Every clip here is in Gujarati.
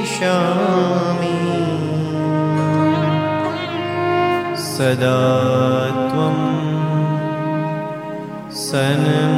गमिष्यामि सदा त्वं सन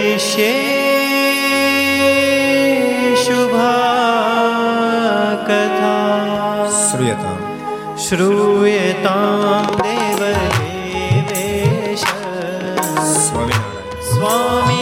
हरिषे शुभा कथा श्रूयतां श्रूयतां देवदेवेश स्वामी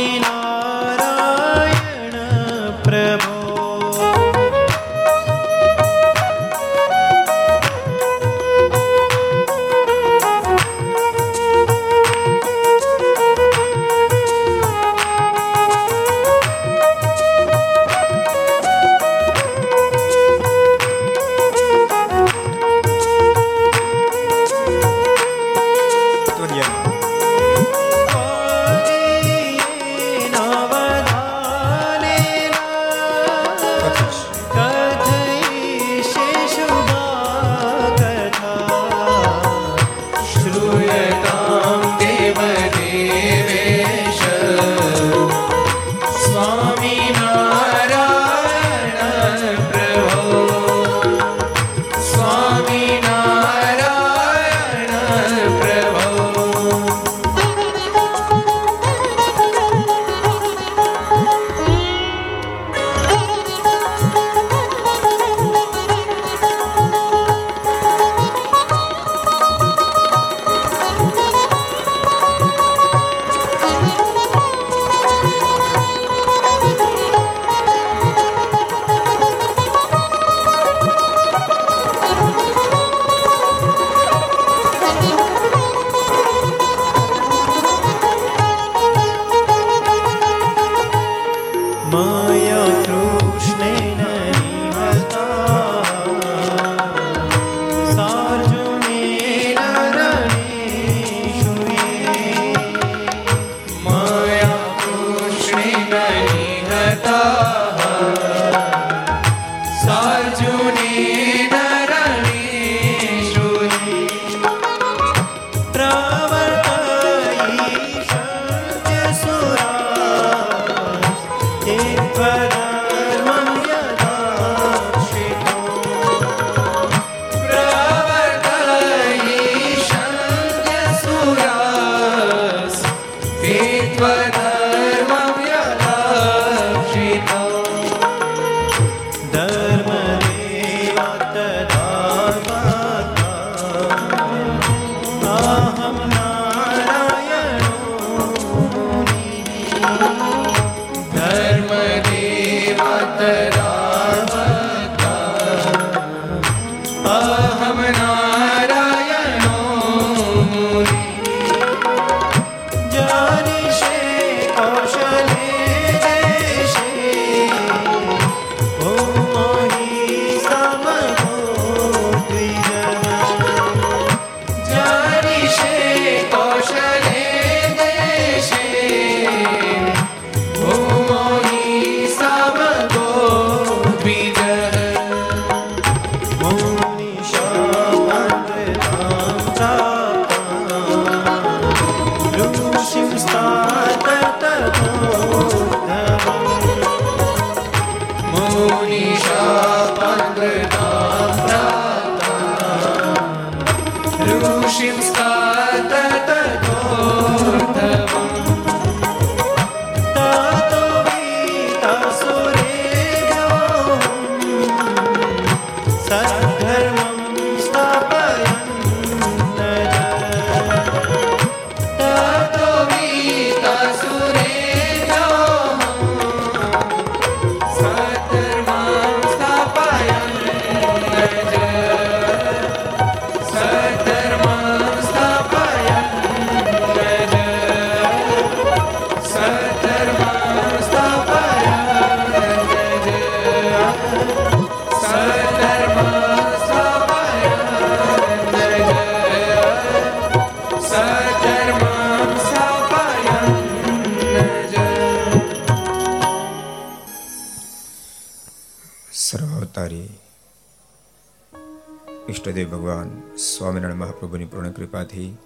મહાપ્રભુની પૂર્ણ કૃપાથી,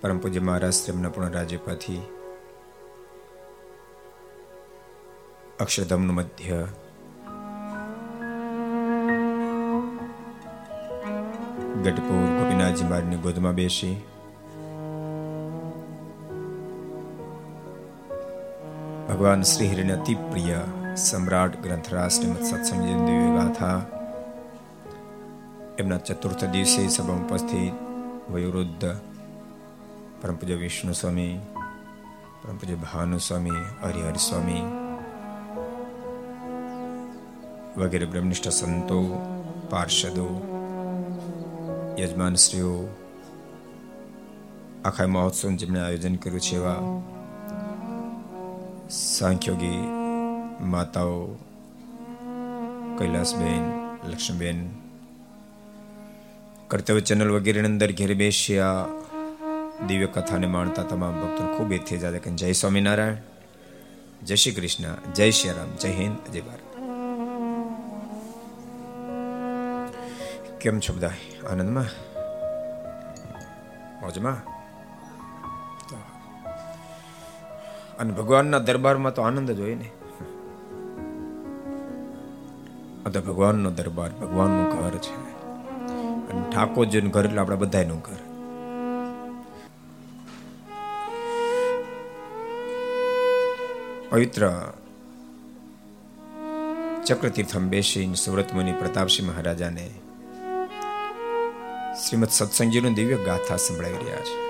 પરમ પૂજ્ય મહારાજ તેમના પૂર્ણ રાજ્યપાથી, અક્ષરધામનું મધ્ય. ગઢપુર ગોપીનાથજી મારની ગોદમાં બેસી. ભગવાન શ્રી હરિને અતિ પ્રિય સમ્રાટ ગ્રંથરાજ શ્રીમદ સત્સંગ ગાથા એમના ચતુર્થ દિવસે સભા ઉપસ્થિત વયોવૃદ્ધ પરમ પૂજ્ય વિષ્ણુ સ્વામી પરમ પૂજ્ય સ્વામી, હરિહર સ્વામી વગેરે બ્રહ્મનિષ્ઠ સંતો, પાર્ષદો, યજમાનશ્રીઓ, આખા મહોત્સવ જેમણે આયોજન કર્યું છે એવા સાંખ્યોગી માતાઓ કૈલાસબેન, લક્ષ્મીબેન કર્તવ્ય ચેનલ વગેરેની અંદર ઘેર બેસ્યા. દિવ્ય કથાને માણતા તમામ ભક્તો ખૂબ એથી જાતે કે જય સ્વામિનારાયણ, જય શ્રી કૃષ્ણ, જય શ્રી રામ, જય હિન્દ, જય ભારત. કેમ છો બધા? આનંદમાં? મોજમાં? અને ભગવાનના દરબારમાં તો આનંદ જ હોય ને. આ તો ભગવાનનો દરબાર, ભગવાનનું ઘર છે. અને ઠાકોરજીનું ઘર એટલે આપણા બધાનું ઘર. પવિત્ર ચક્રતીર્થમ બેસીને સુરત મુનિ પ્રતાપસિંહ મહારાજાને શ્રીમદ સત્સંગજીનું દિવ્ય ગાથા સંભળાવી રહ્યા છે.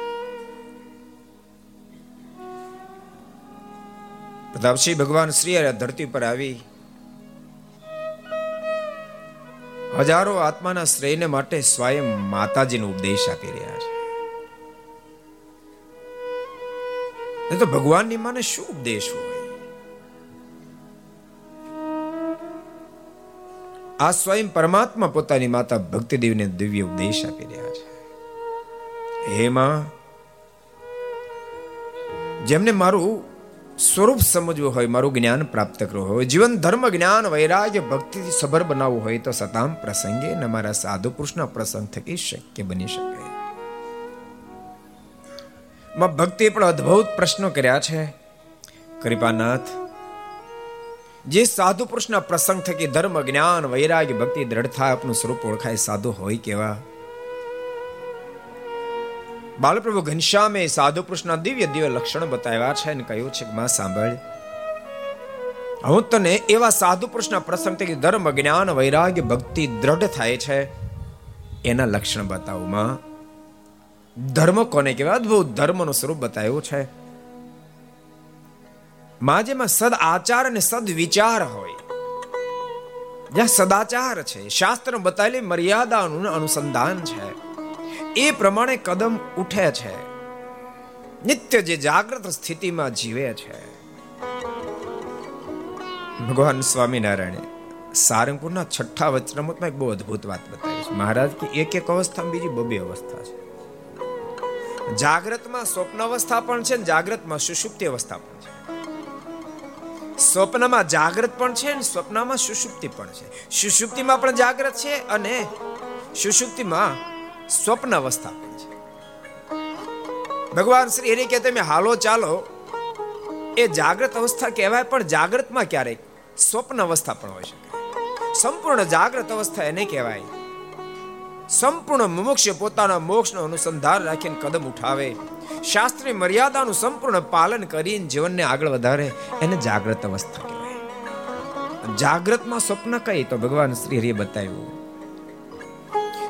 પ્રતાપસિંહ ભગવાન શ્રી ધરતી પર આવી હજારો આત્માના શ્રેયને માટે સ્વયં માતાજીનો ઉપદેશ આપી રહ્યા છે. તો ભગવાનની માને શું ઉપદેશ હોય? આ સ્વયં પરમાત્મા પોતાની માતા ભક્તિ દેવીને દિવ્ય ઉપદેશ આપી રહ્યા છે. હે માં, જેમને મારું સ્વરૂપ સમજવું હોય, મારું જ્ઞાન પ્રાપ્ત કરવું હોય, જીવન, ધર્મ, જ્ઞાન, વૈરાગ્ય, ભક્તિથી સભર બનાવવું હોય તો સતામ પ્રસંગે ને મારા સાધુ પુરુષના પ્રસંગ થકી શક્ય બની શકે માં ભક્તિ પણ અદ્ભુત પ્રશ્નો કર્યા છે. કૃપાનાથ, જે સાધુ પુરુષના પ્રસંગ થકી ધર્મ, જ્ઞાન, વૈરાગ્ય, ભક્તિ, દ્રઢતા આપનું સ્વરૂપ ઓળખાય સાધુ હોય કેવા? બાલપ્રભુ ઘનશ્યામે સાધુ પુરુષના દિવ્ય દિવ્ય લક્ષણો બતાવ્યા છે અને કહ્યું છે કે, માં, સાંભળ. હું તને એવા સાધુ પુરુષના પ્રસંગ થકી ધર્મ, જ્ઞાન, વૈરાગ્ય, ભક્તિ દ્રઢ થાય છે, એના લક્ષણ બતાવું, માં. ધર્મ કોને કહેવાય? અદભુત ધર્મનું સ્વરૂપ બતાવ્યું છે. માં, જેમાં સદ આચાર અને સદ વિચાર હોય. જ્યાં સદાચાર છે શાસ્ત્ર બતાવેલી મર્યાદાનું અનુસંધાન છે. એ પ્રમાણે કદમ ઉઠે છે. નિત્ય જે જાગૃત સ્થિતિમાં જીવે છે. ભગવાન સ્વામિનારાયણે સારંગપુરના છઠ્ઠા વચનામૃતમાં એક બહુ અદ્ભુત વાત બતાવી છે. મહારાજ કે એક એક અવસ્થામાં બીજી બબે અવસ્થા છે. જાગ્રતમાં સ્વપ્ન અવસ્થા પણ છે ને જાગ્રતમાં સુષુપ્તિ અવસ્થા પણ છે. સ્વપ્નમાં જાગ્રત પણ છે અને સ્વપ્નમાં સુષુપ્તિ પણ છે. સુષુપ્તિમાં પણ જાગ્રત છે અને સુષુપ્તિમાં સ્વપ્ન અવસ્થા છે. ભગવાન શ્રી હરિ કે તમે હાલો ચાલો. એ જાગ્રત અવસ્થા કહેવાય, પણ જાગ્રતમાં ક્યારેક સ્વપ્ન અવસ્થા પણ હોય શકે. સંપૂર્ણ જાગ્રત અવસ્થા એને કહેવાય. સંપૂર્ણ મુમુક્ષ પોતાના મોક્ષનો અનુસંધાન રાખીને કદમ ઉઠાવે. શાસ્ત્રીય મર્યાદાનું સંપૂર્ણ પાલન કરીને જીવનને આગળ વધારે એને જાગ્રત અવસ્થા કહેવાય. જાગ્રતમાં સ્વપ્ન કઈ? તો ભગવાન શ્રી હરિએ બતાવ્યું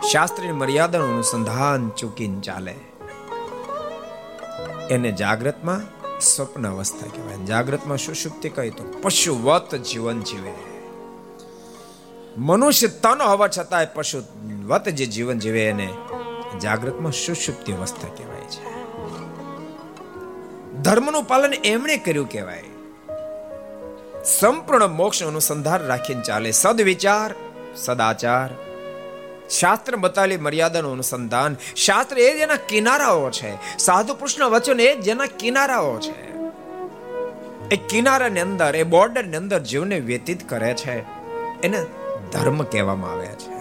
શાસ્ત્રી મર્યાદાનું અનુસંધાન ચૂકીને ચાલે. એને જાગ્રતમાં સ્વપ્ન અવસ્થા કહેવાય. જાગ્રતમાં સુષુપ્તિ કહી તો પશુવત જીવન જીવે. મનુષ્ય તન હોવા છતાંય પશુવત જે જીવન જીવે એને જાગ્રતમાં સુષુપ્તિ અવસ્થા કહેવાય છે. ધર્મનું પાલન એમણે કર્યું કહેવાય. સંપૂર્ણ મોક્ષ અનુસંધાન રાખીને ચાલે. સદવિચાર, સદાચાર શાસ્ત્ર બતાવેલી મર્યાદાનું અનુસંધાન. શાસ્ત્ર એ જેના કિનારાઓ છે. સાધુ પુરુષના વચન એ જેના કિનારાઓ છે. એ કિનારાની અંદર, એ બોર્ડરની અંદર જીવને વ્યતીત કરે છે. એને ધર્મ કહેવામાં આવે છે.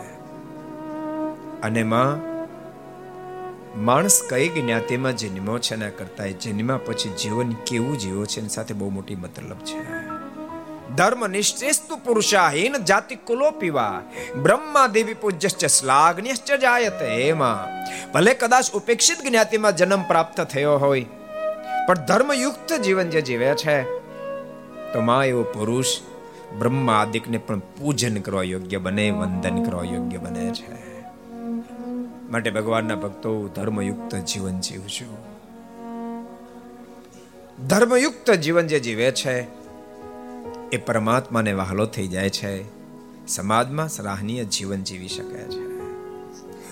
અને માં માણસ કઈ જ્ઞાતિમાં જન્મ્યો છે એના કરતા જન્મ્યા પછી જીવન કેવું જીવો છે એની સાથે બહુ મોટી મતલબ છે. ધર્મ નિશ્ચેસ્તુ પુરુષાહીન જાતિ કુલો પીવા બ્રહ્મા દેવી પૂજ્યશ્ચ શ્લાઘ્યશ્ચ જાયતે એમાં ભલે કદાચ ઉપેક્ષિત જ્ઞાતિમાં જન્મ પ્રાપ્ત થયો હોય પણ ધર્મયુક્ત જીવન જે જીવે છે તો માં એવો પુરુષ બ્રહ્માદિકને પણ પૂજન કરવા યોગ્ય બને વંદન કરવા યોગ્ય બને છે માટે ભગવાનના ભક્તો ધર્મયુક્ત જીવન જીવજો। ધર્મયુક્ત જીવન જે જીવે છે એ પરમાત્માને વહાલો થઈ જાય છે. સમાજમાં સરાહનીય જીવન જીવી શકે છે.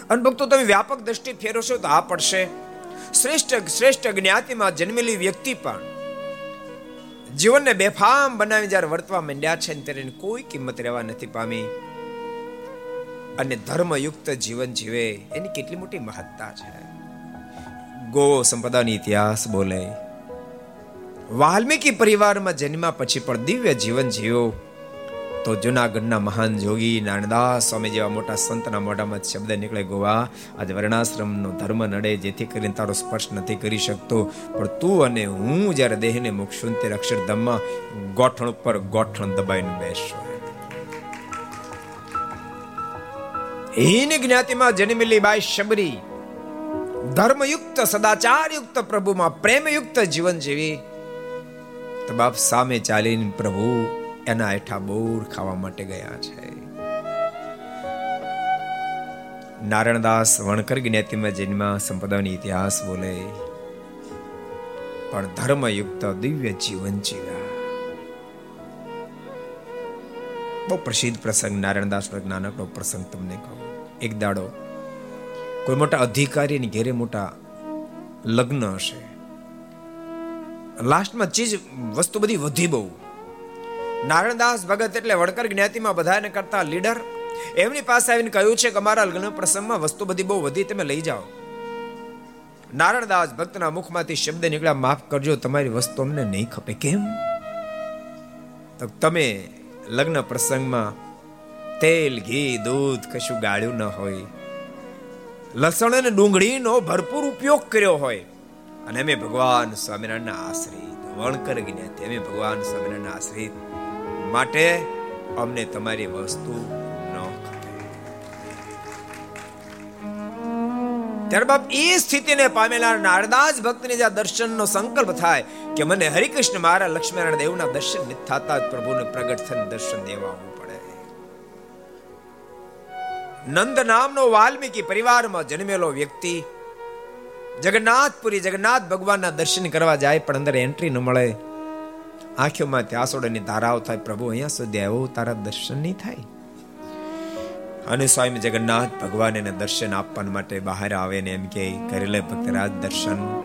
અને ભક્તો, તમે વ્યાપક દ્રષ્ટિ ફેરવશો તો આ પડશે. શ્રેષ્ઠ શ્રેષ્ઠ જ્ઞાતિમાં જન્મેલી વ્યક્તિ પણ જીવનને બેફામ બનાવી જ્યારે વર્તવા માંડ્યા છે ત્યારે કોઈ કિંમત રહેવા નથી પામી. અને ધર્મયુક્ત જીવન જીવે એની કેટલી મોટી મહત્તા છે. ગો સંપદાનો ઇતિહાસ બોલે. વાલ્મીકી પરિવારમાં જન્મ્યા પછી પણ દિવ્ય જીવન જીવ્યો તો જુનાગઢના મહાન જોગી નાનદાસ સ્વામી જેવા મોટા સંતના મોઢામાં શબ્દ નીકળે ગોવા. આજે વર્ણાશ્રમનો ધર્મ નડે જેથી કરીને તારો સ્પર્શ નથી કરી શકતો. પણ તું અને હું જ્યારે દેહને મૂકશું ત્યારે અક્ષરધામમાં ગોઠણ ઉપર ગોઠણ દબાઈને બેસશો હીન જ્ઞાતિમાં જન્મેલી બાઈ શબરી. ધર્મયુક્ત, સદાચારયુક્ત પ્રભુમાં પ્રેમયુક્ત જીવન જીવી. તો બાપ સામે ચાલીને પ્રભુ, એના હેઠા બોર ખાવા માટે ગયા છે. નારાયણદાસ વણકર જ્ઞાતિમાં જન્મ સંપદાનો ઇતિહાસ બોલે, પણ ધર્મયુક્ત દિવ્ય જીવન જીવ્યા. બહુ પ્રસિદ્ધ પ્રસંગ નારાયણદાસ નો નાનકડો પ્રસંગ તમને કહું. એક દાડો કોઈ મોટા અધિકારીની ઘેરે મોટા લગ્ન હશે. લાસ્ટમાં ચીજ વસ્તુ બધી વધી બહુ. નારણદાસ ભગત એટલે વડકર જ્ઞાતિમાં બધાને કરતા લીડર. એમની પાસે આવીને કહ્યું છે કે અમારા લગ્ન પ્રસંગમાં વસ્તુ બધી બહુ વધી, તમે લઈ જાઓ. નારણદાસ ભક્તના મુખમાંથી શબ્દ નીકળ્યા, માફ કરજો, તમારી વસ્તુ અમને નહીં ખપે. કેમ? તો તમે લગ્ન પ્રસંગમાં તેલ, ઘી, દૂધ કશું ગાળ્યું ન હોય. લસણ અને ડુંગળીનો ભરપૂર ઉપયોગ કર્યો હોય. અને અમે ભગવાન સ્વામિનારાયણના આશ્રિત વણકર જ્ઞાતિ અમે ભગવાન સ્વામિનારાયણના આશ્રિત માટે અમને તમારી વસ્તુ ત્યારબાદ એ સ્થિતિને પામેલા નારદાસ ભક્તને જ્યાં દર્શનનો સંકલ્પ થાય કે મને હરિકૃષ્ણ મારા લક્ષ્મીનારાયણ દેવના દર્શન થતા, પ્રભુને પ્રગટ થઈને દર્શન દેવા પડે. નંદ નામનો વાલ્મીકી પરિવારમાં જન્મેલો વ્યક્તિ જગન્નાથપુરી, જગન્નાથ ભગવાનના દર્શન કરવા જાય, પણ અંદર એન્ટ્રી ન મળે. આંખોમાં ત્યાસોડાની ધારાઓ થાય, પ્રભુ, અહીંયા સુધી આવ્યો તારા દર્શન નહીં થાય. અને સ્વામી જગન્નાથ ભગવાન એને દર્શન આપવા માટે બહાર આવે ને એમ કે કરી લે ભક્તરાજ દર્શન.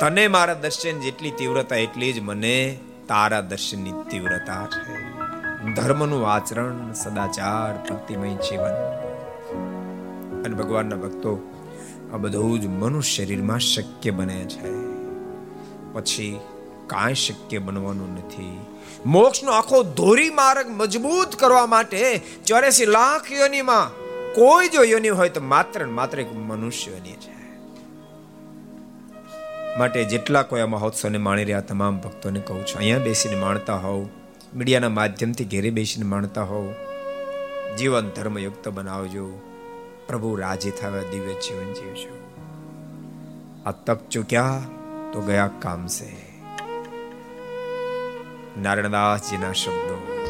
તને મારા દર્શન જેટલી તીવ્રતા, એટલી જ મને તારા દર્શનની તીવ્રતા છે. ધર્મનું આચરણ, સદાચાર, ભક્તિમય જીવન. અને ભગવાનના ભક્તો આ બધું જ મનુષ્ય શરીરમાં શક્ય બને છે. પછી કાંઈ શક્ય બનવાનું નથી. મોક્ષનો આખો ધોરી માર્ગ મજબૂત કરવા માટે ચોર્યાસી લાખ યોનીમાં કોઈ જો યોની હોય તો માત્ર માત્ર એક મનુષ્ય યોની છે. માટે જેટલા કોઈ આ મહોત્સવને માણી રહ્યા તમામ ભક્તોને કહું છું, અહીંયા બેસીને માણતા હોવ, મીડિયાના માધ્યમથી ઘેરે બેસીને માણતા હોવ, જીવન ધર્મયુક્ત બનાવજો. પ્રભુ રાજી થવા દિવ્ય જીવન જીવજો. આ તક ચૂક્યા તો ગયા કામ છે નારણદાસજીના શબ્દો.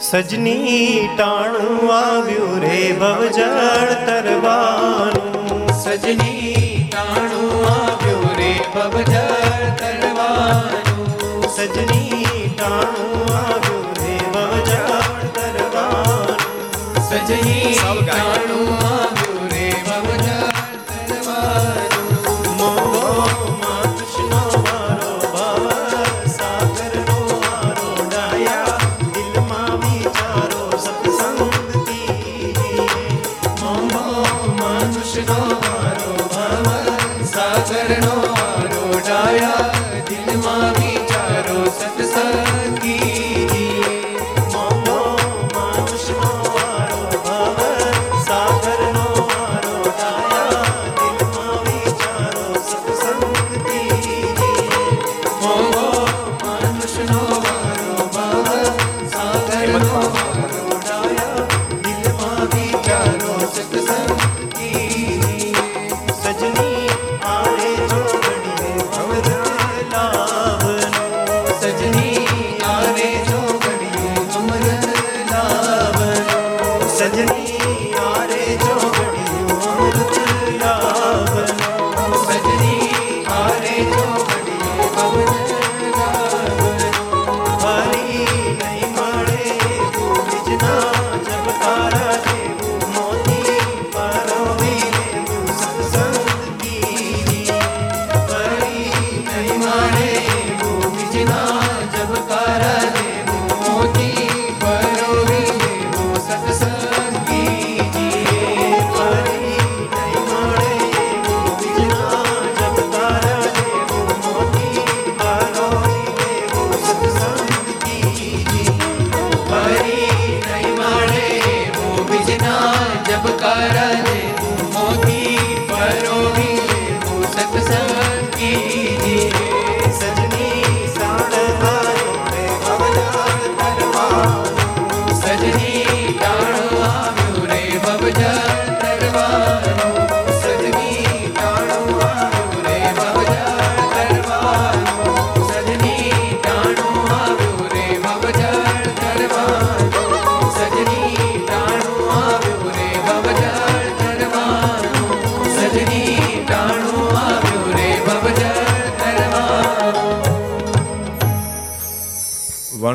સજની ટાણું આવ્યું રે ભવજળ તરવાનું. સજની ટાણું આવ્યું રે ભવજળ તરવાનું. સજની ટાણું આવ્યું સજની સૌ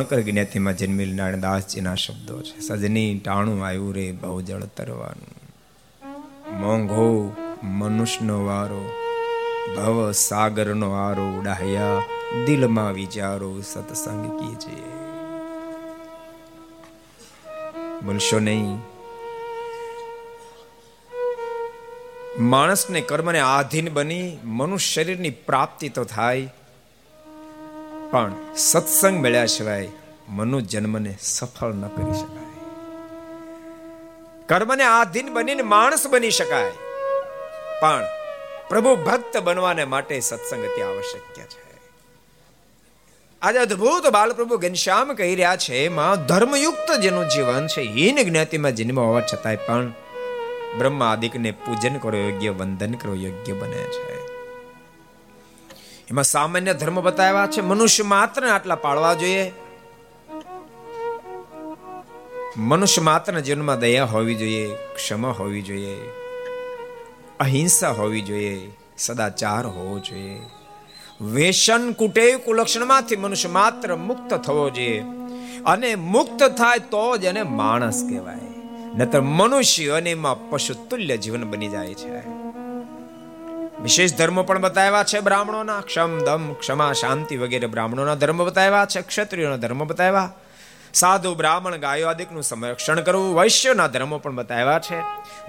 વણકર જ્ઞાતિમાં જન્મેલ નારાયણદાસજીના શબ્દો છે. સજની ટાણું આવ્યું રે બહુ જળ તરવાનું. મોંઘો મનુષ્યનો વારો, ભવ સાગરનો આરો ઉડાહ્યા દિલમાં વિચારો સત્સંગ કીજે. બોલશો નહીં. માણસને કર્મને આધીન બની, મનુષ્ય શરીરની પ્રાપ્તિ તો થાય પણ સત્સંગ મળ્યા સિવાય મનુ જન્મને સફળ ન કરી શકાય. કર્મને આધીન બનીને માણસ બની શકાય. પણ પ્રભુ ભક્ત બનવાને માટે સત્સંગ અતિ આવશ્યક છે. આજે અદ્ભુત બાલપ્રભુ ઘનશ્યામ કહી રહ્યા છે, માં ધર્મયુક્ત જેનું જીવન છે, હીન જ્ઞાતિમાં જન્મ હોવા છતાંય પણ બ્રહ્મા આદિકને પૂજન કરો, યોગ્ય વંદન કરો, યોગ્ય બને છે. એમાં સામાન્ય ધર્મ બતાવ્યા છે, મનુષ્ય માત્ર આટલા પાળવા જોઈએ. મનુષ્ય માત્ર જીવનમાં દયા હોવી જોઈએ, ક્ષમા હોવી જોઈએ, અહિંસા હોવી જોઈએ, સદાચાર હોવો જોઈએ. વેશન કુટેવ કુલક્ષણમાંથી મનુષ્ય માત્ર મુક્ત થવો જોઈએ. અને મુક્ત થાય તો જ એને માણસ કહેવાય. નતર મનુષ્ય અને એમાં પશુ તુલ્ય જીવન બની જાય છે. વિશેષ ધર્મો પણ બતાવ્યા છે બ્રાહ્મણોના. ક્ષમ, દમ, ક્ષમા, શાંતિ વગેરે બ્રાહ્મણોના ધર્મ બતાવ્યા છે, ક્ષત્રિયોના ધર્મ બતાવ્યા. સાધુ, બ્રાહ્મણ, ગાયો આદિકનું સંરક્ષણ કરવું, વૈશ્યના ધર્મો પણ બતાવ્યા છે.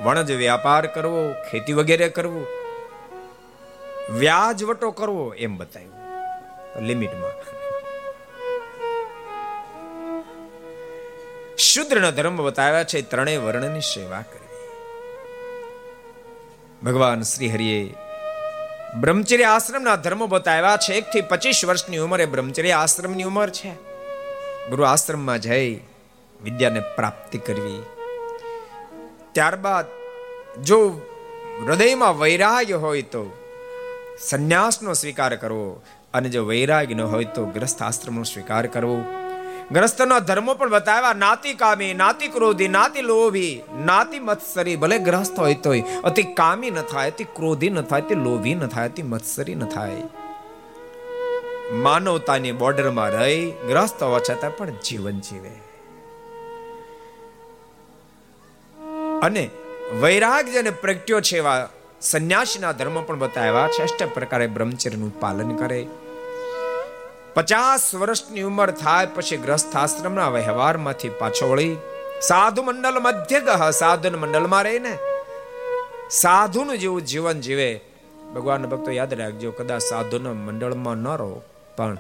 વણજ વ્યાપાર કરવો, ખેતી વગેરે કરવું વ્યાજવટો કરવો એમ બતાવ્યું. લિમિટમાં. શુદ્રના ધર્મ બતાવ્યા છે, ત્રણેય વર્ણની સેવા કરવી. ભગવાન શ્રી હરિએ બ્રહ્મચર્ય આશ્રમના ધર્મો બતાવ્યા છે. એક થી પચીસ વર્ષની ઉંમરે બ્રહ્મચર્ય આશ્રમની ઉંમર છે. ગુરુ આશ્રમમાં જઈ વિદ્યાને પ્રાપ્તિ કરવી. ત્યારબાદ જો હૃદયમાં વૈરાગ્ય હોય તો સંન્યાસનો સ્વીકાર કરવો અને જો વૈરાગ્ય ન હોય તો ગ્રસ્થ આશ્રમનો સ્વીકાર કરવો. ગ્રસ્તનો ધર્મો પણ બતાવ્યા, નાતિ કામી, નાતિ ક્રોધી, નાતિ લોભી, નાતિ મત્સરી, ભલે ગ્રસ્ત હોય તોય, અતિ કામી ન થાય, અતિ ક્રોધી ન થાય, અતિ લોભી ન થાય, અતિ મત્સરી ન થાય. માનવતાની બોર્ડરમાં રહી, ગ્રસ્ત હોવા છતાં પણ જીવન જીવે. અને વૈરાગ્ય અને પ્રગટ્યો છે એવા સંન્યાસીના ધર્મ પણ બતાવ્યા અષ્ટ પ્રકારે બ્રહ્મચર્યનું પાલન કરે. પચાસ વર્ષની ઉંમર થાય પછી ગ્રસ્થ આશ્રમના વ્યવહારમાંથી પાછો વળી સાધુ મંડળ મધ્ય ગહ સાધુ મંડળમાં રહીને. સાધુનું જેવું જીવન જીવે. ભગવાન ભક્તો યાદ રાખજો, કદાચ સાધુના મંડળમાં ન રહો, પણ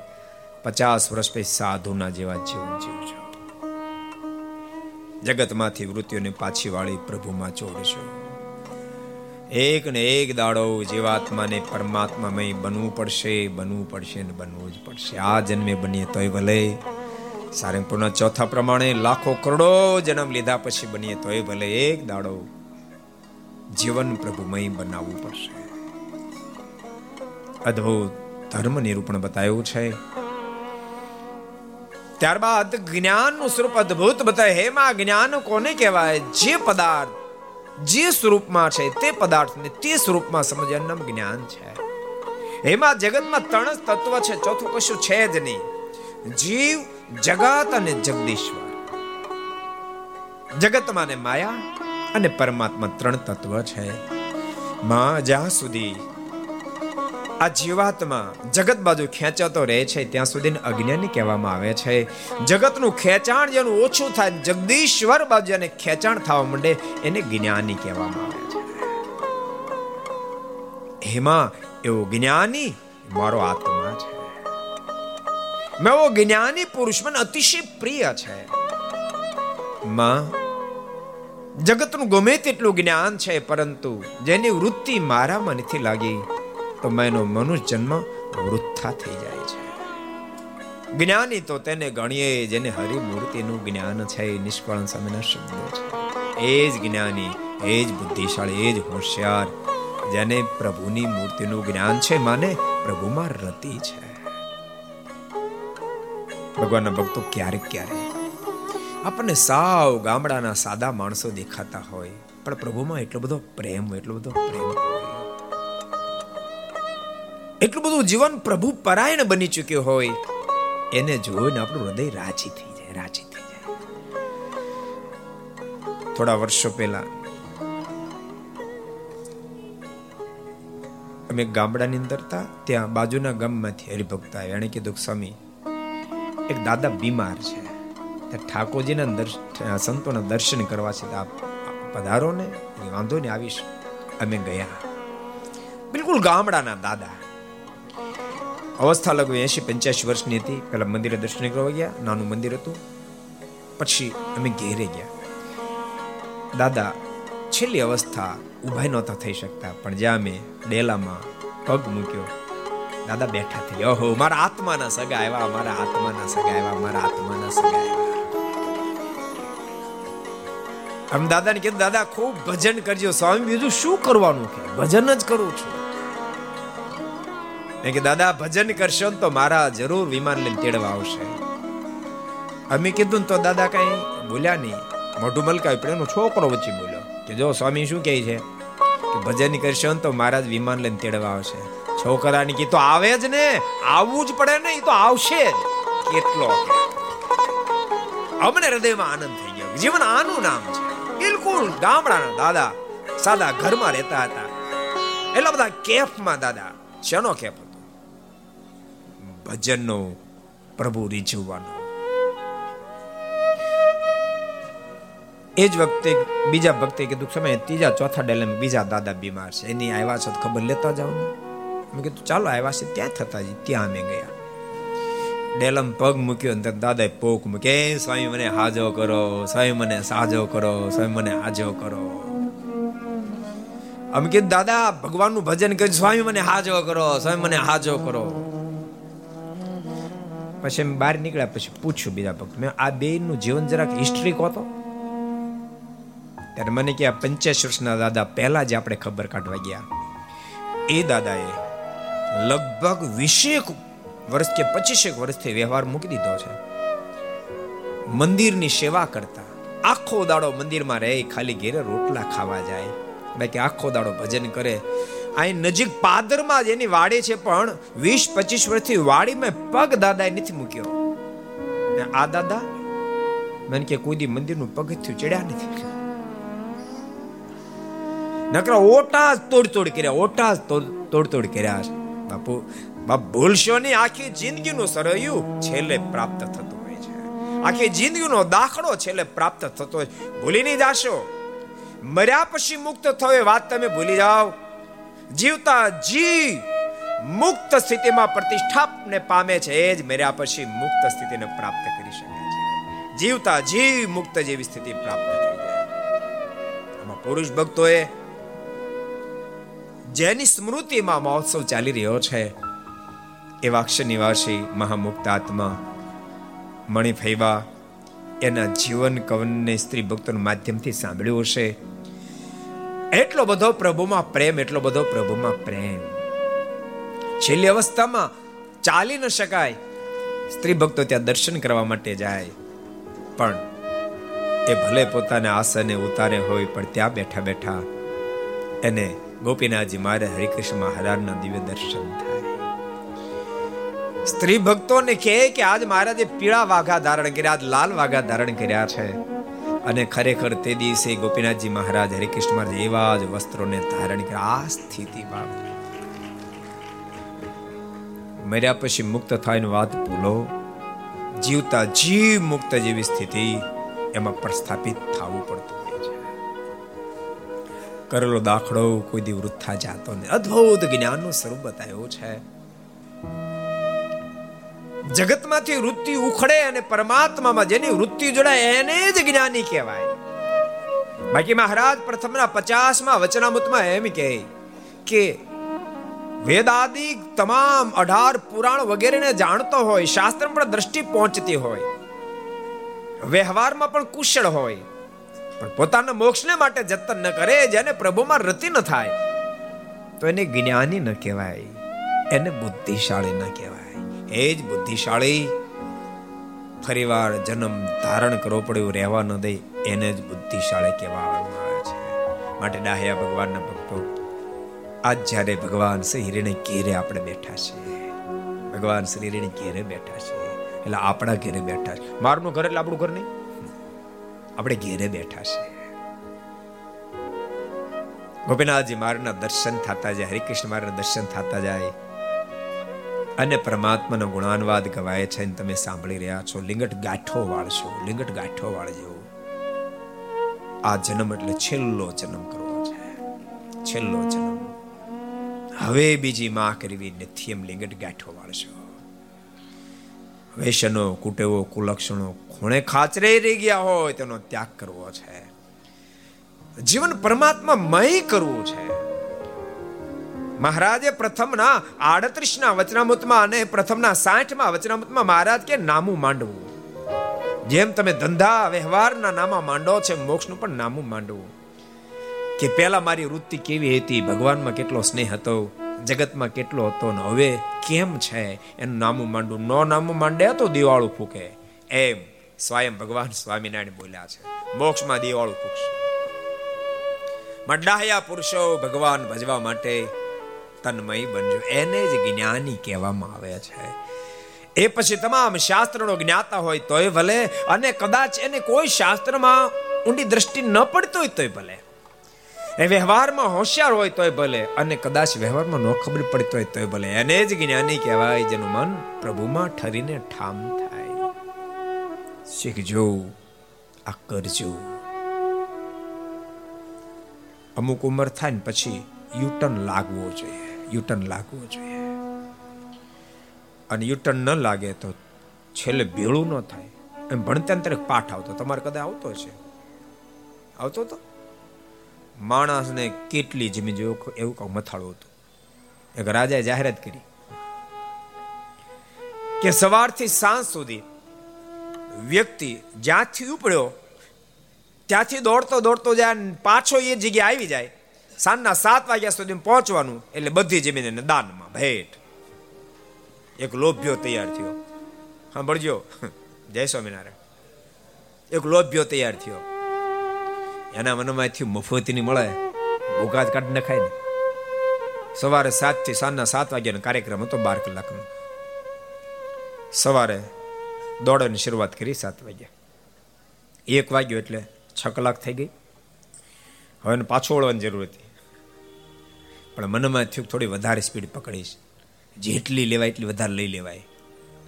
પચાસ વર્ષ પછી સાધુના જેવા જીવન જીવજો જગતમાંથી વૃત્તિઓને પાછી વાળી પ્રભુમાં જોડશો એક ને એક દાડો જીવાત્માને પરમાત્મામય બનવું પડશે બનવું પડશે ને બનવું જ પડશે. આ જન્મે બનીએ તોય ભલે. સારંગપુરના ચોથા પ્રમાણે લાખો કરોડો જન્મ લીધા પછી બનીએ તોય ભલે. એક દાડો જીવન પ્રભુમય બનાવવું પડશે. અદ્ભુત ધર્મ નિરૂપણ બતાવ્યું છે. ત્યારબાદ જ્ઞાનનું સ્વરૂપ અદ્ભુત બતાવે હેમાં જ્ઞાન કોને કહેવાય? જે પદાર્થ જે સ્વરૂપમાં છે તે પદાર્થને તે સ્વરૂપમાં સમજવાનું જ્ઞાન છે. એમાં જગતમાં ત્રણ જ તત્વ છે. ચોથું કશું છે જ નહીં. જીવ, જગત અને જગદીશ્વર. જગતમાં ને માયા અને પરમાત્મા ત્રણ તત્વ છે. માં જ્યાં સુધી આ જીવાત્મા જગત બાજુ ખેંચાતો રહે છે, ત્યાં સુધી અજ્ઞાની કહેવામાં આવે છે. જગતનું ખેંચાણ જેનું ઓછું થાય જગદીશ્વર બાજુ જેને ખેંચાણ થવા માંડે, એને જ્ઞાની કહેવામાં આવે છે. એમાં એવો જ્ઞાની મારો આત્મા છે. મેં એવો જ્ઞાની પુરુષ મને અતિશય પ્રિય છે. માં, જગતનું ગમે તેટલું જ્ઞાન છે, પરંતુ જેની વૃત્તિ મારામાં નથી લાગી તો મેનો મનુષ્ય જન્મ વૃથા થઈ જાય છે. જ્ઞાની તો તેને ગણીએ જેને હરિમૂર્તિનું જ્ઞાન છે નિષ્ફળ સમયના શબ્દો છે. એ જ જ્ઞાની, એ જ બુદ્ધિશાળી, એ જ હોશિયાર, જેને પ્રભુની મૂર્તિનું જ્ઞાન છે માને પ્રભુમાં રતિ છે. ભગવાનના ભક્તો ક્યારેક ક્યારેક આપણને સાવ ગામડાના સાદા માણસો દેખાતા હોય, પણ પ્રભુમાં એટલો બધો પ્રેમ એટલો બધો પ્રેમ હોય. એટલું બધું જીવન પ્રભુ પરાયણ બની ચૂક્યું હોય, એને જોઈને આપણું હૃદય રાજી થઈ જાય, રાજી થઈ જાય. થોડા વર્ષો પહેલા અમે ગામડાની અંદર હતા, ત્યાં બાજુના ગામમાંથી હરિભક્ત આવ્યા. એણે કીધું સ્વામી, એક દાદા બીમાર છે. ઠાકોરજીના દર્શન સંતોના દર્શન કરવા છે. આપ પધારો ને, વાંધો ને આવીશ. અમે ગયા. બિલકુલ ગામડાના દાદા. અવસ્થા લગભગ એસી પંચ્યાસી વર્ષની હતી. પેલા મંદિરે દર્શન કરવા ગયા, નાનું મંદિર હતું. પછી અમે ઘેરે ગયા. દાદા, છેલ્લી અવસ્થા ઊભા નહોતા થઈ શકતા, પણ જ્યાં અમે ડેલામાં પગ મૂક્યો, દાદા બેઠા થઈ ઓહો, મારા આત્માના સગા આવ્યા, મારા આત્માના સગા આવ્યા, મારા આત્માના સગા આવ્યા. આમ દાદાને કીધું, દાદા, ખૂબ ભજન કરજો. સ્વામી બીજું શું કરવાનું કે ભજન જ કરું છું. મેં કે, દાદા, ભજન કરશો ને તો મારા જરૂર વિમાન લઈને તેડવા આવશે. અમે કીધું તો દાદા કઈ બોલ્યા નહીં. મોઢું મલકાવ્યું પણ એનો છોકરો વચ્ચે બોલ્યો કે, જો સ્વામી શું કહે છે? કે ભજન કરશો ને તો મહારાજ વિમાન લઈને તેડવા આવશે. છોકરાની કીધું આવે જ ને? આવવું જ પડે ને? એ તો આવશે જ. કેટલો અમને હૃદયમાં આનંદ થઈ ગયો જીવન આનું નામ છે. બિલકુલ ગામડાના દાદા સાદા ઘરમાં રહેતા હતા. એટલા બધા કેફમાં દાદા, શેનો કેફ ભજનનો પ્રભુ રીઝવવાનો. એ જ વખતે બીજા ભક્તે કીધું સમય ત્રીજા, ચોથા ડેલે બીજા દાદા બીમાર છે. એની આવ્યા છે ખબર લેતા ને. મેં કીધું, ચાલો આવ્યા છે, ત્યાં થતા જ ત્યાં અમે ગયા. ડેલમ પગ મૂક્યો ને દાદાએ પોક મૂકે સ્વામી, મને હાજો કરો, સ્વામી, મને સાજો કરો, સ્વામી, મને હાજો કરો. અમે કીધું, દાદા, ભગવાનનું ભજન કરી સ્વામી, મને હાજો કરો, સ્વામી, મને હાજો કરો. પછી એમ બહાર નીકળ્યા પછી પૂછ્યું બીજા ભક્ત મેં આ બેનનું જીવન જરાક હિસ્ટ્રી કહો તો. ત્યારે મને કે આ પંચ્યાસી વર્ષના દાદા પહેલા જ આપણે ખબર કાઢવા ગયા. એ દાદાએ લગભગ વીસેક વર્ષ કે પચીસેક વર્ષથી વ્યવહાર મૂકી દીધો છે. મંદિરની સેવા કરતા આખો દાડો મંદિરમાં રહે, ખાલી ઘેરે રોટલા ખાવા જાય. બાકી આખો દાડો ભજન કરે અહીં નજીક પાદરમાં જ એની વાડી છે, પણ વીસ પચીસ વર્ષથી વાડીમાં પગ દાદાએ નથી મૂક્યો. ને આ દાદા? મને કે કોઈ મંદિરનું પગથિયું ચડ્યા નથી. નકરા ઓટા જ તોડ તોડ કર્યા, ઓટા જ તોડ તોડ કર્યા છે. બાપુ, બાપ ભૂલશો નહીં, આખી જિંદગીનું સરયું છેલ્લે પ્રાપ્ત થતું હોય છે. આખી જિંદગીનો દાખલો છેલ્લે પ્રાપ્ત થતો હોય ભૂલી નહીં જાશો. મર્યા પછી મુક્ત થયો વાત તમે ભૂલી જાઓ. જીવતા જી મુક્ત સ્થિતિમાં પ્રતિષ્ઠાપને પામે છે, એ જ મર્યા પછી મુક્ત સ્થિતિને પ્રાપ્ત કરી શકે છે. જીવતા જી મુક્ત જેવી સ્થિતિ પ્રાપ્ત થઈ જાય. આમાં પુરુષ ભક્તોએ જેની સ્મૃતિમાં મહોત્સવ ચાલી રહ્યો છે એવા અક્ષર નિવાસી મહામુક્ત આત્મા મણિફૈવા એના જીવન કવનને સ્ત્રી ભક્તોના માધ્યમથી સાંભળ્યું હશે. એટલો બધો પ્રભુમાં પ્રેમ, એટલો બધો પ્રભુમાં પ્રેમ. છેલ્લી અવસ્થામાં ચાલી ન શકાય. સ્ત્રી ભક્તો ત્યાં દર્શન કરવા માટે જાય. પણ એ ભલે પોતાને આસને ઉતારે હોય, પણ ત્યાં બેઠા બેઠા એને ગોપીનાથજી મારે હરિકૃષ્ણ મહારાજના દિવ્ય દર્શન થાય. સ્ત્રી ભક્તોને કહે કે, આજ મહારાજે પીળા વાઘા ધારણ કર્યા, આજ લાલ વાઘા ધારણ કર્યા છે. અને ખરેખર તે દિવસે ગોપીનાથજી મહારાજ હરિકૃષ્ણ મહારાજ એવા જ વસ્ત્રોને ધારણ કર્યા. આ સ્થિતિ બાપ મર્યા પછી મુક્ત થાય વાત ભૂલો. જીવતા જીવ મુક્ત જેવી સ્થિતિ એમાં પ્રસ્થાપિત થવું પડતું હોય છે. કરેલો દાખલો કોઈ દી વૃથા જાતો ને અદ્ભુત જ્ઞાનનું સ્વરૂપ બતાવ્યું છે. જગતમાંથી વૃત્તિ ઉખડે અને પરમાત્મામાં જેની વૃત્તિ જોડાય એને જ જ્ઞાની કહેવાય. બાકી મહારાજ પ્રથમના પચાસમાં વચનામૃતમાં એમ કહે કે વેદાદિક તમામ અઢાર પુરાણ વગેરેને જાણતો હોય શાસ્ત્ર પણ દ્રષ્ટિ પહોંચતી હોય. વ્યવહારમાં પણ કુશળ હોય, પણ પોતાના મોક્ષને માટે જતન ન કરે, જેને પ્રભુમાં રતિ ન થાય. તો એને જ્ઞાની ન કહેવાય, એને બુદ્ધિશાળી ન કહેવાય. એ જ બુદ્ધિશાળી. ફરીવાર જન્મ ધારણ કરવો પડ્યો, રહેવા ન દે, એને જ બુદ્ધિશાળી કહેવામાં આવે છે. માટે ડાહ્યા ભગવાનના ભક્તો, આજ જ્યારે ભગવાન શ્રી હિરણે ઘેરે આપણે બેઠા છે ભગવાન શ્રી હિરણે ઘેરે બેઠા છે એટલે આપણા ઘેરે બેઠા છે. મારનું ઘર એટલે આપણું ઘર નહીં. આપણે ઘેરે બેઠા છે ગોપીનાથજી મારના દર્શન થતા જાય, હરિકૃષ્ણ મારના દર્શન થતા જાય. અને પરમાત્માનો ગુણાનવાદ ગવાય છે અને તમે સાંભળી રહ્યા છો. લિંગટ ગાંઠો વાળશો લિંગટ ગાંઠો વાળજો આ જન્મ એટલે છેલ્લો જન્મ કરવો છે. છેલ્લો જન્મ. હવે બીજી માં કરવી નથી એમ લિંગટ ગાંઠો વાળશો વેશનો કુટેવો, કુલક્ષણો ખૂણે ખાચરે રહી ગયા હોય તેનો ત્યાગ કરવો છે. જીવન પરમાત્મા મય કરવું છે. મહારાજે પ્રથમના આડત્રીસના વચનામૃતમાં અને પ્રથમના સાઠમાં વચનામૃતમાં મહારાજ કે નામું માંડવું. જેમ તમે ધંધા, વ્યવહારના નામા માંડો છે મોક્ષનું પણ નામું માંડવું. કે પહેલા મારી વૃત્તિ કેવી હતી? ભગવાનમાં કેટલો સ્નેહ હતો? જગતમાં કેટલો હતો ને હવે કેમ છે? એનું નામું માંડવું. નો નામું માંડે તો દિવાળું ફૂકે. એમ સ્વયં ભગવાન સ્વામિનારાયણ બોલ્યા છે. મોક્ષમાં દિવાળું ફૂકશે. મડાહયા પુરુષો ભગવાન ભજવા માટે તન્મય બનજો એને જ જ્ઞાની કહેવામાં આવે છે. એ પછી તમામ શાસ્ત્રનો જ્ઞાતા હોય તોય ભલે અને કદાચ એને કોઈ શાસ્ત્રમાં ઊંડી દ્રષ્ટિ ન પડતી હોય તોય ભલે. એ વ્યવહારમાં હોશિયાર હોય તોય ભલે અને કદાચ વ્યવહારમાં ન ખબર પડતી હોય તોય ભલે. એને જ જ્ઞાની કહેવાય જેનું મન પ્રભુમાં ઠરીને ઠામ થાય. શીખજો, આ કરજો. અમુક ઉંમર થાય ને પછી યુટર્ન લાગવો જોઈએ. યુટર્ન લાગવો જોઈએ. અને યુટર્ન ન લાગે તો છેલ્લે ભેળું ન થાય. એમ ભણતા અંતરે પાઠ આવતો. તમારે કદાચ આવતો છે. આવતો તો? માણસને કેટલી જમીન જોયું એવું કંઈક મથાળું હતું. એક રાજાએ જાહેરાત કરી કે સવારથી સાંજ સુધી વ્યક્તિ જ્યાંથી ઉપડ્યો, ત્યાંથી દોડતો દોડતો જાય પાછો એ જગ્યાએ આવી જાય સાંજના સાત વાગ્યા સુધી પહોંચવાનું એટલે બધી જમીન એને દાનમાં ભેટ. એક લોભ્યો તૈયાર થયો. સાંભળજો. જય સ્વામિનારાયણ. એક લોભ્યો તૈયાર થયો. એના મનમાંથી મફતની મળે. ભૂકા જ કાઢી નખાય ને. સવારે સાતથી સાંજના સાત વાગ્યાનો કાર્યક્રમ હતો બાર કલાકનો. સવારે દોડવાની શરૂઆત કરી સાત વાગ્યા. એક વાગ્યો એટલે છ કલાક થઈ ગઈ. હવે પાછો વળવાની જરૂર હતી. પણ મનમાં થયું થોડી વધારે સ્પીડ પકડીશ. જેટલી લેવાય એટલી વધારે લઈ લેવાય.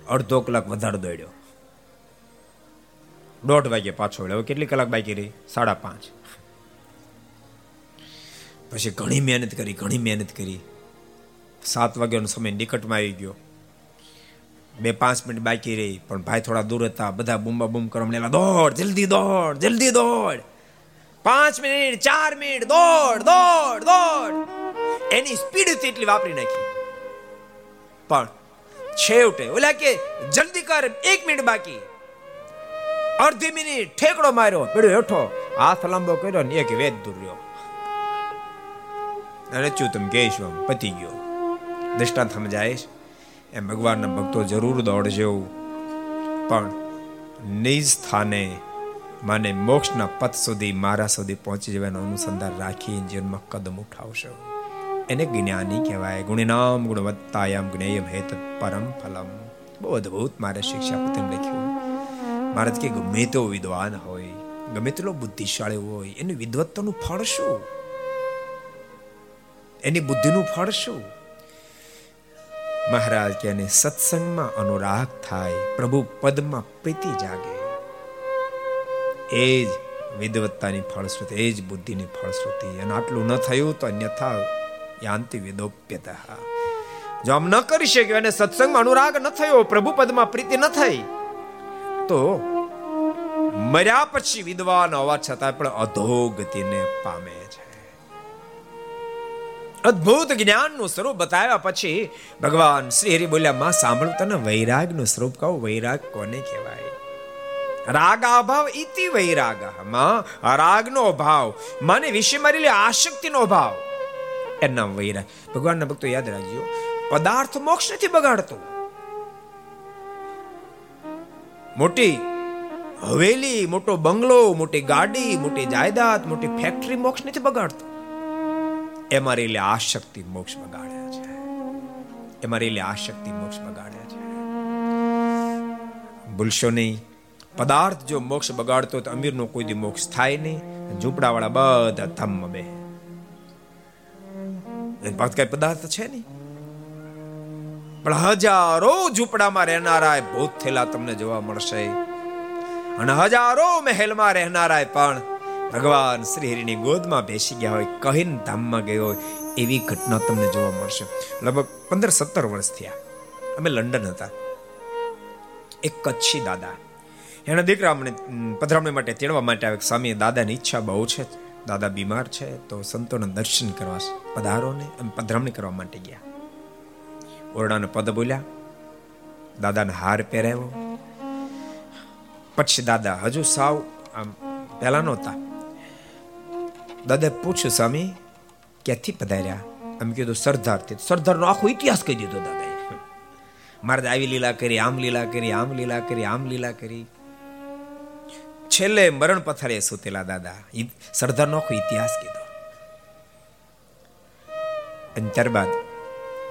અડધો કલાક વધારે દોડ્યો. દોઢ વાગે પાછો હવે કેટલી કલાક બાકી રહી? સાડા પાંચ. પછી ઘણી મહેનત કરી, ઘણી મહેનત કરી. સાત વાગ્યાનો સમય નિકટમાં આવી ગયો. બે પાંચ મિનિટ બાકી રહી, પણ ભાઈ થોડા દૂર હતા. બધા બૂમા બૂમ કરવા દોડ, જલ્દી દોડ જલ્દી દોડ. પાંચ મિનિટ, ચાર મિનિટ, દોડ દોડ દોડ. એની સ્પીડ એટલી વાપરી નાખી. પણ છેવટે, ઓલા કે જલ્દી કર, એક મિનિટ બાકી. અડધી મિનિટ, ઠેકડો માર્યો. પેડો હેઠો, હાથ લાંબો કર્યો ને એક વેદ દૂર રહ્યો. અને ચું તમે કહેશો આમ પતી ગયો. દ્રષ્ટાંત સમજાય છે, એમ ભગવાનના ભક્તો જરૂર દોડજો. પણ નિજ સ્થાને માને મોક્ષના પથ સુધી, મારા સુધી પહોંચી જવાનું અનુસંધાન રાખી જીવનમાં કદમ ઉઠાવશો. એને જ્ઞાની કહેવાય. ગુણિનામ ગુણવત્તાયામ જ્ઞેયમ હેત પરમ ફલમ. બહુ અદભુત મારે શિક્ષાપતિને લખ્યું. મહારાજ કે ગમે તેવો વિદ્વાન હોય, ગમે તેટલો બુદ્ધિશાળી હોય, એની વિદ્વત્તાનું ફળ શું? એની બુદ્ધિનું ફળ શું? મહારાજ કે સત્સંગમાં અનુરાગ થાય, પ્રભુ પદમાં પ્રીતિ જાગે. એ જ વિદવત્તાની ફળશ્રુતિ, એ જ બુદ્ધિની ફળશ્રુતિ. અને આટલું ન થયું તો અન્યથા યાંતિ વિદોપ્યતા. જો આમ ન કરી શક્યો અને સત્સંગમાં અનુરાગ ન થયો પ્રભુ પદમાં પ્રીતિ ન થઈ, તો મર્યા પછી વિદ્વાન હોવા છતાં પણ અધોગતિને પામે છે. અદ્ભુત જ્ઞાનનું સ્વરૂપ બતાવ્યા પછી ભગવાન શ્રી હરિ બોલ્યા, માં, સાંભળું તને વૈરાગનું સ્વરૂપ કહું. વૈરાગ કોને કહેવાય? રાગ અભાવ ઇતિ વૈરાગમાં રાગનો અભાવ મને વિશે મારી આસક્તિનો અભાવ એના વૈરાગ ભગવાનના ભક્તો યાદ રાખજો પદાર્થ મોક્ષ નથી બગાડતો મોટી હવેલી મોટો બંગલો મોટી ગાડી મોટી જાયદાદ મોટી ફેક્ટરી મોક્ષ નથી બગાડતો એ મારી લે આશક્તિ મોક્ષ બગાડ્યા છે એ મારી લે આશક્તિ મોક્ષ બગાડ્યા છે ભૂલશો નહીં પદાર્થ જો મોક્ષ બગાડતો તો અમીરનો કોઈ દી મોક્ષ થાય નહીં. ઝૂંપડાવાળા બધા ધમ્મ બે. વાત કઈ પદાર્થ છે નહીં. પણ હજારો ઝૂંપડામાં રહેનારા ભૂત થયેલા તમને જોવા મળશે. અને હજારો મહેલમાં રહેનારા પણ ભગવાન શ્રી હરિની ગોદમાં બેસી ગયા હોય, કહીને ધામમાં ગયો હોય, એવી ઘટના તમને જોવા મળશે. લગભગ પંદર સત્તર વર્ષ થયા. અમે લંડન હતા. એક કચ્છી દાદા. એના દીકરા અમને પધરામણી માટે તેડવા માટે આવે સ્વામી દાદાની ઈચ્છા બહુ છે. દાદા બીમાર છે, તો સંતોના દર્શન કરવા પધારો ને અમે પધરામણી કરવા માટે ગયા. ઓરડાનો પદ બોલ્યા, દાદાને હાર પહેરાવ્યો. પછી દાદા હજુ સાવ, આમ, પહેલા નહોતા. દાદા પૂછ્યું, સ્વામી, ક્યાંથી પધાર્યા? એમ કીધું, સરદારથી. સરદારનો આખો ઇતિહાસ કહી દીધો દાદાએ. મારે આવી લીલા કરી, આમ લીલા કરી, આમ લીલા કરી, આમ લીલા કરી. છેલ્લે મરણ પથારે સુતેલા દાદા. સરદારનો આખો ઇતિહાસ કીધો. અને ત્યારબાદ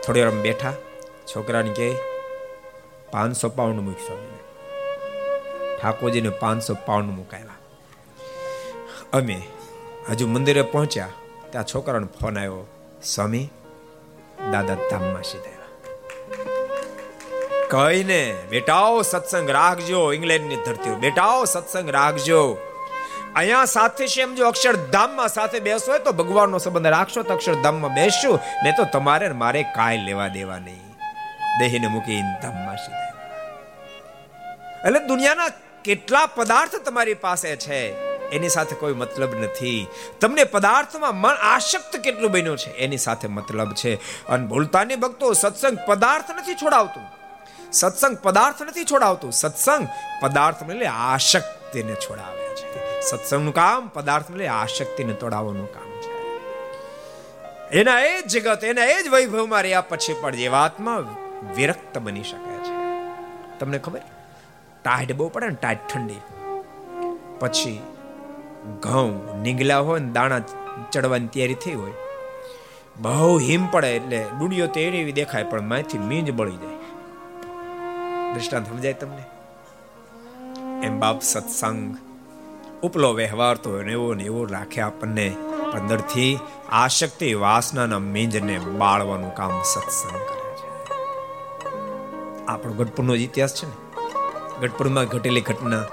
થોડી વાર બેઠા, છોકરાને કે પાંચસો પાઉન્ડ મૂકશો ઠાકોરજીને પાંચસો પાઉન્ડ મુકાયા અમે હજુ મંદિરે પહોંચ્યા, ત્યાં છોકરાનો ફોન આવ્યો, સ્વામી, દાદા ધામમાં સીધા. કહીને, બેટાઓ, સત્સંગ રાખજો ઇંગ્લેન્ડની ધરતી બેટાઓ, સત્સંગ રાખજો. અહીંયા સાથે છે એમ જો અક્ષરધામમાં સાથે બેસો હોય તો ભગવાનનો સંબંધ રાખશો, તો અક્ષરધામમાં બેસશું ને તો તમારે મારે કાંઈ લેવા દેવા નહીં. દેહીને મૂકી ધામમાં સીધા એટલે દુનિયાના કેટલા પદાર્થ તમારી પાસે છે, એની સાથે કોઈ મતલબ નથી. તમને પદાર્થમાં મન આશક્ત કેટલું બન્યું છે, એની સાથે મતલબ છે. અને ભૂલતાની ભક્તો સત્સંગ પદાર્થ નથી છોડાવતું. સત્સંગ પદાર્થ નથી છોડાવતું. સત્સંગ પદાર્થ એટલે આશક્તિને છોડાવે છે. સત્સંગનું કામ પદાર્થ એટલે આશક્તિને તોડાવવાનું કામ છે. એના એ જ જગત, એના એ જ વૈભવમાં રહ્યા પછી પણ જીવાત્મા વિરક્ત બની શકે છે. તમને ખબર? ટાઢ બહુ પડે ને ટાઢ ઠંડી. પછી ઘઉં નીંગલા હોય ને, દાણા ચડવાની તૈયારી થઈ હોય. બહુ હિમ પડે એટલે ડુડિયો તો એવી દેખાય, પણ માથી મીંજ બળી જાય. દ્રષ્ટાંત સમજાય તમને? એમ બાપ સત્સંગ, ઉપલો વ્યવહાર તો એવો ને એવો રાખે આપણને અંદરથી આશક્તિ વાસનાના મીંજને બાળવાનું કામ સત્સંગ કરે છે. આપણો ગઢપુરનો ઇતિહાસ છે ને? ગઢપુરમાં ઘટેલી ઘટના,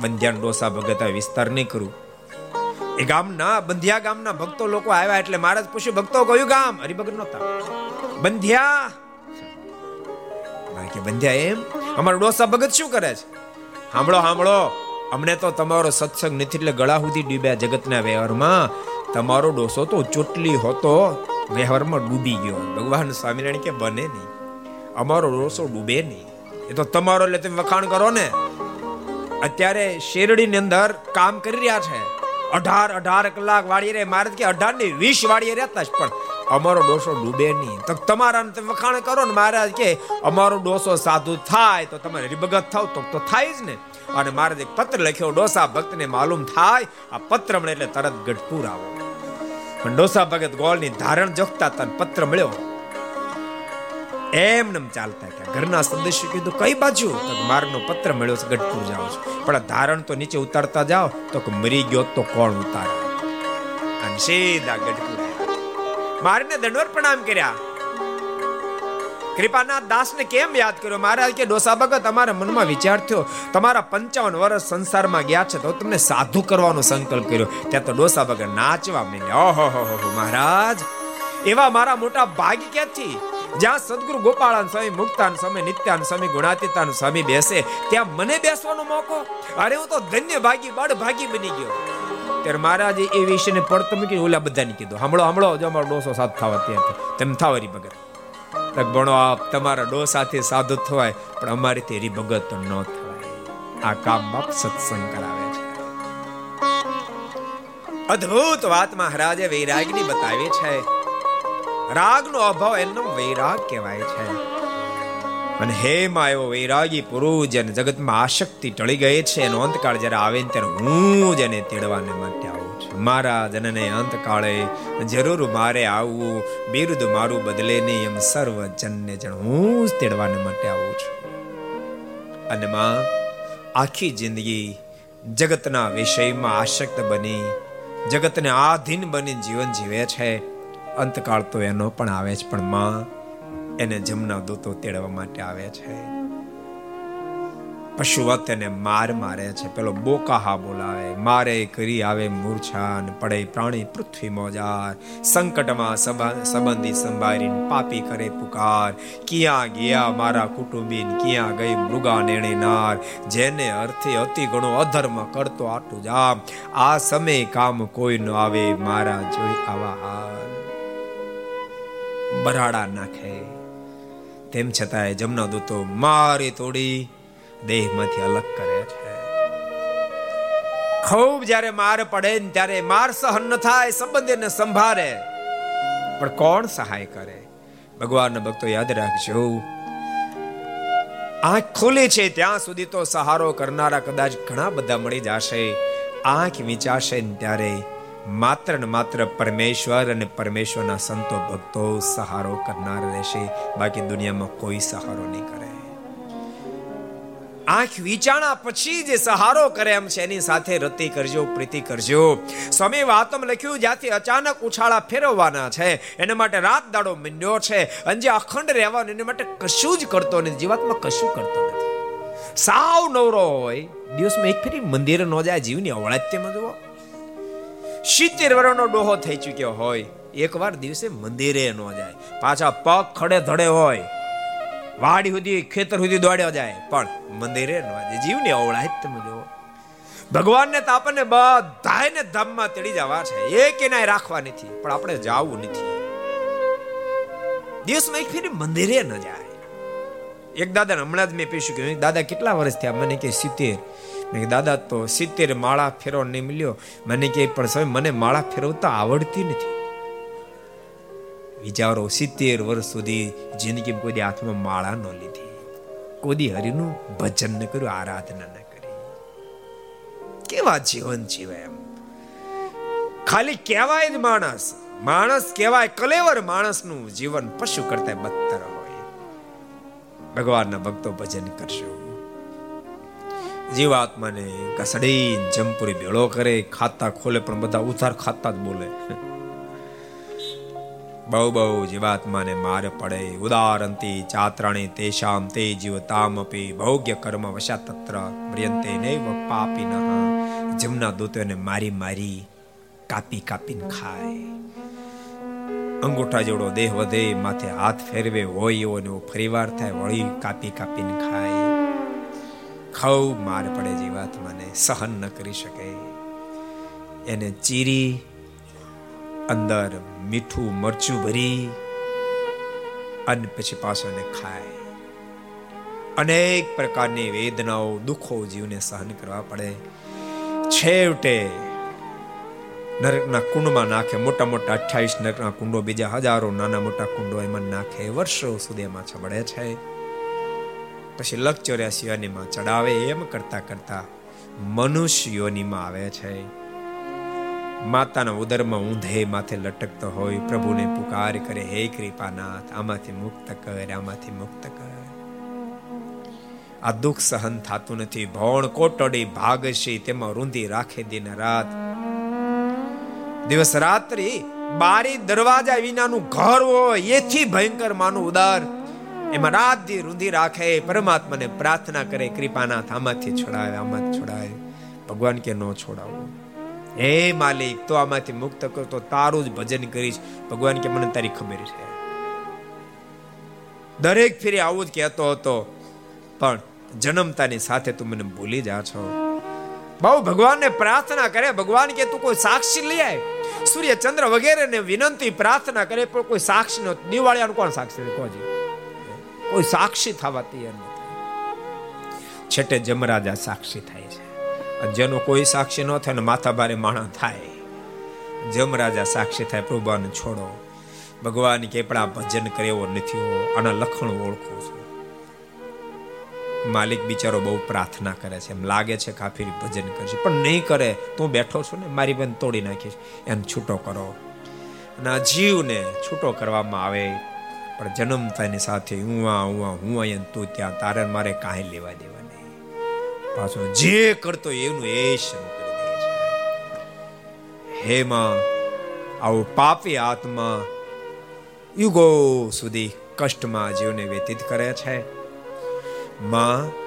બંધ્યાન ડોસા ભગત વિસ્તાર નહીં કરું. એ ગામના, બંધિયા ગામના ભક્તો લોકો આવ્યા એટલે મહારાજ પૂછ્યું, ભક્તો, કયું ગામ? હરિભગત નહોતા. બંધિયા કે બંધ્યા એમ? અમારો ડોસા ભગત શું કરે છે? સાંભળો સાંભળો અમને તો તમારો સત્સંગ નથી એટલે ગળા સુધી ડૂબ્યા જગતના વ્યવહારમાં. તમારો ડોસો તો ચોટલી હોતો, વ્યવહારમાં ડૂબી ગયો. ભગવાન સ્વામિનારાયણ કે બને નહીં. અમારો ડોસો ડૂબે નહીં. એ તો તમારો એટલે તમે વખાણ કરો ને. અત્યારે શેરડીની અંદર કામ કરી રહ્યા છે. અઢાર અઢાર કલાક વાળી રે મારે કે અઢાર ને વીસ વાળીએ રહેતા જ, પણ અમારો ડોસો ડૂબે નહીં. તો તમારા તમે વખાણ કરો ને મહારાજ કે અમારો ડોસો સાધુ થાય તો તમે હરિભગત થાવ તો તો થાય જ ને. અને મહારાજ એક પત્ર લખ્યો, ડોસા ભક્તને માલુમ થાય. આ પત્ર મળે એટલે તરત ગઢપુર આવો પણ ડોસા ભગત ગોળની ધારણ જોખતા તને પત્ર મળ્યો. એમ નમ ચાલતા કે ઘરના સદસ્યો કીધું, કઈ બાજુ? તો પત્ર મળ્યો છે, ગઢપુર જાઓ છો. પણ ધારણ તો નીચે ઉતારતા જાઓ, તો કે, મરી ગયો તો કોણ ઉતારે? અને સીધા ગઢપુર મારીને દંડવત પ્રણામ કર્યા. કૃપાનાથ દાસને કેમ યાદ કર્યો? મહારાજ કે, ડોસા ભગત, તમારા મનમાં વિચાર થયો. તમારા પંચાવન વર્ષ સંસારમાં ગયા છે, તો તમને સાધુ કરવાનો સંકલ્પ કર્યો. ત્યાં તો ડોસા ભગત નાચવા માંડ્યા. ઓહો હો હો, મહારાજ. એવા મારા મોટા ભાગ્ય ક્યાંથી? જ્યાં સદગુરુ ગોપાળાન સ્વામી, મુક્તાન સ્વામી, નિત્યાન સ્વામી, ગુણાતીતાન સ્વામી બેસે, ત્યાં મને બેસવાનો મોકો? અરે હું તો ધન્ય ભાગી, બળ ભાગી બની ગયો. ત્યારે મહારાજે એ વિષયને પડતો મૂકી ઓલા બધાને કીધું હમળો હમળો જો અમારો ડોસો સાથ થવા ત્યાં તેમ થાવ હરી ભગત ભણો, આપ તમારા ડો સાથે સાધુ થવાય, પણ અમારી હરી ભગત તો ન થવાય. આ કામ બાપ સત્સંગ કરાવે છે. અદ્ભુત વાત મહારાજે વૈરાગની બતાવી છે. રાગનો અભાવ એનો વૈરાગ કહેવાય છે. અને હેમાં એવો વૈરાગી પુરુષ જેને જગતમાં આશક્તિ ટળી ગઈ છે, એનો અંતકાળ જ્યારે આવે ત્યારે હું જ તેડવાને માટે આવું છું. મારા જનને અંતકાળે જરૂર મારે આવવું, બિરુદ મારું બદલે નહીં, એમ સર્વ જનને જણ હું જ તેડવાને માટે આવું છું. અને માં, આખી જિંદગી જગતના વિષયમાં આશક્ત બની, જગતને આધીન બની જીવન જીવે છે. અંતકાળ તો એનો પણ આવે છે પણ માં એને જમના દૂતો તેડવા માટે આવે છે. પશુવત એને માર મારે છે. પેલો બોકાહા બોલાવે, મારે કરી આવે મૂર્છા પડે પ્રાણી પૃથ્વી મોજાર. સંકટમાં સંબંધી સંભાળીને પાપી કરે પુકાર. ક્યાં ગયા મારા કુટુંબીન, ક્યાં ગઈ મૃગા નેણે નાર. જેને અર્થે અતિ ઘણો અધર્મ કરતો આટું જામ. આ સમય કામ કોઈ ન આવે, મારા જોઈ આવા હાલ બરાડા નાખે. તેમ છતાંય જમના દૂતો મારી તોડી દેહમાંથી અલગ કરે છે. ખૂબ જ્યારે માર પડે ને ત્યારે માર સહન ન થાય, સંબંધીને સંભાળે. પણ કોણ સહાય કરે? ભગવાનના ભક્તો યાદ રાખજો. આંખ ખુલી છે ત્યાં સુધી તો સહારો કરનારા કદાચ ઘણા બધા મળી જશે. આંખ વિચારશે ત્યારે માત્ર ને માત્ર પરમેશ્વર અને પરમેશ્વરના સંતો ભક્તો સહારો કરનાર રહેશે. બાકી દુનિયામાં કોઈ સહારો નહીં કરે. આંખ વિચારણા પછી જે સહારો કરે એમ છે, એની સાથે રતિ કરજો, પ્રીતિ કરજો. સ્વામી વાતમ લખ્યું, જ્યાંથી અચાનક ઉછાળા ફેરવવાના છે, એના માટે રાત દાડો મીંડ્યો છે. અને જે અખંડ રહેવાનું, એના માટે કશું જ કરતો નથી, જીવાતમાં કશું કરતો નથી. સાવ નવરો હોય, દિવસમાં એક ફેરી મંદિરે ન જાય, જીવની અવળાત્યમાં જુઓ. સિત્તેર વર્ષનો ડોહો થઈ ચૂક્યો હોય. એકવાર દિવસે મંદિરે ન જાય. પાછા પગ ખડે ધડે હોય. વાડી સુધી, ખેતર સુધી દોડ્યો જાય. પણ મંદિરે ન જાય. જીવની અવળાય તમે જો ભગવાનને તો આપણને બધાને ધામમાં તેડી જવા છે. એક નાય રાખવા નથી. પણ આપણે જાવું નથી. દિવસમાં એક ફેરી મંદિરે ન જાય. એક દાદા હમણાં જ મેં પીશું કે, દાદા, કેટલા વર્ષ થયા? મને કે, સિત્તેર. મેં દાદા, તો સિત્તેર માળા ફેરવા નહીં મળ્યો. મને કે પણ સમય મને માળા ફેરવતા આવડતી નથી. વિચારો, સિત્તેર વર્ષ સુધી જિંદગી કોઈ હાથમાં માળા ન લીધી. કોદી હરિનું ભજન ન કર્યું, આરાધના ન કરી. કેવા જીવન જીવે એમ. ખાલી કહેવાય જ માણસ. માણસ કહેવાય કલેવર, માણસનું જીવન પશુ કરતા બદતર હોય. ભગવાનના ભક્તો ભજન કરશો. જીવાત્માને કસડી જમપુરી ભેળો કરે, ખાતા ખોલે, પણ બધા ઉધાર ખાતા જ બોલે. બહુ બહુ જીવાત્માને માર પડે. ઉદારંતી ચાત્રાણી તેશામ તે જીવતામપી ભોગ્ય કર્મ વશા તત્ર મ્રિયંતે નૈવ પાપીનઃ. જમના દૂતોને મારી મારી કાપી કાપીને ખાય. અંગૂઠા જેવડો દેહ વધે, માથે હાથ ફેરવે, હોય એવો ફરી ફરીવાર થાય, વળી કાપી કાપીને ખાય. ખૂબ માર પડે જીવાત્માને સહન ન કરી શકે. એને ચીરી, અંદર મીઠું મરચું ભરી, અને પછી પાછો એને ખાય. અનેક પ્રકારની વેદનાઓ, દુઃખો જીવને સહન કરવા પડે. છેવટે નરકના કુંડમાં નાખે મોટા મોટા અઠ્યાવીસ નરકના કુંડો, બીજા હજારો નાના મોટા કુંડો એમાં નાખે. વર્ષો સુધી એમાં છબડે છે. પછી લક ચોર્યાસી ચડાવે એમ કરતા કરતા મનુષ્ય આવે છે. માતાના ઉદરમાં ઊંધે માથે લટકતો હોય, પ્રભુને પુકાર કરે, હે કૃપાનાથ, આમાંથી મુક્ત કર, આમાંથી મુક્ત કર. આ દુઃખ સહન થતું નથી. ભોણ કોટડી ભાગશી, તેમાં રૂંધી રાખે દિન રાત. દિવસ રાત્રિ બારી દરવાજા વિનાનું ઘર હોય, એથી ભયંકર માનું ઉદાર. એમાં રાત દી રૂંધી રાખે, પરમાત્માને પ્રાર્થના કરે, કૃપાનાથ આમાંથી છોડાવે આમાંથી છોડાવે. ભગવાન કે ન છોડાવો. હે માલિક, તો આમાંથી મુક્ત કર, તો તારું જ ભજન કરીશ. ભગવાન કે મને તારી ખબર છે. દરેક ફેરી આવું જ કહેતો હતો, પણ જન્મતાની સાથે તું મને ભૂલી જા છો. બહુ ભગવાનને પ્રાર્થના કરે, ભગવાન કે તું કોઈ સાક્ષી લઈ આય. સૂર્ય ચંદ્ર વગેરે ને વિનંતી પ્રાર્થના કરે, પણ કોઈ સાક્ષી નો દિવાળિયાનું કોણ સાક્ષી કોજી કોઈ સાક્ષી થવા તૈયાર નથી. છેટે જમરાજા સાક્ષી થાય છે. જેનો કોઈ સાક્ષી ન થાય ને માથા ભારે માણા થાય, જમરાજા સાક્ષી થાય, પ્રભુને છોડો. ભગવાન કે પણ આ ભજન કરેવો નથી આના લખણ ઓળખું છું. માલિક બિચારો બહુ પ્રાર્થના કરે છે, એમ લાગે છે કે આ ફેરી ભજન કરશે. પણ નહીં કરે, તું બેઠો છું ને, મારી બેન તોડી નાખીશ. એને છૂટો કરો. અને આ જીવને છૂટો કરવામાં આવે. પણ જન્મતાની સાથે હું આ હું આ, હું અહીંયા તું ત્યાં તારે મારે કાંઈ લેવા દેવા નહીં પાછો જે કરતો એનું એ શરૂ કરી દે છે. હે માં, આવું પાપી આત્મા યુગો સુધી કષ્ટમાં જીવને વ્યતીત કરે છે. માં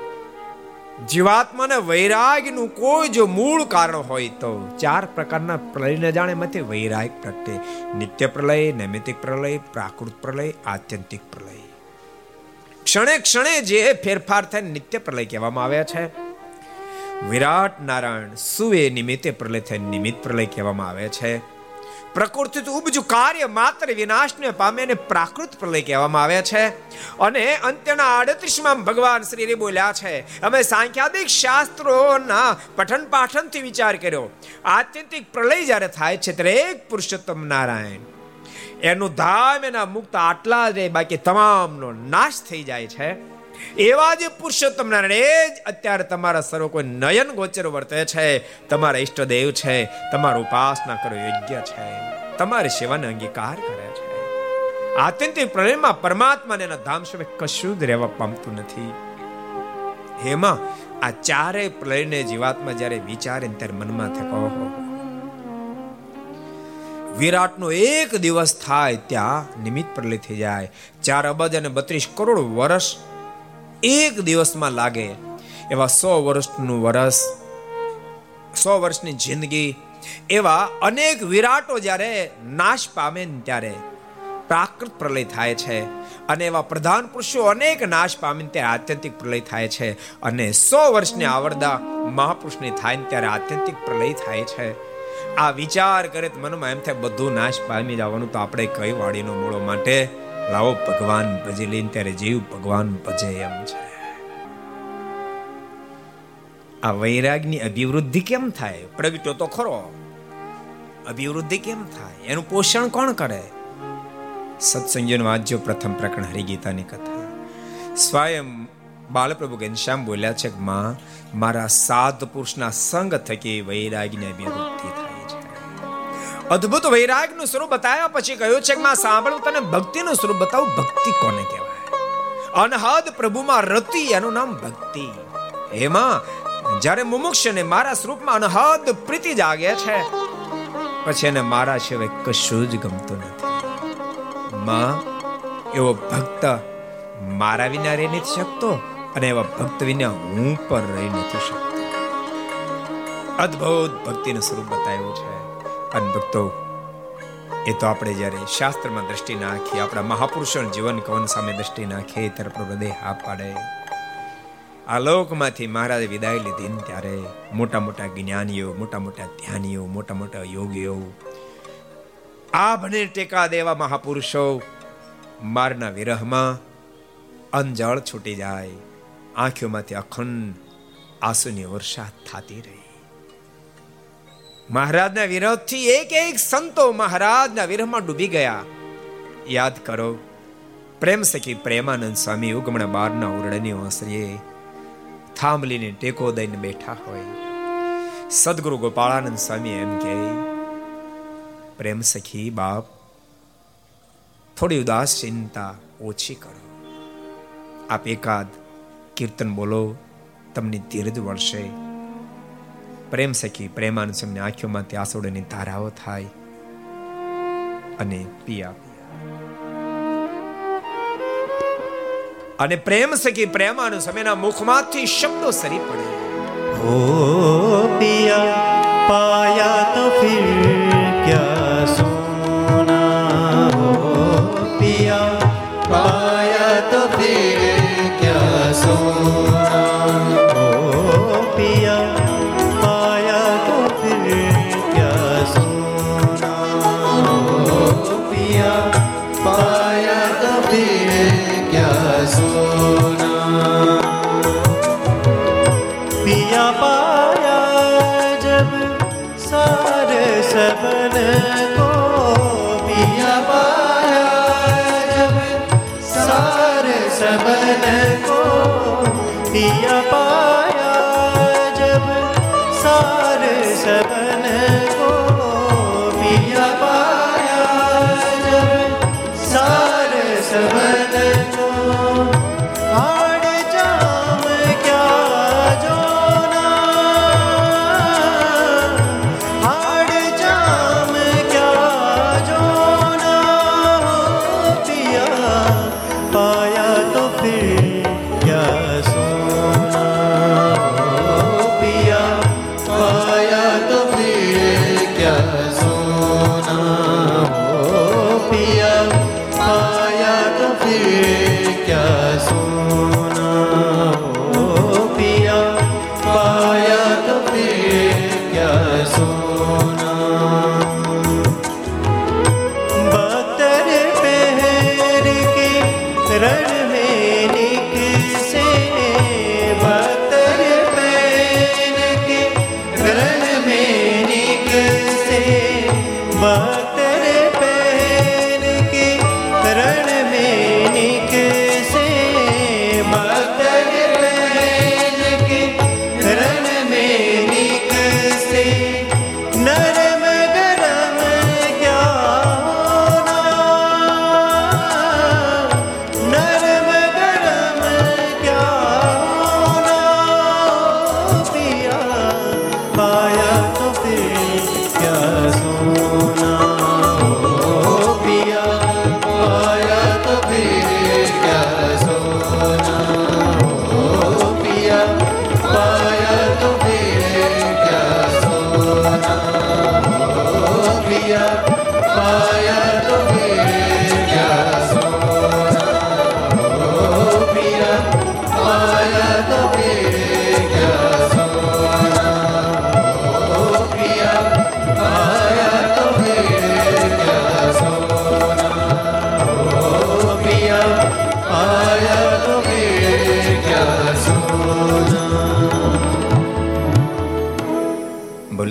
જીવાત્માને વૈરાગ્યનું કોઈ જો મૂળ કારણ હોય તો ચાર પ્રકારના પ્રલયને જાણે મતે વૈરાગ પ્રગટે નિત્ય પ્રલય નૈમિતિક પ્રલય, પ્રાકૃત પ્રલય, આત્યંતિક પ્રલય. ક્ષણે ક્ષણે જે ફેરફાર થાય નિત્ય પ્રલય કહેવામાં આવે છે. વિરાટ નારાયણ સુવે નિમિત્તે પ્રલય થાય નિમિત્ત પ્રલય કહેવામાં આવે છે. પ્રકૃતિ ઉપજું કાર્ય માત્ર વિનાશને પામે અને પ્રાકૃત પ્રલય કહેવામાં આવે છે. અને અંત્યના આડત્રીસમાં ભગવાન શ્રી બોલ્યા છે, અમે સાંખ્યાદિક શાસ્ત્રોના પઠન પાઠનથી વિચાર કર્યો. આત્યંતિક પ્રલય જ્યારે થાય છે ત્યારે એક પુરુષોત્તમ નારાયણ. એનું ધામ એના મુક્ત આટલા જ બાકી તમામનો નાશ થઈ જાય છે. એવા જે પુરુષોત્તમ નારાયણ જ, અત્યારે તમારા સર્વ કોઈ નયન ગોચર વર્તે છે. તમારા ઈષ્ટદેવ છે. તમારો ઉપાસના કરો યોગ્ય છે. તમારી સેવાને અંગીકાર કરે છે. આત્યંતિક પ્રલયમાં પરમાત્માને એના ધામ સિવાય કશું જ રહેવા પામતું નથી. હેમાં આ ચારે પ્રલયને જીવાત્મા જ્યારે વિચારે ત્યારે મનમાં થાય ઓહો વિરાટનો એક દિવસ થાય ત્યાં નિમિત્ત પ્રલય થઈ જાય. ચાર અબજ અને બત્રીસ કરોડ વર્ષ એક દિવસમાં લાગે એવા સો વર્ષનું વરસ, સો વર્ષની જિંદગી, એવા અનેક વિરાટો જ્યારે નાશ પામે ત્યારે પ્રાકૃત પ્રલય થાય છે અને એવા પ્રધાન પુરુષો અનેક નાશ પામીને ત્યારે આત્યંતિક પ્રલય થાય છે અને સો વર્ષની આવરદા મહાપુરુષની થાય ને ત્યારે આત્યંતિક પ્રલય થાય છે. આ વિચાર કરે તો મનમાં એમ થાય બધું નાશ પામી જવાનું તો આપણે કઈ વાડીનો મૂળો માટે લાવો, ભગવાન ભજી લઈને ત્યારે જીવ ભગવાન ભજે એમ છે. આ વૈરાગની અભિવૃદ્ધિ કેમ થાય? પ્રગટ્યો તો ખરો. અભિવૃદ્ધિ કેમ થાય? એનું પોષણ કોણ કરે? સત્સંગીનો વાંચ્યો પ્રથમ પ્રકરણ હરિગીતાની કથા. સ્વયં બાલપ્રભુ ઘનશ્યામ બોલ્યા છે માં, મારા સાત પુરુષના સંગ થકી વૈરાગની અભિવૃદ્ધિ થાય. અદ્ભુત વૈરાગનું સ્વરૂપ બતાવ્યા પછી કહ્યું છે કે માં સાંભળું તને ભક્તિનું સ્વરૂપ બતાવું. ભક્તિ કોને કહેવાય? અનહદ પ્રભુમાં રતિ, એનું નામ ભક્તિ. એમાં જ્યારે મુમુક્ષને મારા સ્વરૂપમાં અનહદ પ્રીતિ જાગે છે, પછી એને મારા સિવાય કશું જ ગમતું નથી. માં, એવો ભક્ત મારા વિના રહી નથી શકતો અને એવા ભક્ત વિના હું પણ રહી નથી શકતો. અદ્ભુત ભક્તિનું સ્વરૂપ બતાવ્યું છે. અને ભક્તો એ તો આપણે જ્યારે શાસ્ત્રમાં દ્રષ્ટિ નાખીએ આપણા મહાપુરુષોના જીવન કવન સામે દ્રષ્ટિ નાખીએ ત્યારે પ્રભુ દેહ હા પાડે. આ લોકમાંથી મહારાજે વિદાય લીધી ને ત્યારે મોટા મોટા જ્ઞાનીઓ, મોટા મોટા ધ્યાનીઓ, મોટા મોટા યોગીઓ, આ ભને ટેકા દેવા મહાપુરુષો, મારના વિરહમાં અંજળ છૂટી જાય. આંખોમાંથી અખંડ આંસુની વર્ષા થતી રહી. મહારાજના વિરોધથી એક એક સંતો મહારાજના વિરહમાં ડૂબી ગયા. યાદ કરો, પ્રેમ સખી પ્રેમાનંદ સ્વામી ઉગમણા બારના ઉરડની ઓસરીએ થાંભલીને ટેકો દઈને બેઠા હોય. સદગુરુ ગોપાળાનંદ સ્વામી એમ કે પ્રેમ સખી બાપ, થોડી ઉદાસ ચિંતા ઓછી કરો. આપ એકાદ કીર્તન બોલો, તમને ધીરજ વળશે. પ્રેમ સખી પ્રેમાનું એમને આંખોમાંથી આસોડની ધારાઓ થાય અને પિયા. અને પ્રેમ સખી પ્રેમાનું સમયના મુખમાંથી શબ્દો સરી પડે. ઓ પિયા, પાયા দিয়া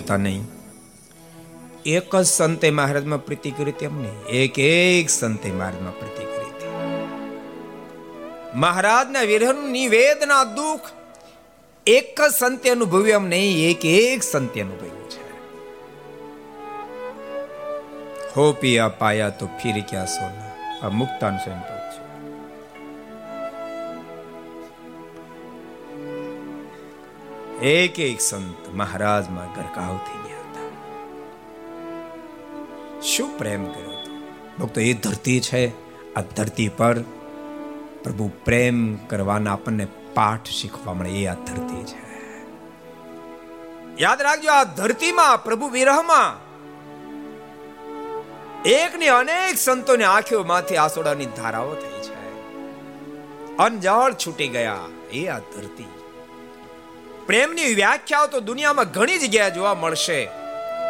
બોલતા નહીં. એક જ સંતે મહારાજમાં પ્રીતિ કરી તેમ નહીં એક એક સંતે મહારાજમાં પ્રીતિ કરી હતી. મહારાજના વિરહનું નિવેદના દુઃખ. એક જ સંતે અનુભવ્યું એમ નહીં, એક એક સંતે અનુભવ્યું છે. હો પિયા પાયા તો ફિર ક્યાં સોના? આ મુક્તાન સ્વયં એક એક સંત મહારાજમાં ગરકાવ થઈ ગયા હતા. શું પ્રેમ કર્યો હતો? ભક્તો, એ ધરતી છે. આ ધરતી પર પ્રભુ પ્રેમ કરવાના આપણને પાઠ શીખવા મળે, એ આ ધરતી છે. યાદ રાખજો, આ ધરતીમાં પ્રભુ વિરહમાં એકની અનેક સંતોની આંખોમાંથી આસોડાની ધારાઓ થઈ છે. અનજળ છૂટી ગયા, એ આ ધરતી પ્રેમની વ્યાખ્યાઓ તો દુનિયામાં ઘણી જગ્યાએ જોવા મળશે.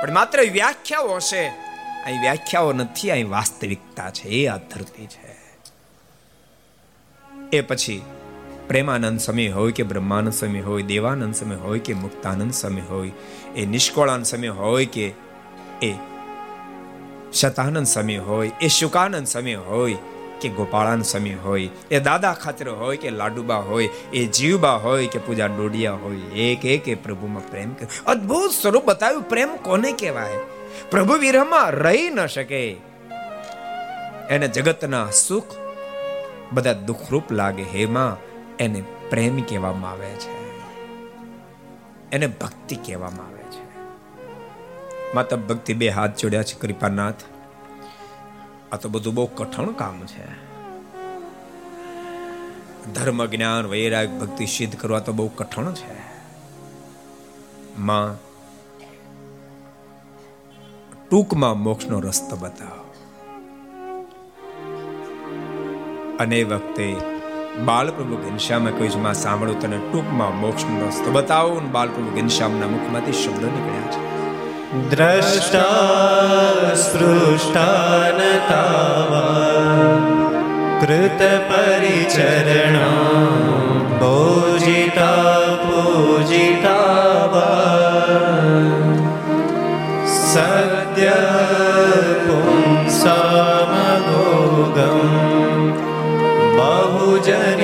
પણ માત્ર વ્યાખ્યાઓ હશે. અહીં વ્યાખ્યાઓ નથી, અહીં વાસ્તવિકતા છે, એ આ ધરતી છે. એ પછી પ્રેમાનંદ સમય હોય કે બ્રહ્માનંદ સમય હોય, દેવાનંદ સમય હોય કે મુક્તાનંદ સમય હોય, એ નિષ્કોળાનંદ સમય હોય કે એ શતાનંદ સમય હોય, એ શુકાનંદ સમય હોય કે ગોપાળાન સમય હોય, એ દાદા ખાતર હોય કે લાડુબા હોય, એ જીવબા હોય કે પૂજા ડોડિયા હોય, એક એક પ્રભુમાં પ્રેમ અદ્ભુત સ્વરૂપ બતાવ્યું. પ્રેમ કોને કહેવાય? પ્રભુ વિરહમાં રહી ન શકે. એને જગતના સુખ બધા દુઃખરૂપ લાગે હેમાં એને પ્રેમ કહેવામાં આવે છે. એને ભક્તિ કહેવામાં આવે છે. માતા ભક્તિ બે હાથ જોડ્યા છે, કૃપાનાથ. આ તો બધું બહુ કઠણ કામ છે. ધર્મ, જ્ઞાન, વૈરાગ, ભક્તિ સિદ્ધ કરવા તો બહુ કઠણ છે. માં, ટૂંકમાં મોક્ષનો રસ્તો બતાવો. અને વખતે બાલપ્રભુ ઘનશ્યામે કહ્યું માં, સાંભળો, તને ટૂંકમાં મોક્ષનો રસ્તો બતાવો. બાલપ્રભુ ઘનશ્યામના મુખમાંથી શબ્દો નીકળ્યા છે. દ્રષ્ટા સ્પૃષ્ટાન તાવા કૃત પરિચરણા ભોજિતા પૂજિતા સદ્ય પુંસામગોગમ બહુજની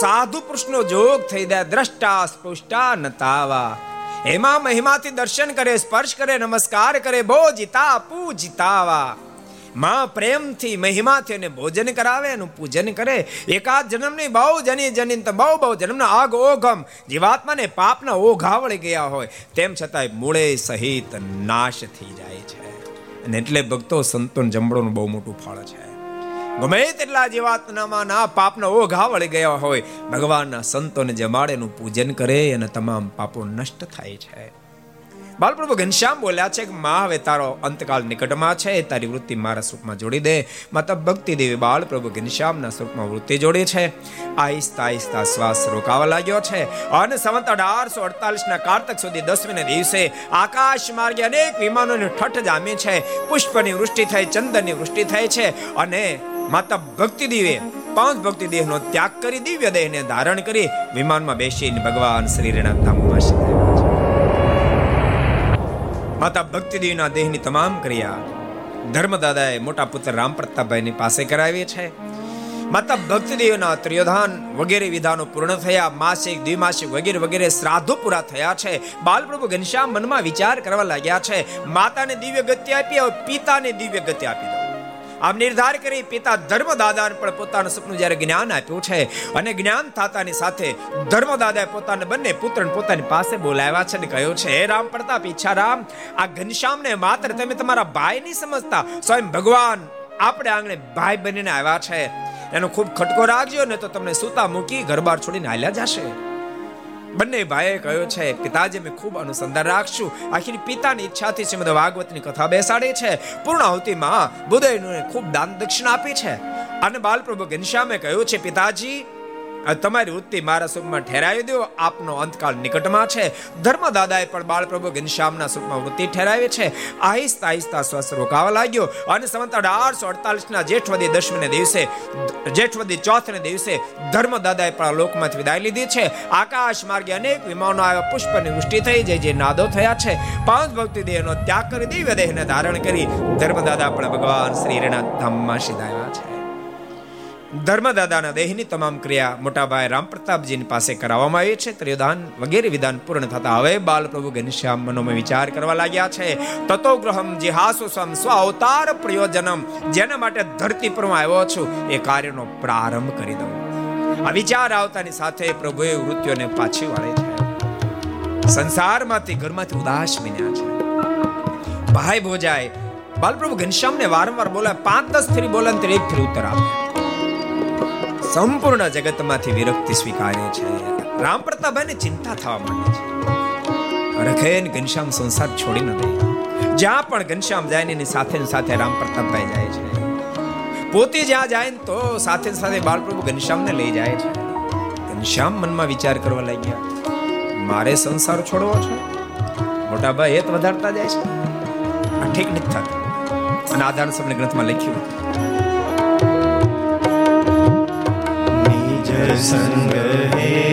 સાધુ પુરુષનો જોગ થઈ જાય, દ્રષ્ટા, સ્પૃષ્ટા, નતાવા. એમાં મહિમાથી દર્શન કરે, સ્પર્શ કરે, નમસ્કાર કરે ભોજિતા પૂજિતાવા. માં પ્રેમથી મહિમાથી એને ભોજન કરાવે, એનું પૂજન કરે. એકાદ જન્મની બહુ જની જની તો બહુ બહુ જન્મના આગ ઓઘમ જીવાત્માને પાપના ઓઘાવળી ગયા હોય. તેમ છતાંય મૂળે સહિત નાશ થઈ જાય છે. અને એટલે ભક્તો સંતોન જમણોનું બહુ મોટું ફળ છે. ગમે તેટલા જીવાત્મામાં ના પાપના ઓઘા વળી ગયા હોય, ભગવાનના સંતોને જમાડેનું પૂજન કરે અને તમામ પાપો નષ્ટ થાય છે. બાલપ્રભુ ઘનશ્યામ બોલ્યા છે કે, મા, હવે તારો અંતકાળ નિકટમાં છે, તારી વૃત્તિ મારા સ્વરૂપમાં જોડી દે. માતા ભક્તિ દેવી બાલપ્રભુ ઘનશ્યામના સ્વરૂપમાં વૃત્તિ જોડી છે. આહિસ્તા આહિસ્તા શ્વાસ રોકાવા લાગ્યો છે. અને સંવત અઢારસો અડતાલીસ ના કારતક સુધી દસમીને દિવસે આકાશ માર્ગે અનેક વિમાનોની ઠઠ જામી છે. પુષ્પની વૃષ્ટિ થઈ, ચંદનની વૃષ્ટિ થઈ છે અને માતા ભક્તિ દેવે પાંચ ભક્તિ દેહનો ત્યાગ કરી, દિવ્ય દેહને ધારણ કરી વિમાનમાં બેસીને ભગવાન શ્રી રેણા ધામમાં માતા ભક્તિદેવીના દેહની તમામ ક્રિયા ધર્મદાદાએ મોટા પુત્ર રામ પ્રતાપભાઈની પાસે કરાવી છે. માતા ભક્તિદેવના ત્રિયોધાન વગેરે વિધાનો પૂર્ણ થયા, માસિક, દ્વિમાસિક વગેરે વગેરે શ્રાદ્ધો પૂરા થયા છે. બાલપ્રભુ ઘનશ્યામ મનમાં વિચાર કરવા લાગ્યા છે, માતાને દિવ્ય ગતિ આપી પિતાને દિવ્ય ગતિ આપી દો. આમ નિર્ધાર કરી પિતા ધર્મદાદાને પણ પોતાનું સપનું જ્યારે જ્ઞાન આપ્યું છે અને જ્ઞાન થતાની સાથે ધર્મદાદાએ પોતાને બંને પુત્રને પોતાની પાસે બોલાવ્યા છે અને કહ્યું છે, હે રામ પ્રતાપ, ઈચ્છા રામ, આ ઘનશ્યામને માત્ર તમે તમારા ભાઈ નહીં સમજતા, સ્વયં ભગવાન આપણે આંગણે ભાઈ બનીને આવ્યા છે. એનો ખૂબ ખટકો રાખજો ને તો તમને સૂતા મૂકી ઘર બાર છોડીને હાલ્યા જશે. બંને ભાઈએ કહ્યું છે, પિતાજી, અમે ખૂબ અનુસંધાન રાખશું. આખી પિતાની ઈચ્છાથી શ્રીમદ ભાગવતની કથા બેસાડી છે. પૂર્ણાહુતિમાં બુદયને ખૂબ દાન દક્ષિણા આપી છે. અને બાલપ્રભુ ઘનશ્યામે કહ્યું છે, પિતાજી તમારી વૃત્તિ મારા સ્વરૂપમાં ઠેરાવી દો. આપનો અંતકાળ નિકટમાં છે. ધર્મ દાદાએ પણ બાળપ્રભુ ઘનશ્યામના સ્વરૂપમાં વૃત્તિ ઠેરાવી છે. આહિસ્તા આહિસ્તા શ્વાસ રોકાવા લાગ્યો અને સંવત અઢારસો અડતાલીસ ના જેઠવદી દશમને દિવસે, જેઠવદી ચોથને દિવસે ધર્મ દાદાએ પણ લોકમાંથી વિદાય લીધી છે. આકાશ માર્ગે અનેક વિમાનો આવ્યા. પુષ્પની વૃષ્ટિ થઈ. જે જે નાદો થયા છે. પાંચ ભક્તિ દેહનો ત્યાગ કરી, દિવ્ય દેહને ધારણ કરી ધર્મદાદા પણ ભગવાન શ્રી રેણા ધામમાં સીધાયા છે. ધર્મદાદાના દેહની તમામ ક્રિયા મોટાભાઈ રામ પ્રતાપજીની પાસે કરાવવામાં આવી છે. ત્રિયોદાન વગેરે વિધાન પૂર્ણ થતા હવે બાલપ્રભુ ઘનશ્યામ મનોમાં વિચાર કરવા લાગ્યા છે. તતો ગ્રહમ જિહાસુ સ્વમ સ્વ અવતાર પ્રયોજનમ, જેના માટે ધરતી પર આવ્યો છું, એ કાર્યનો પ્રારંભ કરી દઉં. આ વિચાર આવતાની સાથે પ્રભુએ વૃત્તિઓને પાછી વાળે છે. સંસારમાંથી ઘરમાંથી ઉદાસ બન્યા છે. ભાઈ ભોજાય, બાલપ્રભુ ઘનશ્યામને વારંવાર બોલાય, પાંચ દસ ફેરી બોલાય એક ફેરી ઉત્તર આપે. સંપૂર્ણ જગતમાંથી વિરક્તિ સ્વીકારે છે. રામ પ્રતાપભાઈને ચિંતા થવા માંડે છે. રખેન ઘનશ્યામ સંસાર છોડી ન દે. જ્યાં પણ ઘનશ્યામ જાય એની સાથે સાથે રામ પ્રતાપભાઈ જાય છે. પોતે જ્યાં જાય ને તો સાથે સાથે બાળપ્રભુ ઘનશ્યામને લઈ જાય છે. ઘનશ્યામ મનમાં વિચાર કરવા લાગ્યા, મારે સંસાર છોડવો છે? મોટા ભાઈ એ વધારતા જાય છે? આ ઠીક નથી થતું. અને આધાર સમને ગ્રંથમાં લખ્યું સંગ હેત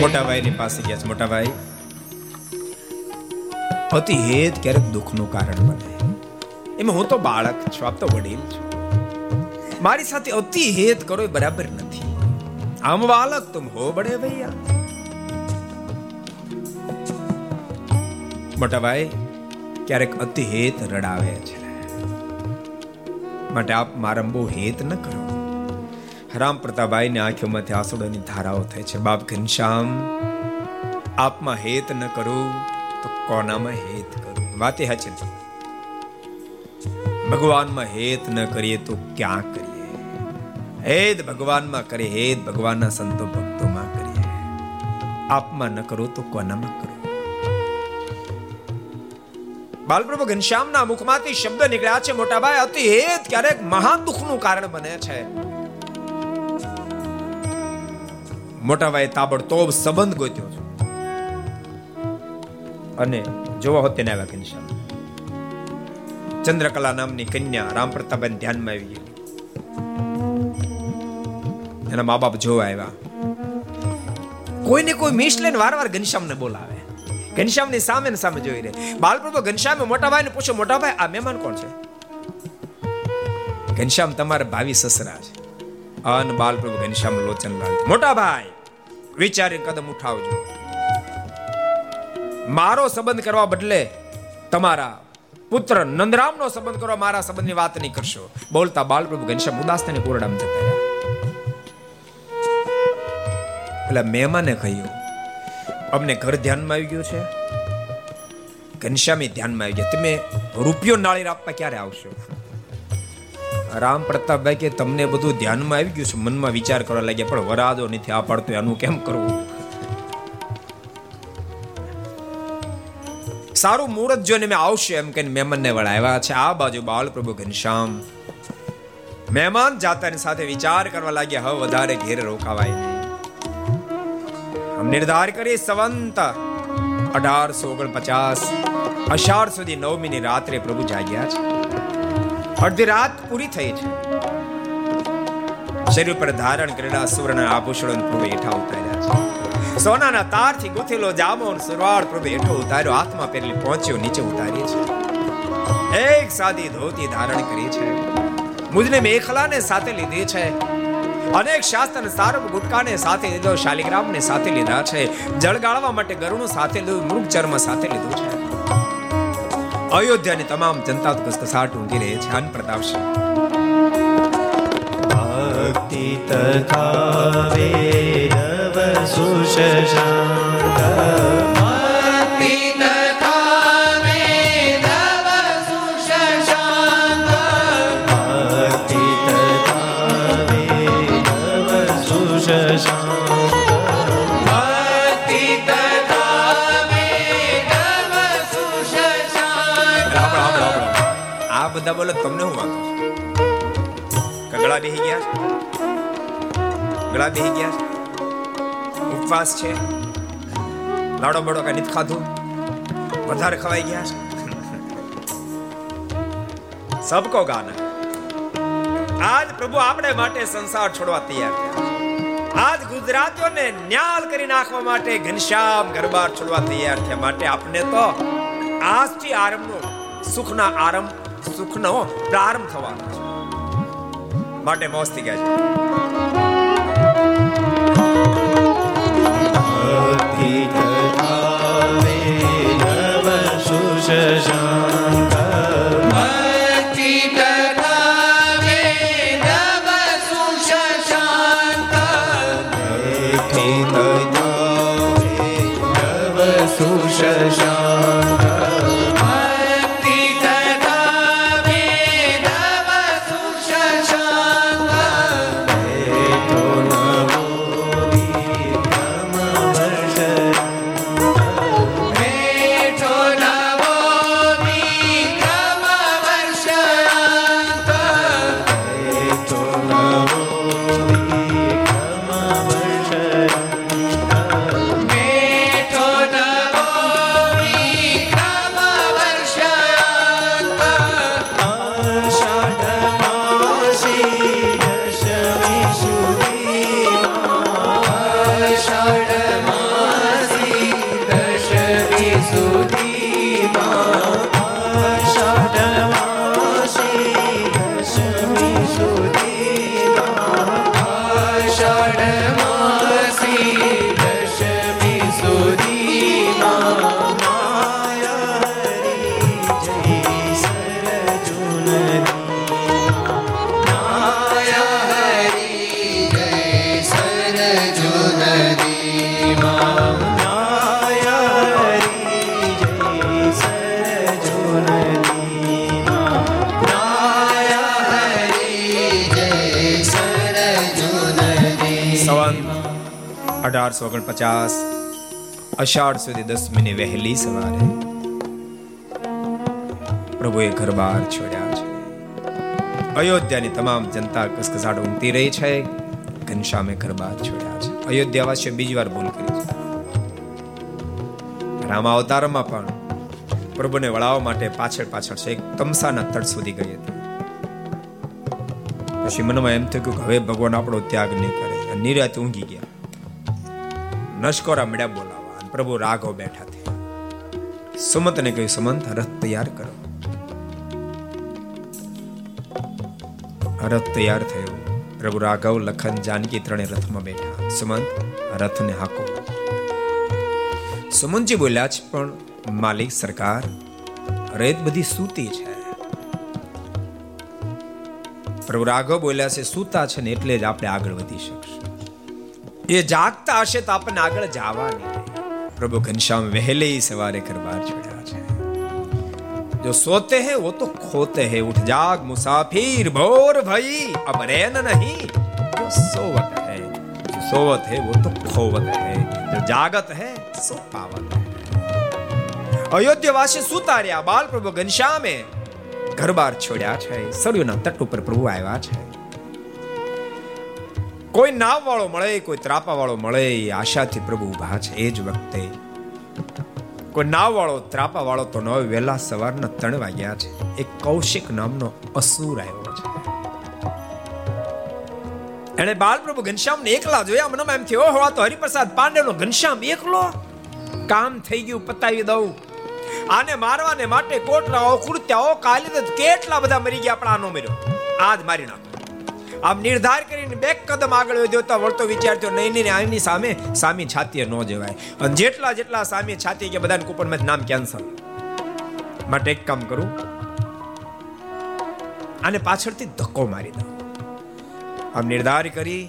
મોટાભાઈની પાસે ગયા મોટાભાઈ પતિ હેત ક્યારેક દુઃખનું કારણ બને. એમાં હું તો બાળક છું, આપ તો વડીલ છું. મારી સાથે અતિ હેત કરો એ બરાબર નથી. આમ બાળક તુમ હો બડે ભૈયા. મોટા ભાઈ, ક્યારેક અતિ હેત રડાવે છે. માટે આપ મારા બહુ હેત ન કરો. રામ પ્રતાપભાઈની આંખોમાંથી આંસુડાની ધારાઓ થાય છે. બાપ ઘનશ્યામ, આપમાં હેત ન કરો, તો કોનામાં હેત કરો? વાતે હાચી ભગવાનમાં હેત ન કરીએ તો ક્યાં કરીએ? હેત ભગવાનમાં કરીએ, હેત ભગવાનના સંતો ભક્તોમાં કરીએ. આપમાં ન કરો તો કોનામાં કરો? બાલપ્રભુ ઘનશ્યામના મુખમાંથી શબ્દ નીકળ્યા છે. મોટાભાઈ, અતિ હેત ક્યારેક મહાન દુઃખનું કારણ બને છે. મોટાભાઈ, તાબડતોબ સંબંધ ગોત્યો છે. અને જોવા હોત તેને આવ્યા ઘનશ્યામ. ચંદ્રકલા નામની કન્યા રામ પ્રતાપન ધ્યાનમાં આવી ગઈ. એના મા બાપ જોવા આવ્યા. કોઈને કોઈ મિસ લઈને વારવાર ઘનશ્યામને બોલાવે. ઘનશ્યામની સામે ને સામે જોઈ રહે. બાલપ્રભુ, ઘનશ્યામે મોટા ભાઈને પૂછો મોટા ભાઈ, આ મહેમાન કોણ છે? ઘનશ્યામ, તમારા ભાવિ સસરા છે. અન બાલપ્રભુ, ઘનશ્યામ લોચનલાલ મોટા ભાઈ વિચારી કદમ ઉઠાવજો. મારો સંબંધ કરવા બદલે તમારા પુત્ર નંદરામનો સંબંધ કરવા મારા સંબંધની વાત નહીં કરશો. બોલતા બાલપ્રભુ, ઘનશ્યામ ઉદાસ થઈને કોરડામ જતા એટલે મહેમાને કહ્યું અમને ઘર ધ્યાનમાં આવી ગયું છે? ઘનશ્યામી ધ્યાનમાં આવી ગયા. તમે રૂપિયો નાળીર આપવા ક્યારે આવશો? રામ પ્રતાપભાઈ કે તમને બધું ધ્યાનમાં આવી ગયું છે? મનમાં વિચાર કરવા લાગ્યા, પણ વરાદો નથી આ પડતો એનું કેમ કરવું? સારું મુહૂર્ત જોઈને મેં આવશે એમ કહીને મહેમાનને વળાવ્યા છે. આ બાજુ બાલ પ્રભુ ઘનશ્યામ. મહેમાન જાતાની સાથે વિચાર કરવા લાગ્યા, હવે વધારે ઘેર રોકાવાય નહીં. નિર્ધાર કરી સવંત અઢારસો ઓગણપચાસ અષાઢ સુધી નવમી ની રાત્રે પ્રભુ જાગ્યા છે અડધી રાત પૂરી થઈ છે શરીર પર ધારણ કરેલા સુવર્ણ આભૂષણ પ્રભુ હેઠા ઉતાર્યા છે સોનાના તારથી ગુથેલો જામો સુરવાળ પ્રભુ હેઠો ઉતાર્યો હાથમાં પહેરેલી પહોંચ્યો નીચે ઉતારી છે એક સાદી ધોતી ધારણ કરી છે મુજને મેખલાને સાથે લીધી છે અનેક શાસ્ત્ર સારભ ગુટકાને સાથે લીધો, શાલિગ્રામને સાથે લીધા છે. જળ ગાળવા માટે ગરુણું સાથે લીધું, મૃગ ચર્મ સાથે લીધું છે. અયોધ્યાની તમામ જનતા કસકસાટ ઊંઘી રહે છે. અન પ્રતાપ ભક્તિ તથા વેદવ સુશશાંત બધા બોલે, તમને હું વાંધો કગળા બેહી ગયા ગળા બેહી ગયા ઉપવાસ છે? લાડો બડો કઈ નથી ખાધું? વધારે ખવાઈ ગયા સબકો ગાના. આજ પ્રભુ આપણે માટે સંસાર છોડવા તૈયાર થયા આજ ગુજરાતીઓને ન્યાલ કરી નાખવા માટે ઘનશ્યામ ગરબાર છોડવા તૈયાર થયા. માટે આપણે તો આજથી આરંભનો સુખના આરંભ સુખનો પ્રારંભ થવાનો છે. માટે મોજથી ગયા ભક્તિ અઢારસો ઓગણપચાસ અષાઢ સુધી દસમીની વહેલી સવારે પ્રભુએ ઘર બહાર છોડ્યા છે અયોધ્યાની તમામ જનતા કસકસાટ ઊંઘતી રહી છે ઘનશ્યામે ઘર બહાર છોડ્યા છે અયોધ્યાવાસીઓ બીજી વાર ભૂલ કરી છે રામા અવતારમાં પણ પ્રભુને વળાવવા માટે પાછળ પાછળ છે તમસાના તટ સુધી ગઈ હતી. પછી મનમાં એમ થયું કે હવે ભગવાન આપણો ત્યાગ નહીં કરે નિરાત ઊંઘી ગયા. નશકોરા મળ્યા બોલાવા અને પ્રભુ રાઘવ બેઠા થયા. સુમંતને કહ્યું, સુમંત, રથ તૈયાર કરો. રથ તૈયાર થયો. પ્રભુ રાઘવ, લખન, જાનકી ત્રણે રથમાં બેઠા. સુમંત, રથને હાકો. સુમંતજી બોલ્યા છે પણ માલિક સરકાર, રેત બધી સૂતી છે. પ્રભુ રાઘવ બોલ્યા છે, સૂતા છે ને એટલે જ આપણે આગળ વધી શકશું. એ જાગતા હશે તો આપણને આગળ જવા નહીં દે. પ્રભુ ઘનશ્યામ વહેલે ही સવારે કરવાર છોડ્યા છે जो सोते हैं वो तो खोते हैं उठ जाग मुसाफिर भोर भई अब रैन नहीं जो सोवत है जो सोवत है वो तो खोवत है जो जागत है सो पावत है અયોધ્યાવાસી સુતા રહ્યા બાલ પ્રભુ ઘનશ્યામે ઘર બાર છોડ્યા છે સરયુના તટ ઉપર પ્રભુ આવ્યા છે કોઈ નાવ વાળો મળે, કોઈ ત્રાપા વાળો મળે આશાથી પ્રભુ ઊભા છે, એ જ વખતે. કોઈ નાવ વાળો ત્રાપા વાળો તો નવ વહેલા સવારના ત્રણ વાગ્યા છે. એક કૌશિક નામનો અસુર આવ્યો છે. એણે બાલપ્રભુ ઘનશ્યામ ને એકલા જોયા મને એમ થયો હોવા તો હરિપ્રસાદ પાંડે નો ઘનશ્યામ એકલો? કામ થઈ ગયું, પતાવી દઉં. આને મારવાને માટે કોટરાઓ કુર્ત્યાઓ કાલી કેટલા બધા મરી ગયા, પણ આનો મર્યો. આજ મારી નાખો. આમ નિર્ધાર કરીને બે કદમ આગળ વધ્યો તો વળતો વિચારતો નહીં નહીં આની સામે સામી છાતીએ ન જવાય. અને જેટલા જેટલા સામી છાતી કે બધાને કૂપનમાં નામ કેન્સલ. માટે એક કામ કરું. આને પાછળથી ધક્કો મારી દઉં. આમ નિર્ધાર કરી,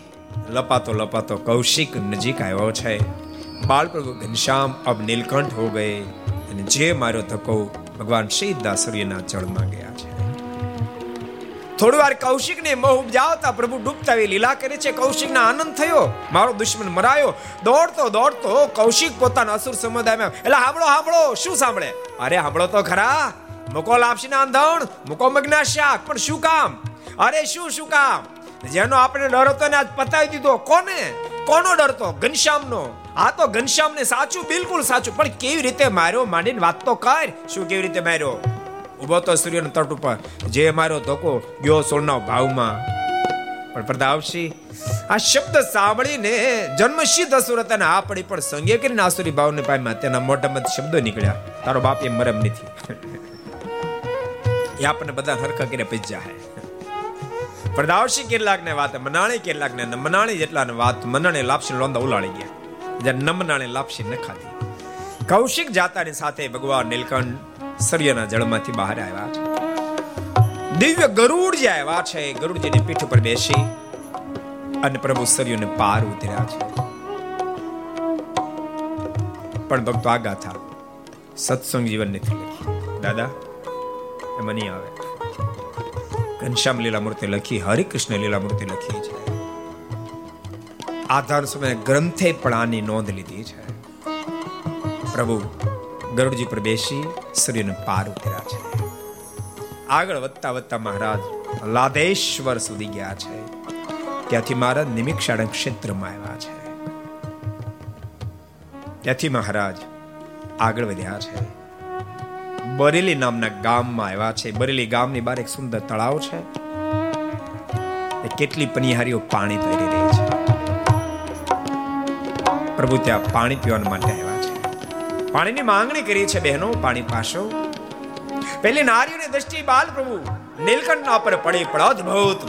લપાતો લપાતો કૌશિક નજીક આવ્યો છે. બાળપ્રભુ ઘનશ્યામ અબ નીલકંઠ હો ગયે. અને જે માર્યો ધક્કો ભગવાન શ્રી દાસરીના જળમાં ગયા છે. થોડી વાર કૌશિક ને મોહ ઉપજાવતા પ્રભુ ડૂબતા એવી લીલા કરે છે. કૌશિક આનંદ થયો. મારો દુશ્મન મરાયો. દોડતો દોડતો કૌશિક પોતાના અસુર સમુદાયમાં એટલે સાંભળો સાંભળો શું સાંભળે? અરે સાંભળો તો ખરા. મુકો લાપસી ના અંધણ મુકો મગના શાક. પણ શું કામ? અરે, શું શું કામ? જેનો આપણે ડર હતો ને આજ પતાવી દીધો. કોને? કોનો ડર તો? ઘનશ્યામનો. આ તો ઘનશ્યામને સાચું, બિલકુલ સાચું. પણ કેવી રીતે માર્યો માંડીને વાત તો કર. શું કેવી રીતે માર્યો? ઊભો તો સૂર્યના તટ ઉપર. જે મારો ધોકો ગયો સોળના ભાવમાં. પણ પ્રતાપસિંહ આ શબ્દ સાંભળીને જન્મસિદ્ધ અસુરત અને આ પડી પણ સંગે કરીને આસુરી ભાવને પામ્યા. તેના મોઢામાંથી શબ્દો નીકળ્યા. તારો બાપ એ મરમ નથી. એ આપણને બધા હરખા કરીને પીજા હે. પ્રદાવશી કેટલાક ને વાત, મનાણી કેટલાક ને મનાણી જેટલા ને વાત, મનાણે લાપસી લોંદા ઉલાળી ગયા. જ્યારે ન લાપસી ન ખાધી કૌશિક જાતાની સાથે ભગવાન નીલકંઠ સૂર્યના જળમાંથી બહાર આવ્યા. દિવ્ય ગરુડ જે આવ્યા છે. ગરુડજીની પીઠ ઉપર બેસી અને પ્રભુ સૂર્યને પાર ઉતર્યા છે. પણ ભક્તો આ ગાથા સત્સંગ જીવન નથી લખી દાદા એમાં નહીં આવે. ઘનશ્યામ લીલા મૂર્તિ લખી, હરિકૃષ્ણ લીલા મૂર્તિ લખી છે. આધાર સમય ગ્રંથે પણ આની નોંધ લીધી છે. પ્રભુ, ગરુડજી પર બેસી સૂર્યને પાર ઉતર્યા છે. આગળ વધતા વધતા મહારાજ લાદેશ્વર સુધી ગયા છે. ત્યાંથી મહારાજ નિમિક્ષાણ ક્ષેત્રમાં આવ્યા છે. ત્યાંથી મહારાજ આગળ વધ્યા છે. બરેલી નામના ગામમાં આવ્યા છે. બરેલી ગામની બહાર એક સુંદર તળાવ છે. કેટલી પનિહારીઓ પાણી ભરી રહી છે. પ્રભુ ત્યાં પાણી પીવા માટે આવ્યા પાણીની માંગણી કરી છે બહેનો, પાણી પાશો. પેલી નારીઓની દ્રષ્ટિ બાલ પ્રભુ નીલકંઠના પર પડી પણ અદભુત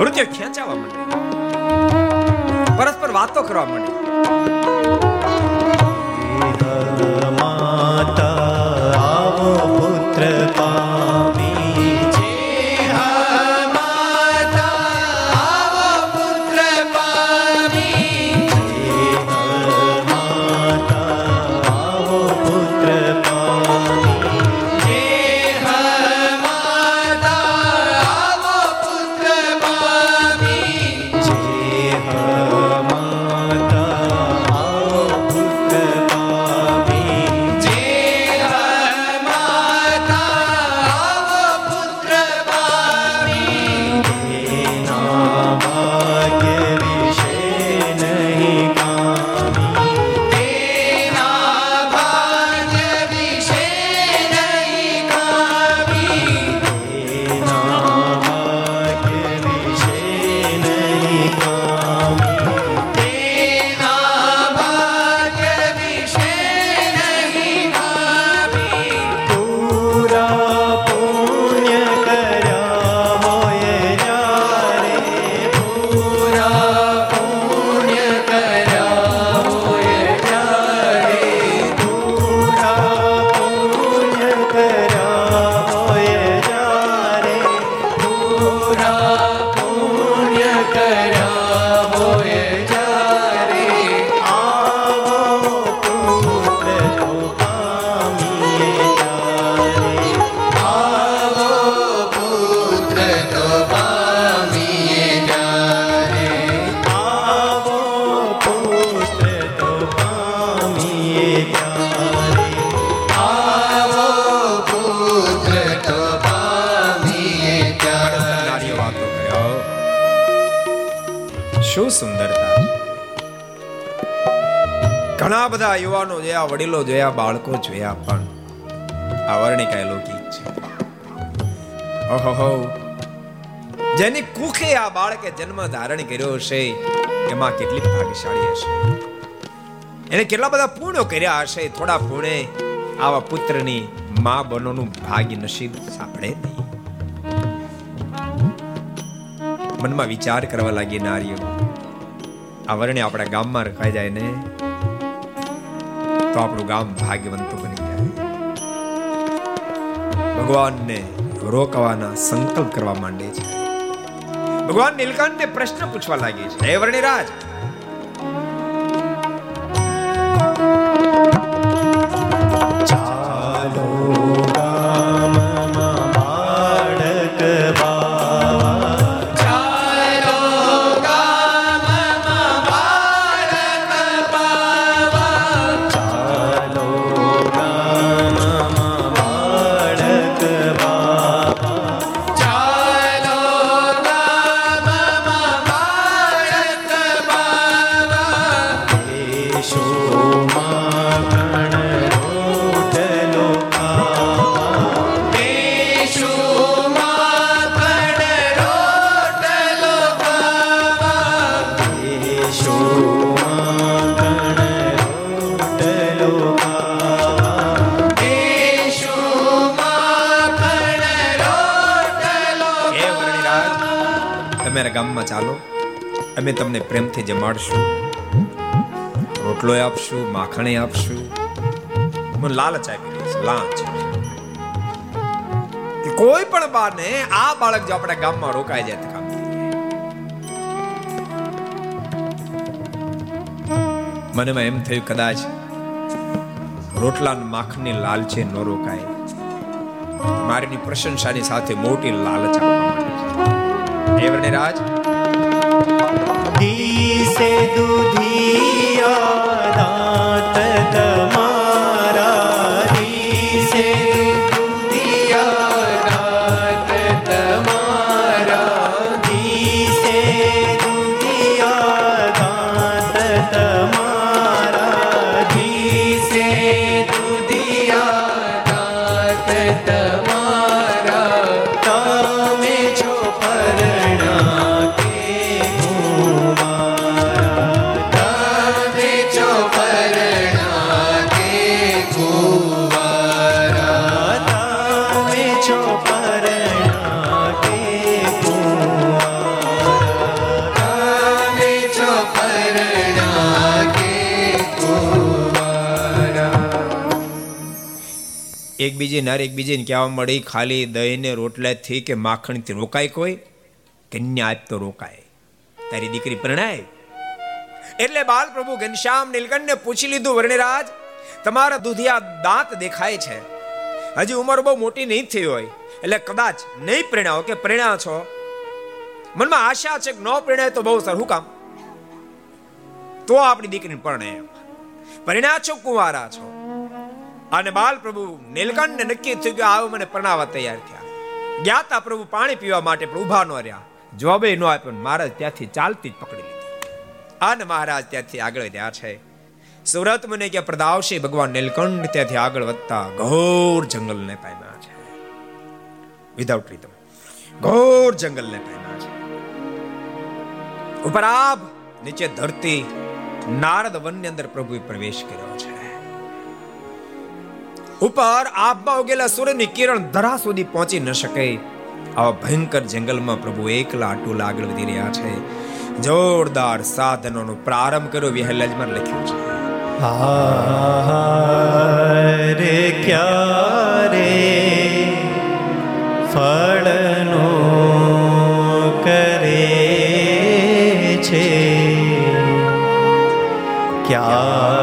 નૃત્ય ખેંચાવા માંડે પરસ્પર વાતો કરવા માંડે સુંદરતા. ઘણા બધા યુવાનો જોયા, વડીલો જોયા, બાળકો જોયા, પણ આ વર્ણિકા લૌકિક છે. ઓહો જેની કુખે આ બાળકે જન્મ ધારણ કર્યો હશે, એમાં કેટલી ભાગ્યશાળી હશે. એને કેટલા બધા પૂર્ણ કર્યા હશે, થોડા પૂર્ણે આવા પુત્રની મા બનોનું ભાગ્ય નસીબ સાંભળે નહીં. મનમાં વિચાર કરવા લાગી નારીઓ. આ વર્ણે આપણા ગામમાં રખાઈ જાય ને, તો આપણું ગામ ભાગ્યવંતું બની જાય. ભગવાનને રોકવાના સંકલ્પ કરવા માંડે છે ભગવાન નીલકંઠને પ્રશ્ન પૂછવા લાગે છે હે વર્ણિરાજ મારા ચાલો. અમે તમને પ્રેમથી જમાડશું. રોટલો આપશું, માખણે આપશું. મને લાલચ આપી દઈશ લાંચ. કોઈ પણ બાને આ બાળક જો આપણા ગામમાં રોકાઈ જાય તો મને એમ થયું કદાચ રોટલા માખણની લાલચે ન રોકાય. મારીની પ્રશંસાની સાથે મોટી લાલચ આપવા માંડી છે. હે વર્ણિરાજ દિશે એકબીજે નાર એકબીજે કહેવા મળી ખાલી દહીંને રોટલાથી કે માખણથી રોકાય કોઈ? કન્યા આજ તો રોકાય? તારી દીકરી પ્રણાય? એટલે બાલ પ્રભુ ઘનશ્યામ નીલકંઠને પૂછી લીધું, વર્ણિરાજ, તમારા દૂધિયા દાંત દેખાય છે. હજી ઉંમર બહુ મોટી નહીં થઈ હોય. એટલે કદાચ નહીં પ્રેણાઓ કે પ્રેણા છો. મનમાં આશા છે કે ન પ્રેણાય તો બહુ સર. કામ? તો આપણી દીકરીને પરણે એમ. પરણ્યા છો, કુંવારા છો. અને બાલ પ્રભુ નીલકંઠને નક્કી થયું કે આવો મને પરણાવવા તૈયાર થયા. ગયા પ્રભુ પાણી પીવા માટે પણ ઊભા ન રહ્યા. જવાબે ન આપ્યો મહારાજ ત્યાંથી ચાલતી જ પકડી લીધી. અને મહારાજ ત્યાંથી આગળ વધ્યા છે. સુરત મને કે પ્રદાવશે ભગવાન નીલકંઠ ત્યાંથી આગળ વધતા ઘોર જંગલને પામ્યા છે. વિધાઉટ રીતમ ઘોર જંગલને પામ્યા છે. ઉપર આભ, નીચે ધરતી, નારદ વનની અંદર પ્રભુએ પ્રવેશ કર્યો છે. ઉપર આબમાં ઉગેલા સૂર્યની કિરણ ધરા સુધી પહોંચી ન શકે. આવા ભયંકર જંગલમાં પ્રભુ એકલા આટુલા આગળ વધી રહ્યા છે. જોરદાર સાધનોનો પ્રારંભ કર્યો વિહલજમાં લખ્યું છે. રે ક્યારે ફળનો કરે છે? ક્યારે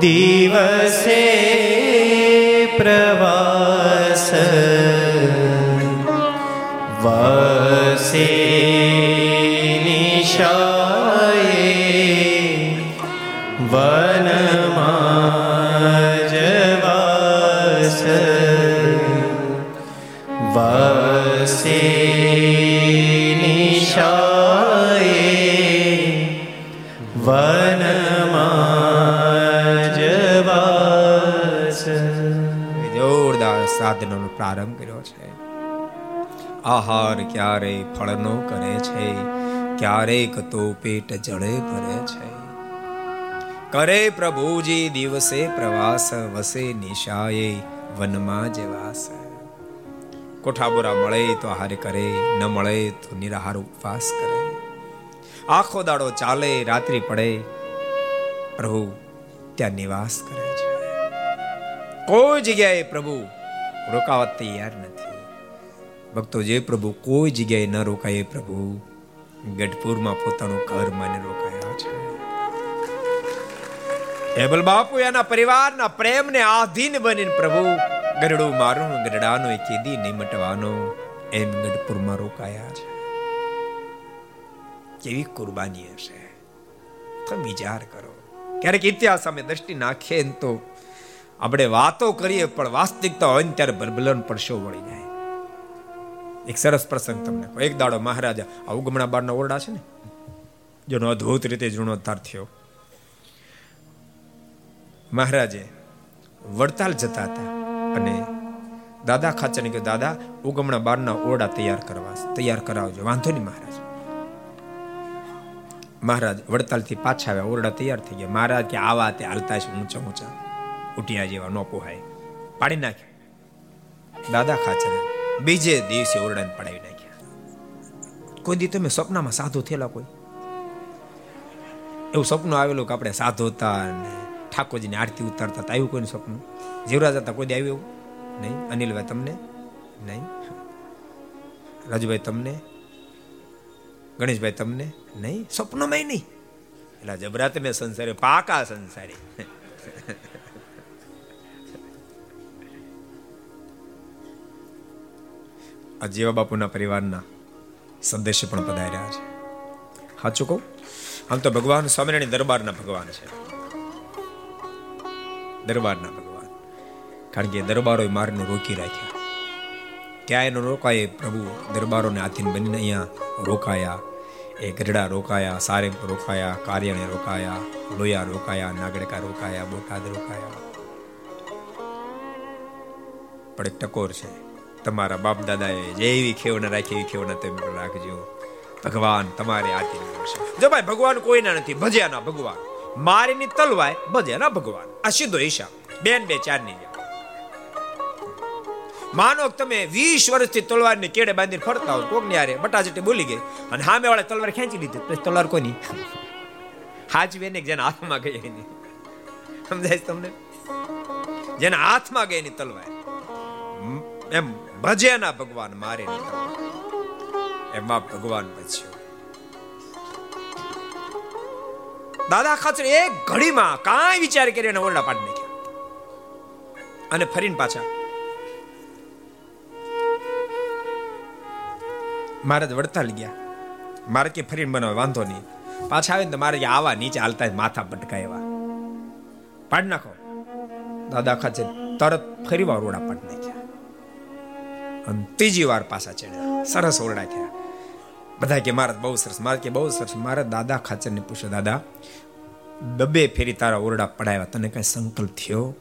દિવસે પ્રવાસ વસે નિશાએ વનમાં સાધનોનો પ્રારંભ કર્યો છે. આહાર ક્યારે ફળનો કરે છે? ક્યારેક તો પેટ જળે ભરે છે. કરે પ્રભુજી દિવસે પ્રવાસ, વસે નિશાએ વનમાં જવાસ કોઠાબોરા મળે તો આહાર કરે, ન મળે તો નિરાહાર ઉપવાસ કરે. આખો દાડો ચાલે, રાત્રિ પડે, પ્રભુ ત્યાં નિવાસ કરે છે. કોઈ જગ્યાએ પ્રભુ રોકાવા તૈયાર નથી. ભક્તો, જે પ્રભુ કોઈ જગ્યાએ ન રોકાય પ્રભુ ગઢપુરમાં પોતાનું ઘર માને રોકાયા છે. હેબલ બાપુ, એના પરિવારના પ્રેમને આધીન બનીને પ્રભુ ગરડું મારું, ગરડાનો એ કેદી નહીં મટવાનો, એમ ગઢપુરમાં રોકાયા છે. કેવી કુરબાની હશે. તમે વિચાર કરો. ક્યારેક ઇતિહાસ સામે દ્રષ્ટિ નાખીએ તો આપણે વાતો કરીએ, પણ વાસ્તવિકતા હોય ને ત્યારે બલબલન પડશો વળી જાય. એક સરસ પ્રસંગ તમને એક દાડો મહારાજા આ ઉગમણા બારના ઓરડા છે ને? જેનો અદ્ભુત રીતે જીર્ણોદ્ધાર થયો. મહારાજે વડતાલ જતા હતા અને દાદા ખાચરને કહ્યું દાદા, ઉગમણા બારના ઓરડા તૈયાર કરવા તૈયાર કરાવજો. વાંધો નહીં મહારાજ. મહારાજ વડતાલથી પાછા આવ્યા. ઓરડા તૈયાર થઈ ગયા. મહારાજ કે, આવા તે હાલતા છે ઊંચા ઊંચા. ઉઠિયા જેવા ન પોહાય. પાડી નાખ્યા. દાદા ખાચરે બીજે દિવસે ઓરડાને પડાવી નાખ્યા. કોઈ દી તમે સપનામાં સાધુ થયેલા કોઈ? એવું સપનું આવેલું કે આપણે સાધુ હતા અને ઠાકોરજીની આરતી ઉતારતા હતા. આવ્યું કોઈનું સપનું? જીવરાજ હતા, કોઈ આવ્યું એવું? નહીં? અનિલભાઈ તમને? નહીં? રાજુભાઈ તમને? ગણેશભાઈ તમને? નહીં? સપનોમાં નહીં. એટલે જબરા તમે સંસારી પાકા સંસારી. આ જેવા બાપુના પરિવારના સંદેશ પણ પધાર્યા છે. સાચું કહું? આમ તો ભગવાન સ્વામિનારાયણ દરબારના ભગવાન છે. દરબારના ભગવાન. કારણ કે દરબારોએ માર્ગને રોકી રાખ્યા. ક્યાંય ન રોકાય પ્રભુ દરબારોને આધીન બનીને અહીંયા રોકાયા. એ ગઢડા રોકાયા સારે રોકાયા, કાર્યણે રોકાયા, લોયા રોકાયા, નાગડકા રોકાયા, બોટાદ રોકાયા. પણ એક ટકોર છે. તમારા બાપ દાદાએ જેવી ખેવના રાખી, એવી ખેવના તમે રાખજો. ભગવાન તમારે આથી કરશે. જો ભાઈ, ભગવાન કોઈના નથી, ભજ્યાના ભગવાન. મારીની તલવાય, ભજ્યાના ભગવાન. આ સીધો હિસાબ. બેન બે ચારની માનો તમે વીસ વર્ષથી તલવારની કેડે બાંધીને ફરતા હો કોકની આરે બટાજટી બોલી ગઈ અને સામે વાળા તલવાર ખેંચી લીધી. તલવાર કોની? હાજવે ને જેના હાથમાં ગઈ એની. સમજાય તમને? જેના હાથમાં ગઈ એની તલવાર. એમ ભજેના ભગવાન મારે એમાં ભગવાન બચ્યો. દાદા ખાચર એક ઘડીમાં કાંઈ વિચાર કરી અને ઓરડા પાડી નાખ્યા. અને ફરીને પાછા. મહારાજ વડતાલ ગયા. મારે કે ફરીને બનાવે વાંધો નહીં. પાછા આવીને તો મારે આવા નીચે હાલતા માથા પટકાયવા પાડી નાખો. દાદા ખાચે તરત ફરી વાર ઓરડા પાડી નાખ્યા. અને ત્રીજી વાર પાછા ચડ્યા. સરસ ઓરડા થયા. બધા કે મારા બહુ સરસ, મારે કે બહુ સરસ. મારા દાદા ખાચરને પૂછ્યો, દાદા ડબ્બે ફેરી તારા ઓરડા પડાવ્યા? તને કઈ સંકલ્પ થયો?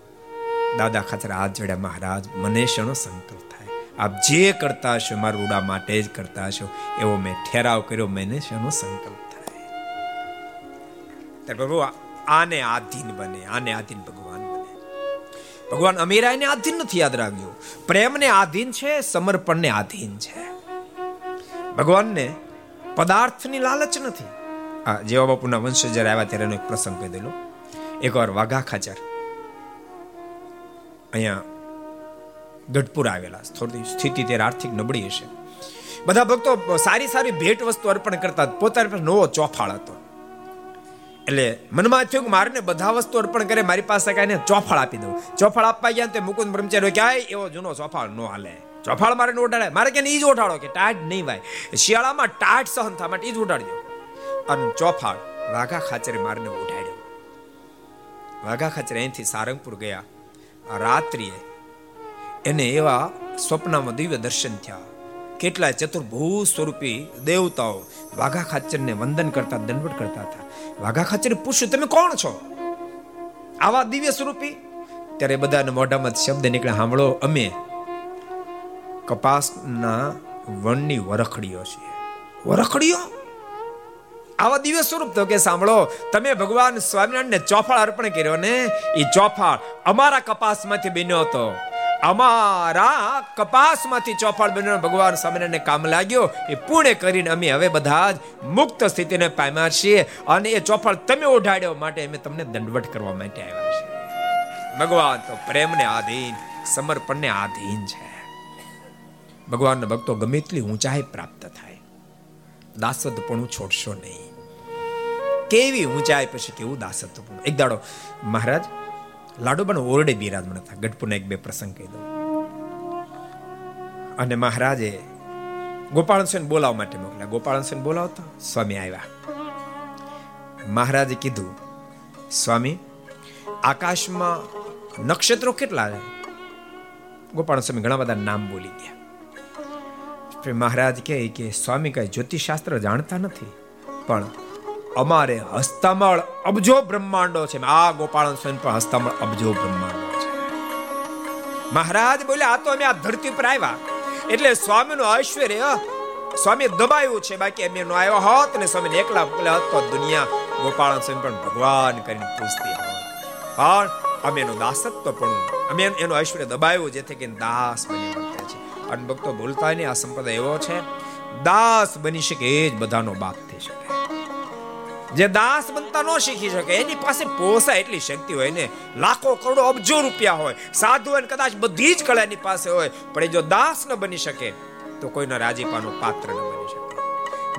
દાદા ખાચર હાથ જોડ્યા મહારાજ, મને શેનો સંકલ્પ થાય? આપ જે કરતા હશો, મારા રૂડા માટે જ કરતા હશો. એવો મેં ઠેરાવ કર્યો, મને શેનો સંકલ્પ થાય? ત્યારે પ્રભુ આને આધીન બને, આને આધીન ભગવાન ભગવાન અમીરાયને આધીન નથી યાદ રાખજો પ્રેમને આધીન છે, સમર્પણને આધીન છે. ભગવાનને પદાર્થની લાલચ નથી. આ જેવા બાપુના વંશ જ્યારે આવ્યા ત્યારે એક પ્રસંગ કહી દેલો. એકવાર વાઘા ખાચર અહીંયા ગઢપુર આવેલા. થોડી સ્થિતિ ત્યારે આર્થિક નબળી હશે. બધા ભક્તો સારી સારી ભેટ વસ્તુ અર્પણ કરતા પોતાની પાસે નવો ચોફાળ હતો. એટલે મનમાં થયું કે મારે બધા વસ્તુ અર્પણ કરે, મારી પાસે કાંઈ ચોફાળ આપી દઉં. ચોફાળ આપવા ગયા તે મુકુંદ બ્રહ્મચારી ક્યાંય એવો જૂનો ચોફાળ ન હાલે. ચોફાળ મારે ઉઠાડે મારે કે ઈ જ ઉઠાડો કે ટાટ નહીં ભાઈ શિયાળામાં ટાટ સહન થવા માટે ઈ જ ઉઠાડજો અને ચોફાળ વાઘા ખાચરે મારને ઉઠાડ્યો વાઘા ખાચરે અહીંથી સારંગપુર ગયા. રાત્રિએ એને એવા સ્વપ્નમાં દિવ્ય દર્શન થયા. કેટલાય ચતુર્ભૂ સ્વરૂપી દેવતાઓ વાઘા ખાચરને વંદન કરતા દંડવટ કરતા હતા. વાઘા ખાચરે પૂછ્યું, તમે કોણ છો? આવા દિવ્ય સ્વરૂપી. ત્યારે બધાના મોઢામાં શબ્દ નીકળે સાંભળો અમે કપાસના વનની વરખડીઓ છે વરખડીઓ? આવા દિવ્ય સ્વરૂપ તો કે, સાંભળો, તમે ભગવાન સ્વામિનારાયણને ચોફાળ અર્પણ કર્યો ને એ ચોફાળ અમારા કપાસમાંથી બન્યો હતો. અમારા કપાસમાંથી ચોફાળ બનીને ભગવાન સ્વામિનારાયણને કામ લાગ્યો. એ પૂર્ણ કરીને અમે હવે બધા જ મુક્ત સ્થિતિને પામ્યા છીએ અને એ ચોફાળ તમે ઓઢાડ્યો માટે અમે તમને દંડવટ કરવા માટે આવ્યા છીએ. ભગવાન તો પ્રેમને આધીન, સમર્પણને આધીન છે. ભગવાનના ભક્તો ગમે એટલી ઊંચાઈ પ્રાપ્ત થાય. દાસત્વપણું છોડશો નહીં. કેવી ઊંચાઈ પછી કેવું દાસત્વપણું? એક દાડો, મહારાજ લાડુબાનો ઓરડે બિરાજમાન હતા ગઢપુરના એક બે પ્રસંગ કહી દઉં. અને મહારાજે ગોપાળન બોલાવવા માટે મોકલ્યા. ગોપાળન બોલાવતા સ્વામી આવ્યા. મહારાજે કીધું, સ્વામી, આકાશમાં નક્ષત્રો કેટલા છે? ગોપાલ સ્વામી ઘણા બધા નામ બોલી ગયા. મહારાજ કહે કે સ્વામી કઈ જ્યોતિષશાસ્ત્ર જાણતા નથી. પણ અમારે હસ્તામળ અબજો બ્રહ્માંડો છે. આ ગોપાલ સ્વામી પણ હસ્તામળ અબજો બ્રહ્માંડો છે. મહારાજ બોલે આ તો અમે આ ધરતી પર આવ્યા. એટલે સ્વામીનું ઐશ્વર્ય સ્વામી દબાયું છે. બાકી અમે નો આવ્યો હોત ને સ્વામી એકલા મોકલ્યા હોત તો દુનિયા ગોપાલ સ્વામી પણ ભગવાન કરીને પૂછતી હોત. પણ અમે એનું દાસત્વ પણ અમે એનું ઐશ્વર્ય દબાવ્યું જેથી કે દાસ બની વર્તે છે. અને ભક્તો ભૂલતા નહીં, આ સંપ્રદાય એવો છે, દાસ બની શકે એ જ બધાનો બાપ થઈ શકે. જે દાસ બનતા ન શીખી શકે, એની પાસે પોસાય એટલી શક્તિ હોય ને, લાખો કરોડો અબજો રૂપિયા હોય, સાધુ અને કદાચ બધી જ કળા એની પાસે હોય, પણ એ જો દાસ ન બની શકે, તો કોઈના રાજીપાનો પાત્ર ન બની શકે.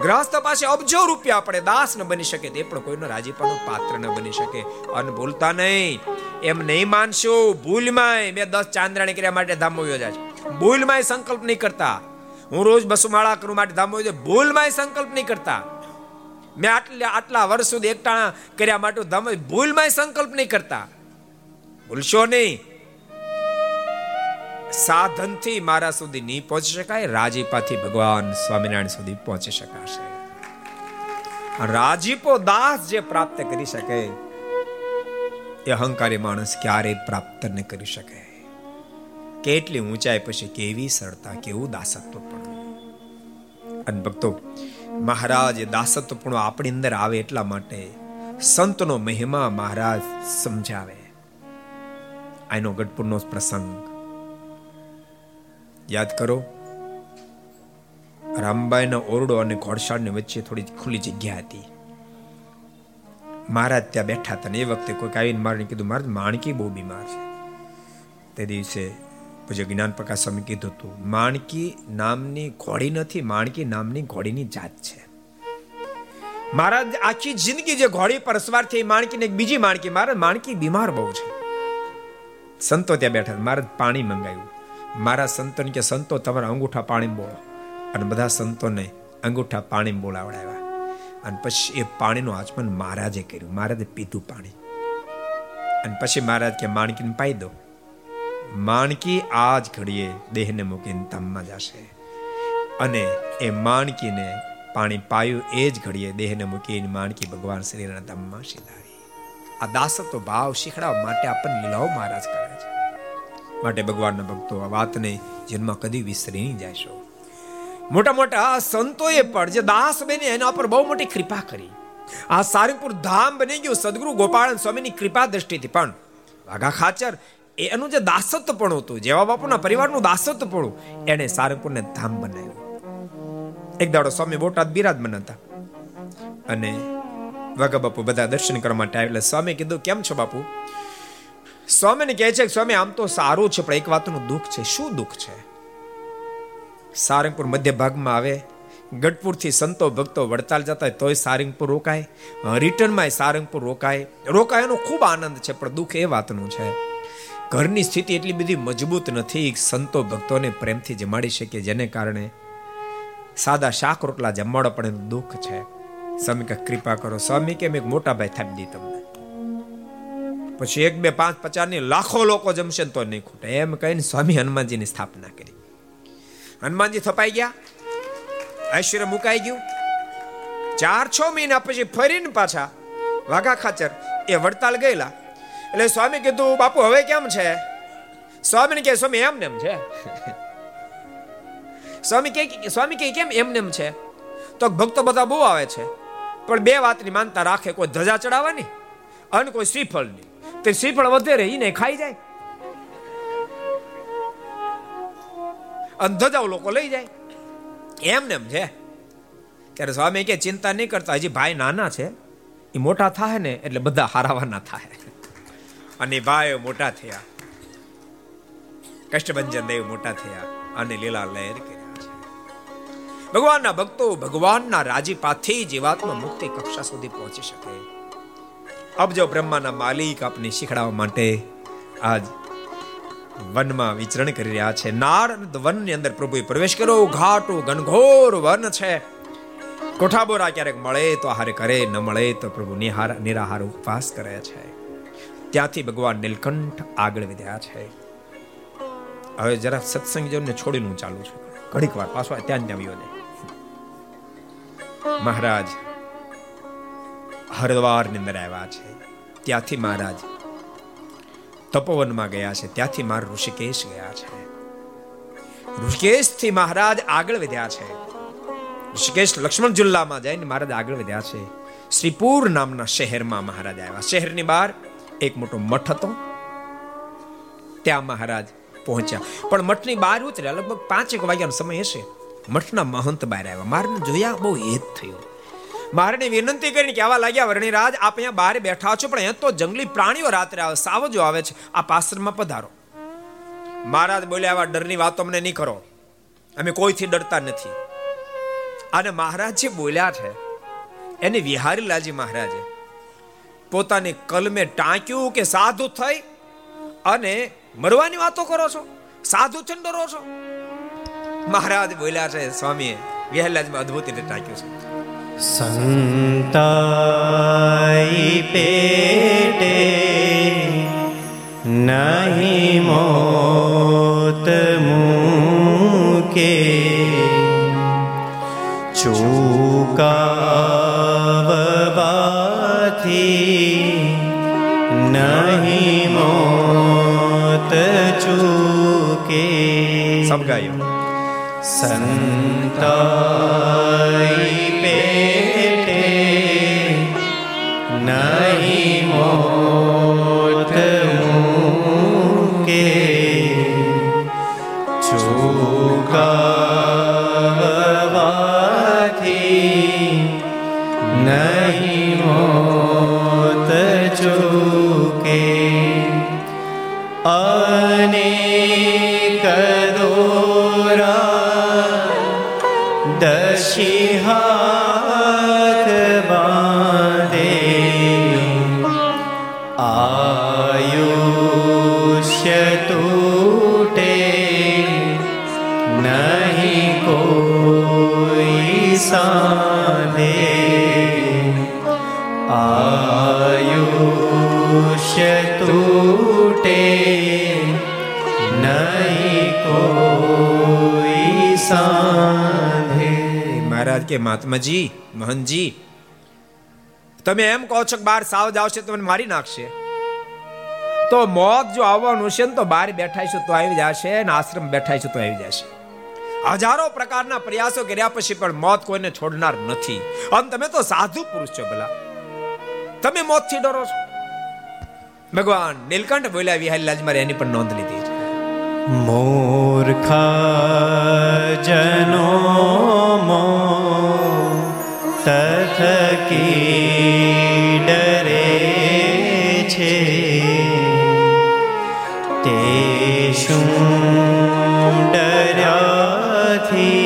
ગ્રહસ્થ પાસે અબજો રૂપિયા પડે, દાસ ન બની શકે, તે પણ કોઈનો રાજીપાનો પાત્ર ન બની શકે. અને ભૂલતા નહીં, એમ નહીં માનશો ભૂલમાં મેં દસ ચાંદ્રાણી કર્યા માટે ધામો યોજા છે. ભૂલમાં સંકલ્પ નહીં કરતા. હું રોજ બસુમાળા કરું માટે ધામો યોજે ભૂલમાં સંકલ્પ નહીં કરતા. મેં આટલા આટલા વર્ષ સુધી એકટાણા કર્યા માટે ધામ ભૂલમાં સંકલ્પ નહીં કરતા. ભૂલશો નહીં. સાધનથી મારા સુધી નહીં પહોંચી શકાય, રાજીપાથી ભગવાન સ્વામિનારાયણ સુધી પહોંચી શકાશે. રાજીપો દાસ જે પ્રાપ્ત કરી શકે, એ અહંકારી માણસ ક્યારેય પ્રાપ્ત ન કરી શકે. કેટલી ઊંચાઈ પછી કેવી સરળતા, કેવું દાસત્વ પણ. અને ભક્તો મહારાજ દાસત્વ પણ આપણી અંદર આવે એટલા માટે સંતનો મહિમા મહારાજ સમજાવે. આનો ગઢપુરનો પ્રસંગ. યાદ કરો, રામબાઈનો ઓરડો અને ઘોડશાળની વચ્ચે થોડી ખુલ્લી જગ્યા હતી. મહારાજ ત્યાં બેઠા હતા ને, એ વખતે કોઈ આવીને મારે કીધું, મહારાજ, માણકી બહુ બીમાર છે. તે દિવસે પૂજ્ય જ્ઞાન પ્રકાશ સ્વામી કીધું હતું, માણકી નામની ઘોડી નથી, માણકી નામની ઘોડીની જાત છે. મારા આખી જિંદગી જે ઘોડી પર સવાર થઈ માણકી ને બીજી માણકી મારા, માણકી બીમાર બહુ છે. સંતો ત્યાં બેઠા મારે પાણી મંગાવ્યું. મારા સંતોને કે, સંતો, તમારા અંગૂઠા પાણી બોલો અને બધા સંતોને અંગૂઠા પાણી બોલાવડાવ્યા અને પછી એ પાણીનું આચમન મહારાજે કર્યું. મહારાજે પીધું પાણી. અને પછી મહારાજ કે, માણકીને પાઈ દો. માણકી આ જ ઘડીએ દેહને મૂકીને ધામમાં જશે. અને એ માણકીને પાણી પાયું એ જ ઘડીએ દેહને મૂકીને માણકી ભગવાન શ્રીના ધામમાં સીધાવી આ દાસત્વ ભાવ શીખડાવવા માટે આપણને લીલાઓ મહારાજ કરે છે. માટે ભગવાનના ભક્તો આ વાતને જન્મ કદી વિસરી નહીં જાયશો. મોટા મોટા સંતોએ પણ જે દાસ બની એના પર બહુ મોટી કૃપા કરી. આ સારંગપુર ધામ બની ગયું સદગુરુ ગોપાળન સ્વામીની કૃપા દ્રષ્ટિથી પણ વાઘા ખાચર એનું જે દાસત્વ પણ હતું, જેવા બાપુના પરિવારનું દાસત્વ પણ એને સારંગપુરને ધામ બનાવ્યું. એક દાડો સ્વામી બોટાદ બિરાજમાન હતા. અને વાઘા બાપુ બધા દર્શન કરવા માટે આવેલા સ્વામી કીધું, કેમ છો બાપુ? સ્વામીને કહે છે કે, સ્વામી, આમ તો સારું છે, પણ એક વાતનું દુઃખ છે. શું દુઃખ છે? સારંગપુર મધ્ય ભાગમાં આવે, ગઢપુરથી સંતો ભક્તો વડતાલ જતા તોય સારંગપુર રોકાય. રિટર્નમાં સારંગપુર રોકાય. રોકાય એનો ખૂબ આનંદ છે, પણ દુઃખ એ વાતનું છે. ઘરની સ્થિતિ એટલી બધી મજબૂત નથી, સંતો ભક્તોને પ્રેમથી જમાડી શકે, જેને કારણે સાદા શાક રોટલા જમાડો પણ એનું દુઃખ છે. સ્વામી કે કૃપા કરો. સ્વામી કે એક મોટા ભાઈ થાપી દી તમને. પછી એક, બે, પાંચ પચાસની લાખો લોકો જમશે તો નહીં ખૂટે. એમ કહીને સ્વામી હનુમાનજીની સ્થાપના કરી. હનુમાનજી થપાઈ ગયા. ઐશ્વર્ય મુકાઈ ગયું. ચાર, છ મહિના પછી ફરીને પાછા વાઘા ખાચર એ વડતાલ ગયેલા. એટલે સ્વામી કીધું, બાપુ, હવે કેમ છે? સ્વામીને કે સ્વામી, એમ નેમ છે. સ્વામી કે સ્વામી કે કેમ એમ નેમ છે? તો ભક્તો બધા બહુ આવે છે. પણ બે વાતની માનતા રાખે, કોઈ ધજા ચડાવવાની અને કોઈ શ્રીફળની તે શ્રીફળ વધે રહી ને ખાઈ જાય. અને ધજાઓ લોકો લઈ જાય. એમ નેમ છે. ત્યારે સ્વામી કે ચિંતા નહીં કરતા, હજી ભાઈ નાના છે. એ મોટા થાય ને, એટલે બધા હારાવાના થાય અને ભાઈઓ મોટા થયા. કષ્ટભંજન દેવ મોટા થયા અને લીલા લહેર કર્યા છે. ભગવાનના ભક્તો ભગવાનના રાજીપાથી જીવાત્મા મુક્તિ કક્ષા સુધી પહોંચી શકે. અબજો બ્રહ્માના માલિક આપને શીખડાવવા માટે આજ વનમાં વિચરણ કરી રહ્યા છે. નારદ વનની અંદર પ્રભુએ પ્રવેશ કર્યો. ઘાટો ઘનઘોર વન છે. કોઠાબોરા ક્યારેક મળે તો હારે કરે, ન મળે તો પ્રભુ નિહાર નિરાહાર ઉપવાસ કરે છે. ત્યાંથી ભગવાન નીલકંઠ આગળ વધ્યા છે. હવે જરા સત્સંગજનને છોડીને હું ચાલુ છું. ઘડીક વાર પાછો ત્યાં જ આવ્યો ને મહારાજ, હરિદ્વારની અંદર આવ્યા છે. ત્યાંથી મહારાજ તપોવનમાં ગયા છે. ત્યાંથી મારા ઋષિકેશ ગયા છે. ઋષિકેશથી મહારાજ આગળ વધ્યા છે. ઋષિકેશ લક્ષ્મણ જિલ્લામાં જઈને મહારાજ આગળ વધ્યા છે. શ્રીપુર નામના શહેરમાં મહારાજ આવ્યા. શહેરની બહાર એક મોટો મઠ હતો. ત્યાં મહારાજ પહોંચ્યા. પણ મઠની બહાર ઉતર્યા. લગભગ પાંચ એક વાગ્યાનો સમય હશે. મઠના મહંત બહાર આવ્યા. મારને જોયા બહુ હેત થયો. મારે વિનંતી કરીને કે આવા લાગ્યા વર્ણિરાજ આપ અહીંયા બહાર બેઠા છો, પણ અહીંયા તો જંગલી પ્રાણીઓ રાત્રે આવે, સાવજો આવે છે. આ પાસરમાં પધારો. મહારાજ બોલ્યા, આવા ડરની વાતો અમને નહીં કરો. અમે કોઈથી ડરતા નથી. અને મહારાજ જે બોલ્યા છે, એને વિહારીલાલજી મહારાજે. પોતાની કલમે ટાંક્યું કે સાધુ થઈ અને મરવાની વાતો કરો છો? સાધુ છે ડરો છો? મહારાજ બોલ્યા છે, સ્વામીએ વિહારીલાલજીમાં અદ્ભુત રીતે ટાંક્યું છે. સંતાઈ પેટે નહીં મોત મૂકે. ચૂકાવવાથી નહીં મોત ચૂકે. સબ ગાયો. સંતાઈ અનેક દોરા દશી હાથ બાંધે આયુષ્ય તૂટે નહીં કોઈ સાધે આયુષ્ય તૂટે મહારાજ કે મહાત્માજી, મહનજી. તમે એમ કહો છો કે બહાર સાવ આવશે તો મને મારી નાખશે તો મોત જો આવવાનું છે ને તો બહાર બેઠા છે તો આવી જશે ને આશ્રમ બેઠા છે તો આવી જશે. હજારો પ્રકારના પ્રયાસો કર્યા પછી પણ મોત કોઈને છોડનાર નથી. અને તમે તો સાધુ પુરુષ છો ભલા. તમે મોતથી ડરો છો. ભગવાન નીલકંઠ બોલ્યા વિહારીલાલ મારે એની પણ નોંધ લીધી છે. મોરખા જનો તે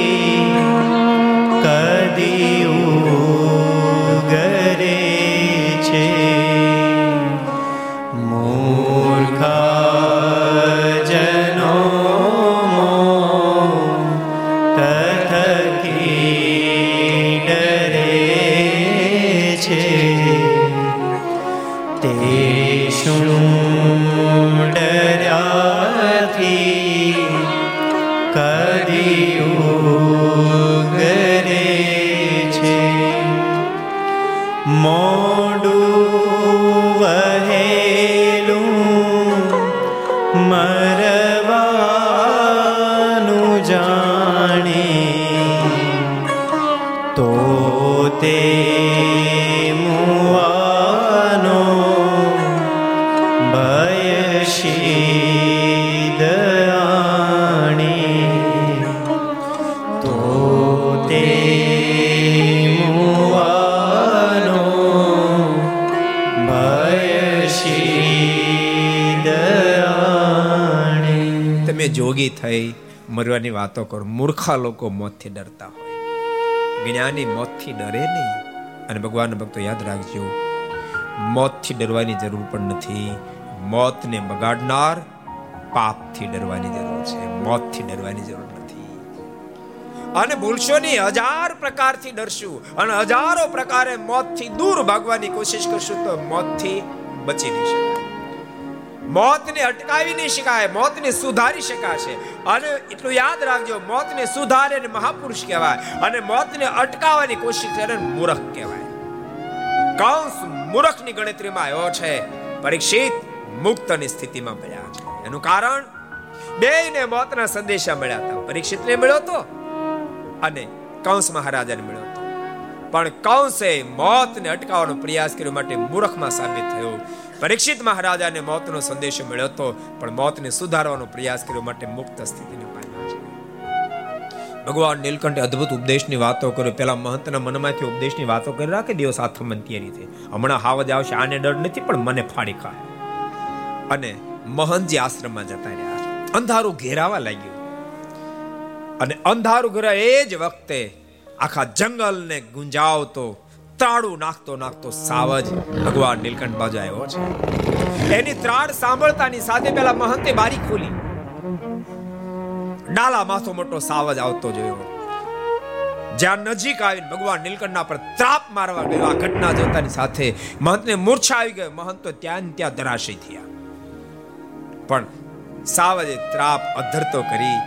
વાતો કરો. મૂર્ખા લોકો મોતથી ડરતા હોય. જ્ઞાની મોતથી ડરે નહીં. અને ભગવાન ભક્તો યાદ રાખજો, મોતથી ડરવાની જરૂર પણ નથી. મોતને બગાડનાર પાપથી ડરવાની જરૂર છે. મોતથી ડરવાની જરૂર નથી. અને ભૂલશો નહીં, હજાર પ્રકારથી ડરશું. અને હજારો પ્રકારે મોતથી દૂર ભાગવાની કોશિશ કરશું તો મોતથી બચી નહીં શકાય મોતને અટકાવી નહીં શકાય, મોતને સુધારી શકાશે. અને એટલું યાદ રાખજો, મોતને સુધારે ને મહાપુરુષ કહેવાય. અને મોતને અટકાવવાની કોશિશ કરે મૂર્ખ કહેવાય. કૌંસ મૂર્ખની ગણતરીમાં આવ્યો છે, પરીક્ષિત મુક્તની સ્થિતિમાં મળ્યા છે. એનું કારણ, બેયને મોતના સંદેશા મળ્યા હતા. પરીક્ષિતને મળ્યો તો અને કૌંસ મહારાજાને મળ્યો પણ કૌંસે મોતને અટકાવવાનો પ્રયાસ કર્યો માટે મૂર્ખમાં સાબિત થયો. પરીક્ષિત મહારાજાને મોતનો સંદેશો મળ્યો હતો, પણ મોતને સુધારવાનો પ્રયાસ કર્યો માટે મુક્ત સ્થિતિને પામ્યા છે. ભગવાન નીલકંઠે અદ્ભુત ઉપદેશની વાતો કર્યો પેલા મહંતના મનમાંથી ઉપદેશની વાતો કરી રાખે દિવસ આથમન તૈયારી છે હમણાં હાવજ આવશે, આને ડર નથી, પણ મને ફાડી ખાય અને મહંતજી આશ્રમમાં જતા રહ્યા અંધારું ઘેરાવા લાગ્યું. અને અંધારું ઘેરા એ જ વખતે આખા જંગલને ગુંજાવતો ત્રાડું નાખતો નાખતો સાવજ ભગવાન નીલકંઠ બાજુ આવ્યો છે. એની ત્રાડ સાંભળતાની સાથે પેલા મહંતે બારી ખોલી. ડાલા માથો મોટો સાવજ આવતો જોયો. જ્યાં નજીક આવીને ભગવાન નીલકંઠના પર ત્રાપ મારવા ગયો. આ ઘટના જોતાની સાથે મહંતને મૂર્છા આવી ગયો. મહંત તો ત્યાં ત્યાં ધરાશય થયા. પણ સાવજે ત્રાપ અધરતો કરી.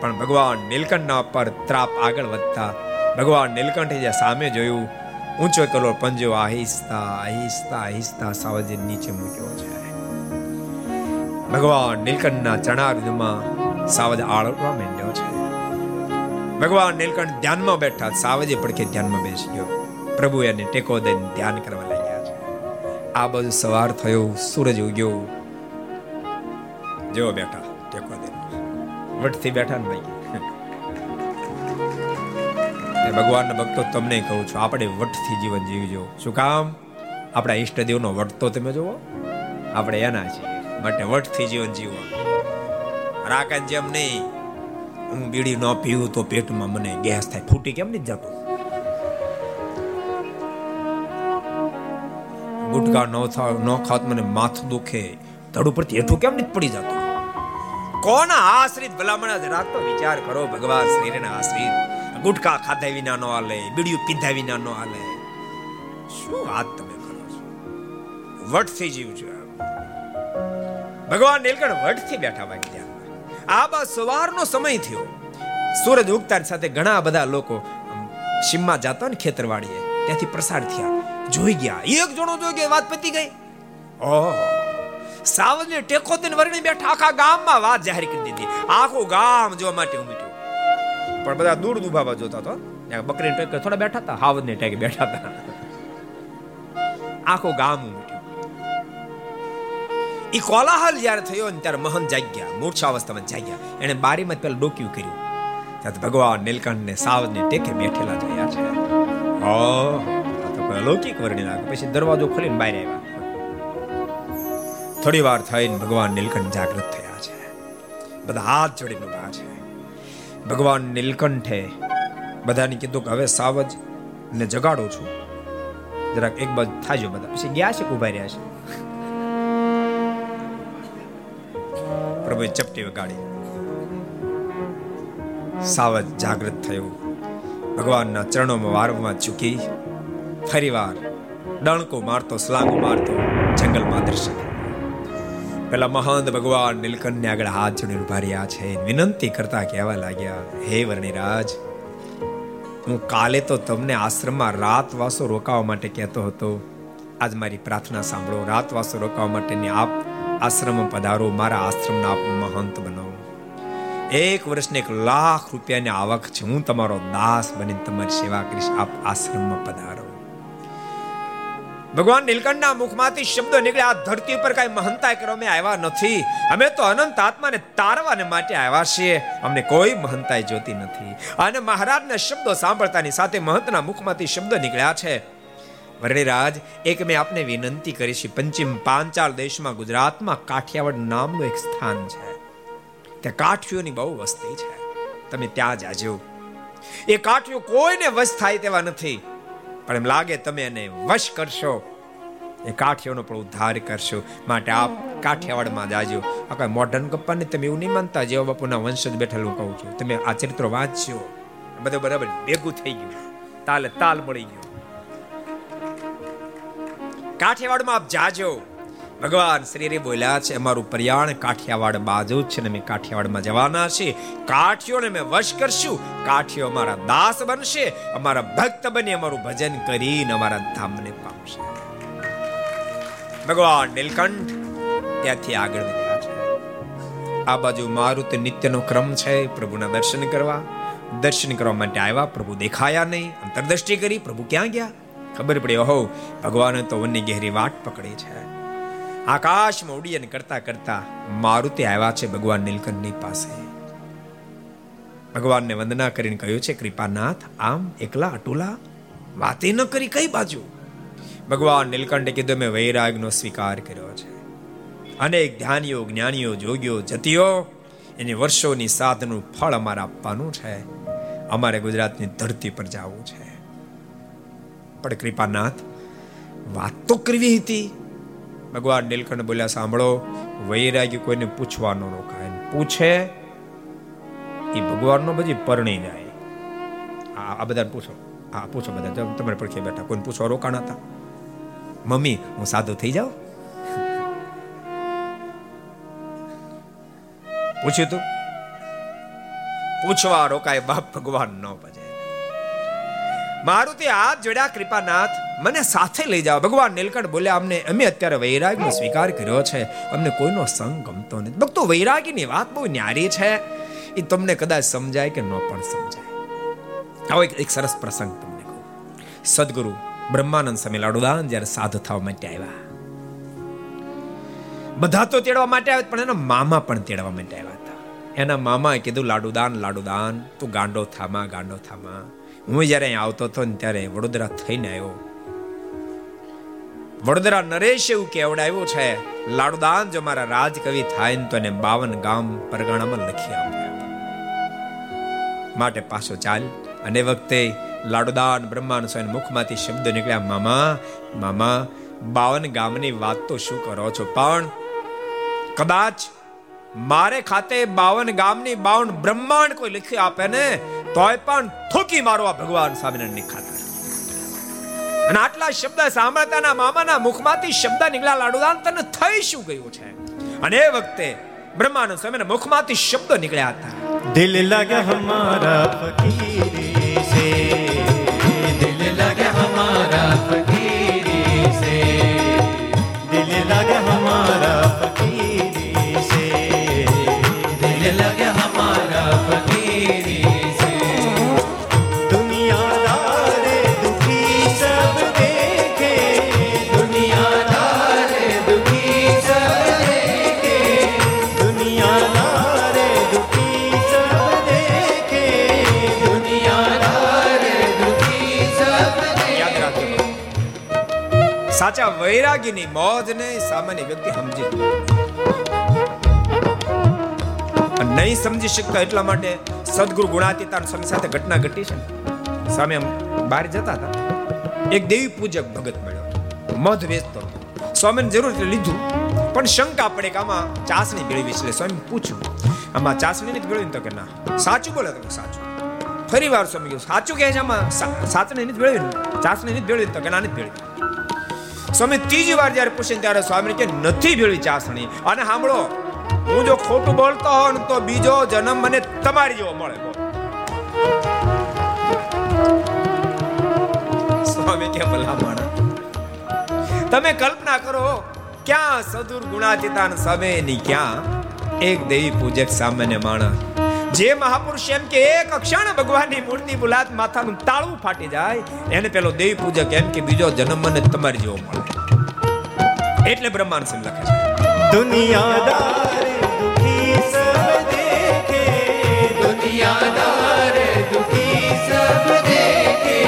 પણ ભગવાન નીલકંઠના પર ત્રાપ આગળ વધતા. ભગવાન નીલકંઠે જ્યાં સામે જોયું ઊંચો કલો પંજો આહિસ્તા આહિસ્તા આહિસ્તા સાવજે નીચે મૂક્યો છે. ભગવાન નીલકંઠના ચણાર્ધમાં સાવજ આળવા માંડ્યો છે. ભગવાન નીલકંઠ ધ્યાનમાં બેઠા સાવજે પડખે ધ્યાનમાં બેસી ગયો પ્રભુ એને ટેકો દઈને ધ્યાન કરવા લાગ્યા છે. આ બધું સવાર થયો, સૂરજ ઉગ્યો. જેવો બેઠા ટેકો દઈને વટથી બેઠા ને ભાઈ ભગવાનના ભક્તો તમને કહું છું, આપણે વટથી જીવન જીવજો. શું કામ? આપણા ઈષ્ટદેવનો વટ તો તમે જુઓ, આપણે એના છીએ. માટે વટથી જીવન જીવો. રાકન જેમ નહીં, હું બીડી ન પીવું તો પેટમાં મને ગેસ થાય. ફૂટી કેમ નહીં જતું? ગુટકા ન થાવ, ન ખાત મને માથું દુખે. ધડ ઉપરથી હેઠું કેમ નહીં પડી જતું? કોના આશ્રિત ભલામણા રાખતો વિચાર કરો? ભગવાન શ્રીના આશ્રિત. ગુટકા ખાધા વિના નો હાલે, બીડિયું પીધા વિના નો હાલે. શું વાત તમે કરો છો? વટથી જીવજો ભગવાન નીલકંઠ વટથી બેઠા ભાઈ ત્યાં. આ બા સવારનો સમય થયો. સૂરજ ઉગતાની સાથે ઘણા બધા લોકો સીમમાં જતા ને ખેતરવાડીએ, ત્યાંથી પ્રસાર થયા. જોઈ ગયા. એક જણો જોઈ ગયા, વાત પતી ગઈ. ઓહ. સાવજને ટેકો દઈને વરણી બેઠા આખા ગામમાં વાત જાહેર કરી દીધી. આખું ગામ જોવા માટે ઉમટ્યું પણ બધા દૂર દુભાવા જોતા તો. બકરી ટેકે, થોડા બેઠા હતા હાવજ ને ટેકે બેઠા હતા. આખો ગામ ઉમટ્યું. એ કોલાહલ જ્યારે થયો ને ત્યારે મહન જાગ્યા મૂર્છા અવસ્થામાં જાગ્યા. એને બારીમાં પેલા ડોક્યું કર્યું. ત્યાં ભગવાન નીલકંઠ ને સાવજ ને ટેકે બેઠેલા જોયા છે. ઓ તો અલૌકિક વર્ણિ લાગે પછી દરવાજો ખોલીને બહાર આવ્યા. થોડી વાર થઈને ભગવાન નીલકંઠ જાગૃત થયા છે. બધા હાથ જોડીને ઊભા છે. ભગવાન નીલકંઠે બધાને કીધું કે હવે સાવજ ને જગાડું છું. જરાક એક બાજુ થાજો બધા. પછી ગયા છે ઊભા રહ્યા છે? પ્રભુએ ચપટી વગાડી. સાવજ જાગૃત થયું. ભગવાનના ચરણોમાં વારંવાર ચૂકી ફરીવાર ડણકો મારતો, સ્લાંગો મારતો જંગલમાં દર્શન પેલા મહંત ભગવાન નીલકંઠને આગળ હાથ જોડીને ઊભા રહ્યા છે. વિનંતી કરતા કહેવા લાગ્યા, હે વર્ણિરાજ, હું કાલે તો તમને આશ્રમમાં રાત વાસો રોકાવા માટે કહેતો હતો. આજ મારી પ્રાર્થના સાંભળો. રાત વાસો રોકાવા માટેની આપ આશ્રમમાં પધારો. મારા આશ્રમના આપ મહંત બનો. એક વર્ષને એક લાખ રૂપિયાની આવક છે. હું તમારો દાસ બની તમારી સેવા કરીશ. આપ આશ્રમમાં પધારો. ભગવાન નીલકંઠના મુખમાંથી શબ્દો નીકળ્યા. આ ધરતી ઉપર કઈ મહંતા કરવા અમે આવ્યા નથી. અમે તો અનંત આત્માને તારવાને માટે આવ્યા છીએ. અમને કોઈ મહંતાઈ જોતી નથી. અને મહારાજના શબ્દો સાંભળતાની સાથે મહંતના મુખમાંથી શબ્દો નીકળ્યા છે. વરણીરાજ એક મેં આપને વિનંતી કરી છે, પંચિમ પાંચાળ દેશમાં ગુજરાતમાં કાઠિયાવાડ નામનું એક સ્થાન છે. ત્યાં કાઠિયોની બહુ વસ્તી છે. તમે ત્યાં જાજો. એ કાઠિયો કોઈને વશ થાય તેવા નથી. પણ એમ લાગે તમે એને વશ કરશો. એ કાઠિયાનો પણ ઉદ્ધાર કરશો. માટે આપ કાઠિયાવાડમાં જાજો. આ કઈ મોઢન ગપ્પાને તમે એવું નહીં માનતા જેવા બાપુના વંશજ બેઠેલું કહું છું. તમે આ ચરિત્રો વાંચજો. બધું બરાબર ભેગું થઈ ગયું. તાલે તાલ મળી ગયો. કાઠિયાવાડમાં આપ જાજો. ભગવાન શ્રીરે બોલ્યા છે, અમારું પર્યાણ કાઠિયાવાડ બાજુ છે ને અમે કાઠિયાવાડમાં જવાના છે. કાઠીઓને અમે વશ કરશું. કાઠીઓ અમારા દાસ બનશે. અમારા ભક્ત બની અમારું ભજન કરીને અમારા ધામને પામશે. ભગવાન નીલકંઠ ત્યાંથી આગળ વધ્યા છે. આ બાજુ મારુત નિત્યનો ક્રમ છે. પ્રભુના દર્શન કરવા. દર્શન કરવા માટે આવ્યા. પ્રભુ દેખાયા નહીં. અંતરદ્રષ્ટિ કરી પ્રભુ ક્યાં ગયા? ખબર પડી, ઓહો, ભગવાને તો વનની ગહેરી વાટ પકડી છે. આકાશમાં ઉડ્ડયન કરતા કરતા મારુતિ આવ્યા છે ભગવાન નીલકંઠની પાસે. ભગવાનને વંદના કરીને કહ્યું છે, કૃપાનાથ, આમ એકલા અટુલા વાતે ન કરી કઈ બાજુ? ભગવાન નીલકંઠે કીધું, મેં વૈરાગનો સ્વીકાર કર્યો છે. અનેક ધ્યાનીઓ, જ્ઞાનીઓ, જોગીઓ, જતીઓ, એની વર્ષોની સાધનું ફળ અમારે આપવાનું છે. અમારે ગુજરાતની ધરતી પર જવું છે. પણ કૃપાનાથ વાત તો કરવી હતી. ભગવાન નીલકંઠ બોલ્યા, સાંભળો, વૈરાગી કોઈને પૂછવાનો રોકાય પૂછે, એ ભગવાનનો બધી પરણી જાય. આ બધા પૂછો. હા, પૂછો બધા. તમારે પડખે બેઠા, કોઈને પૂછવા રોકાણ હતા મમ્મી, હું સાધુ થઈ જાઉં? પૂછ્યું તું? પૂછવા રોકાય બાપ ભગવાન ન મારું તે હાથ જોડ્યા કૃપાનાથ મને સાથે લઈ જાઓ. ભગવાન નીલકંઠ બોલ્યા, અમને, અમે અત્યારે વૈરાગનો સ્વીકાર કર્યો છે. અમને કોઈનો સંગ ગમતો નથી. ભક્તો, વૈરાગીની વાત બહુ ન્યારી છે. એ તમને કદાચ સમજાય કે ન પણ સમજાય. આવો એક સરસ પ્રસંગ તમને કહું. સદગુરુ બ્રહ્માનંદ સ્વામી લાડુદાન જ્યારે સાધુ થવા માટે આવ્યા. બધા તો તેડવા માટે આવ્યા, પણ એના મામા પણ તેડવા માટે આવ્યા હતા. એના મામાએ કીધું, લાડુદાન લાડુદાન, તું ગાંડો થામા ગાંડો થામા. હું જ્યારે આવતો હતો ને ત્યારે વડોદરા થઈને આવ્યો. વડોદરા નરેશ એવું કેવડાવ્યું છે, લાડુદાન જો મારા રાજકવિ થાય ને તો એને બાવન ગામ પરગણામાં લખી આપ્યા માટે પાછો ચાલ, અને વખતે લાડુદાન બ્રહ્માન સ્વામી મુખમાંથી શબ્દ નીકળ્યા, મામા મામા, બાવન ગામની વાત તો શું કરો છો? પણ કદાચ મારે ખાતે બાવન ગામની બાવન બ્રહ્માંડ કોઈ લખી આપે ને? તોય પણ થૂકી મારો ભગવાન સ્વામિનારાયણની ખાતર. અને આટલા શબ્દ સાંભળતાના મામાના મુખમાંથી શબ્દ નીકળ્યા લાડુદાન, તને થઈ શું ગયું છે? અને એ વખતે બ્રહ્માનંદ સ્વામીના મુખમાંથી શબ્દ નીકળ્યા હતા. દિલ લગ હમારા ફકીરી સે. સાચા વૈરાગીની મોજને સામાન્ય વ્યક્તિ સમજી. નહીં. સમજી શકતા એટલા માટે સદગુરુ ગુણાતીતા સ્વામી સાથે ઘટના ઘટી છે સામે બહાર જતા હતા. એક દેવી પૂજક ભગત મળ્યો. મધ વેચતો. સ્વામીને જરૂર લીધું. પણ શંકા પડે કે આમાં ચાસણી ભેળવી છે. સ્વામી પૂછ્યું, આમાં ચાસણી નથી ભેળવી? તો કે, ના. સાચું બોલે તમે, સાચું. ફરી વાર સ્વામી સાચું કહે છે, આમાં સા- સાચણી નથી ભેળવી ચાસણી નથી ભેળવી તો કે, ના, નથી ભેળવી. સ્વામી ત્રીજી વાર જ્યારે પૂછે ત્યારે સ્વામી કે નથી ભેળવી ચાસણી. અને સાંભળો, હું જો ખોટું બોલતો હોઉં તો બીજો જન્મ મને તમારી જેવો મળે સ્વામી કે, ભલા માણસ, તમે કલ્પના કરો, ક્યાં સદુર ગુણાતીતાન સમયની ક્યાં? એક દેવી પૂજક સામાન્ય માણસ જે મહાપુરુષ એમ કે, એક ક્ષણ ભગવાનની મૂર્તિ બોલાત માથાનું તાળું ફાટી જાય. એને પેલો દેવી પૂજક એમ કે, બીજો જન્મ મને તમારી જેવો મળે. એટલે બ્રહ્માંડ સિંહ લખે છે. દુનિયાદાર દુખી સબ દેખે, દુનિયાદાર દુખી સબ દેખે.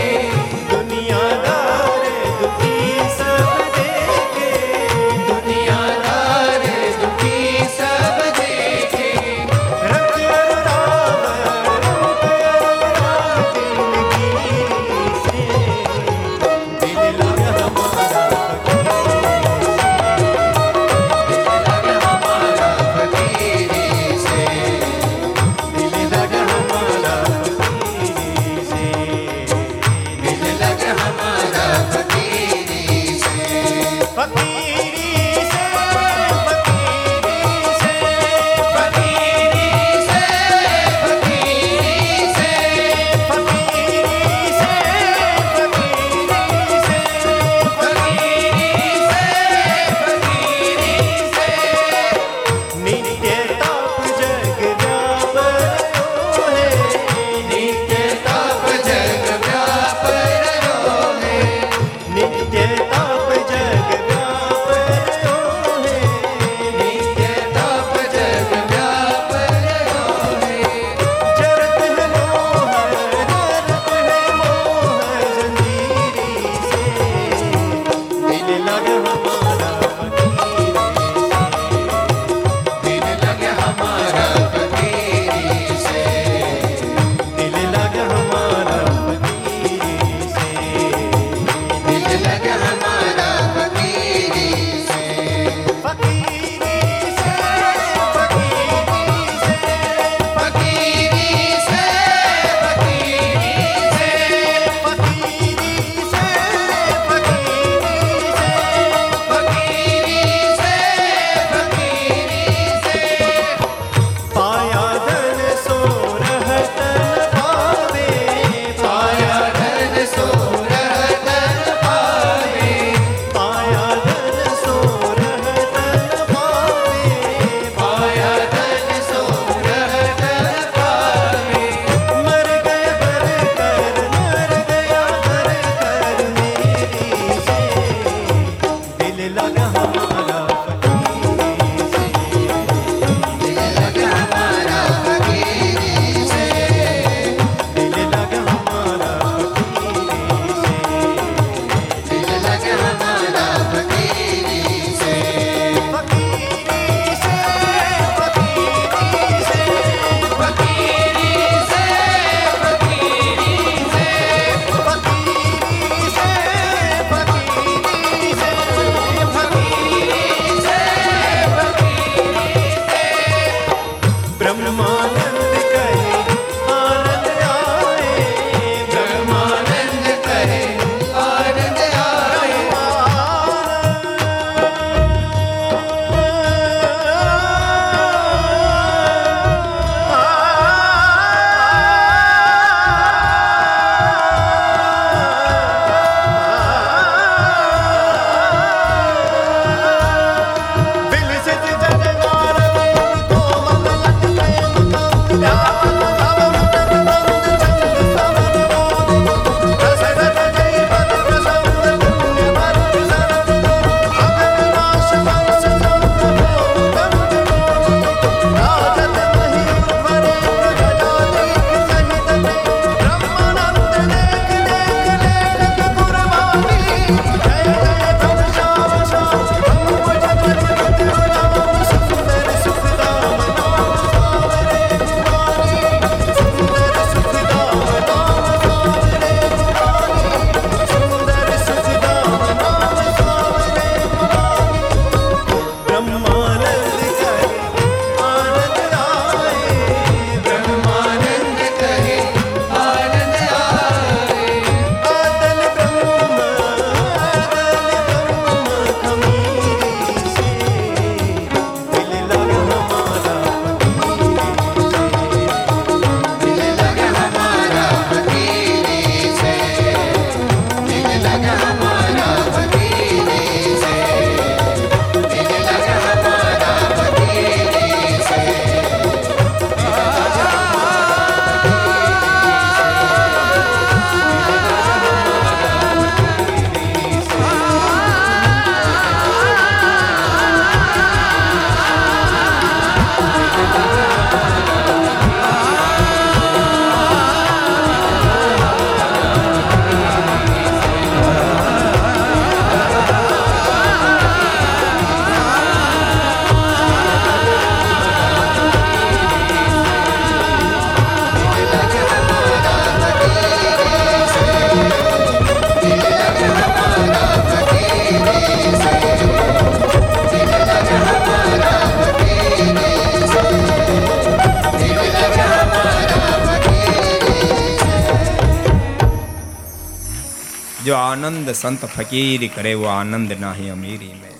આનંદ સંત ફકીરી કરે એવો આનંદ નાહી અમીરી મેં.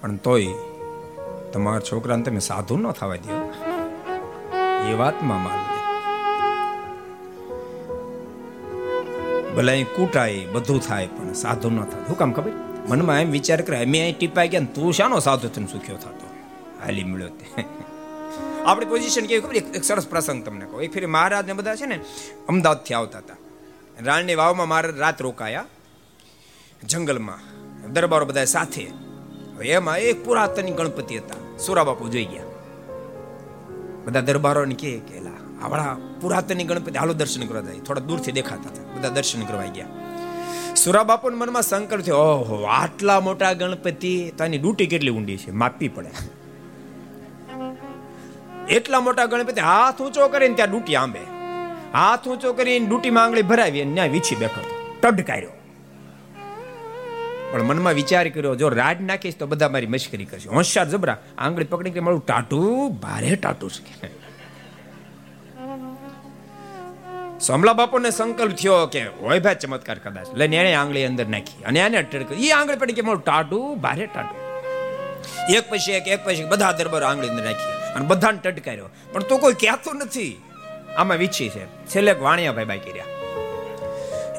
પણ તોય તમારા છોકરાને તમે સાધુ ન થવા દો. એ વાતમાં માન લે ભલે કૂટાય, બધું થાય, પણ સાધુ ન થાય. શું કામ ખબર? મનમાં એમ વિચાર કરે, અમે અહીં ટીપાઈ ગયા તું શાનો સાધુ થઈને સુખ્યો થતો? હાલી મળ્યો તે. આપણી પોઝિશન કેવી ખબર? એક સરસ પ્રસંગ તમને કહું. એક ફેરી મહારાજ ને બધા છે ને અમદાવાદથી આવતા હતા. રાણની વાવમાં મારે રાત રોકાયા જંગલમાં. દરબારો બધા સાથે. એમાં એક પુરાતન ગણપતિ હતા. સુરાબાપુ જોઈ ગયા. બધા દરબારોને કે કેલા આવડા પુરાતન ગણપતિ, હાલો દર્શન કરવા જાય. થોડા દૂરથી દેખાતા હતા. બધા દર્શન કરવા ગયા. સુરાબાપુના મનમાં સંકલ્પ થયો, ઓહો, આટલા મોટા ગણપતિ, તાની ડૂટી કેટલી ઊંડી છે? માપવી પડે. એટલા મોટા ગણપતિ હાથ ઊંચો કરીને ત્યાં ડૂટી આંબે. હાથ ઊંચો કરીને ડૂટી આંગળી ભરાવી અને ન્યાય વીછી બેઠો ટડકાર્યો પણ મનમાં વિચાર કર્યો, જો રાડ નાખીશ તો બધા મારી મશ્કરી કરશે. હોશિયાર જબરા આંગળી પકડી કે મારું ટાટું ભારે ટાટું છે. સમલા બાપુને સંકલ્પ થયો કે હોય ભાઈ ચમત્કાર કદાચ. લઈને એને આંગળી અંદર નાખી અને એને ટડક એ આંગળી પડી કે મારું ટાટું ભારે ટાટું. એક પછી એક એક પછી બધા દરબાર આંગળી અંદર નાખી અને બધાને ટટકાર્યો પણ તો કોઈ કહેતું નથી. આમાં વીછી છે. છેલ્લે વાણિયાભાઈ બાકી રહ્યા.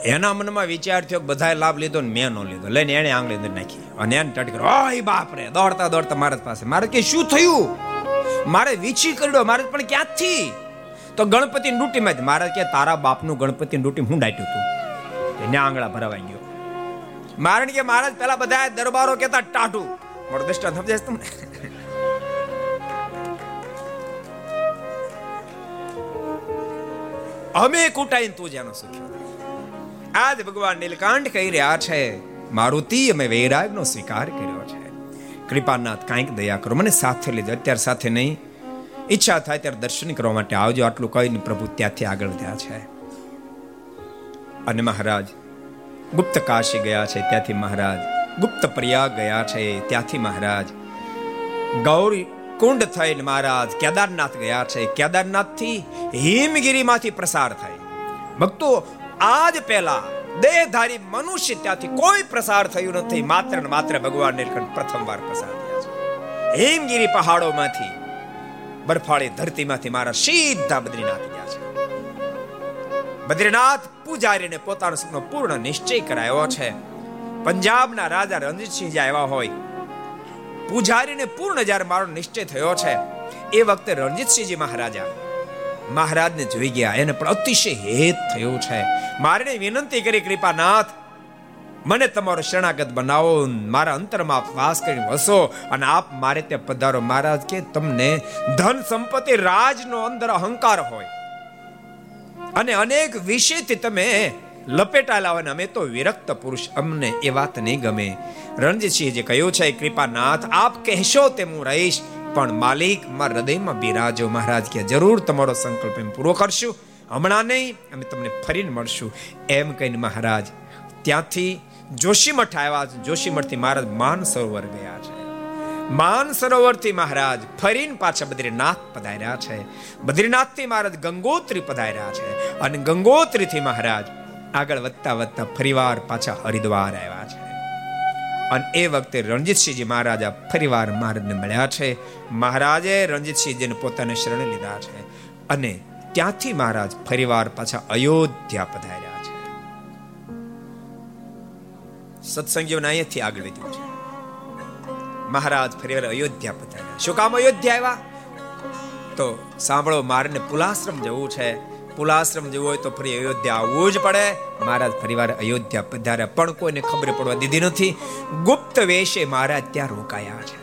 એના મનમાં વિચાર થયો બધાએ લાભ લીધો ને મેં નો લીધો. લઈને એને આંગળી અંદર નાખી. અને એને ટટકરો ઓય બાપ રે દોડતા દોડતા મારા પાસે. મારે કે શું થયું? મારે વીછી કર્યો. મારે પણ ક્યાંથી? તો ગણપતિ ડૂટીમાં જ મારે કે તારા બાપનું ગણપતિ ડૂટી હું ડાટ્યું હતું એને આંગળા ભરાવાઈ ગયો. મારણ કે મહારાજ પેલા બધા દરબારો કેતા ટાટું મારો દ્રષ્ટાંત સમજાય તમને? અમે કૂટાઈને તું જેનો સુખ્યો આજ ભગવાન નીલકાંઠ કહી રહ્યા છે, મારુતિ, અમે વૈરાગનો સ્વીકાર કર્યો છે. કૃપાનાથ કાંઈક દયા કરો, મને સાથે લીધો અત્યારે સાથે નહીં. ઈચ્છા થાય ત્યારે દર્શન કરવા માટે આવજો, આટલું કહીને પ્રભુ ત્યાંથી આગળ વધ્યા છે. અને મહારાજ, ગુપ્ત કાશી ગયા છે, ત્યાંથી મહારાજ, ગુપ્ત પ્રયાગ ગયા છે, ત્યાંથી મહારાજ, ગૌરી કુંડ થઈને મહારાજ કેદારનાથ ગયા છે. કેદારનાથથી હિમગીરીમાંથી પ્રસાર થાય. ભક્તો, આજ પહેલા દેહધારી મનુષ્ય ત્યાંથી કોઈ પ્રસાર થયું નથી. માત્ર ને માત્ર ભગવાન નીલકંઠ પ્રથમવાર પ્રસાર થયા છે. હિમગીરી પહાડોમાંથી, બરફાળી ધરતીમાંથી મારા સીધા બદ્રીનાથ ગયા છે. બદ્રીનાથ પૂજારીને પોતાનો સપનો પૂર્ણ નિશ્ચય કરાયો છે. પંજાબના રાજા રણજીતસિંહ જે આવ્યા હોય પૂજારીને પૂર્ણ જ્યારે મારો નિશ્ચય થયો છે, એ વખતે રણજીતસિંહજી મહારાજા મહારાજને જોઈ ગયા. એને પણ અતિશય હેત થયો છે. મારે વિનંતી કરી, કૃપાનાથ, મને તમારો શરણાગત બનાવો, મારા અંતરમાં આપ વાસ કરી વસો અને આપ મારે ત્યાં પધારો. મહારાજ કે, તમને ધન સંપત્તિ રાજનો અંદર અહંકાર હોય. અને અનેક વિષયથી તમે લપેટાયેલા લાવવાના અમે તો વિરક્ત પુરુષ, અમને એ વાત નહીં ગમે. રણજીતસિંહ જે કહ્યું છે, કૃપાનાથ, આપ કહેશો તે હું રહીશ, પણ માલિક મારા હૃદયમાં બિરાજો મહારાજ કે જરૂર તમારો સંકલ્પ એમ પૂરો કરશું. હમણાં નહીં, અમે તમને ફરીને મળશું. એમ કહીને મહારાજ ત્યાંથી જોશીમઠ આવ્યા જોશીમઠથી મહારાજ માન સરોવર ગયા છે. માન સરોવરથી મહારાજ ફરીને પાછા બદ્રીનાથ પધાર્યા છે. બદ્રીનાથથી મહારાજ ગંગોત્રી પધાર્યા છે. અને ગંગોત્રીથી મહારાજ આગળ વધતા વધતા ફરીવાર પાછા હરિદ્વાર આવ્યા છે. અને એ વખતે રણજીતસિંહજી મહારાજા ફરીવાર મહારાજને મળ્યા છે. મહારાજે રણજીતસિંહજીને પોતાને શરણ લીધા છે અને ત્યાંથી મહારાજ ફરીવાર પાછા અયોધ્યા પધાર્યા છે. સત્સંગીઓને અહીંયાથી આગળ વધ્યું છે. મહારાજ ફરીવાર અયોધ્યા પધાર્યા. શું કામ અયોધ્યા આવ્યા? તો સાંભળો, મારને પુલાશ્રમ જવું છે. પુલાશ્રમ જવું હોય તો ફરી અયોધ્યા આવવું જ પડે. મહારાજ ફરીવાર અયોધ્યા પધાર્યા પણ કોઈને ખબર પડવા દીધી નથી. ગુપ્ત વેશે મહારાજ ત્યાં રોકાયા છે.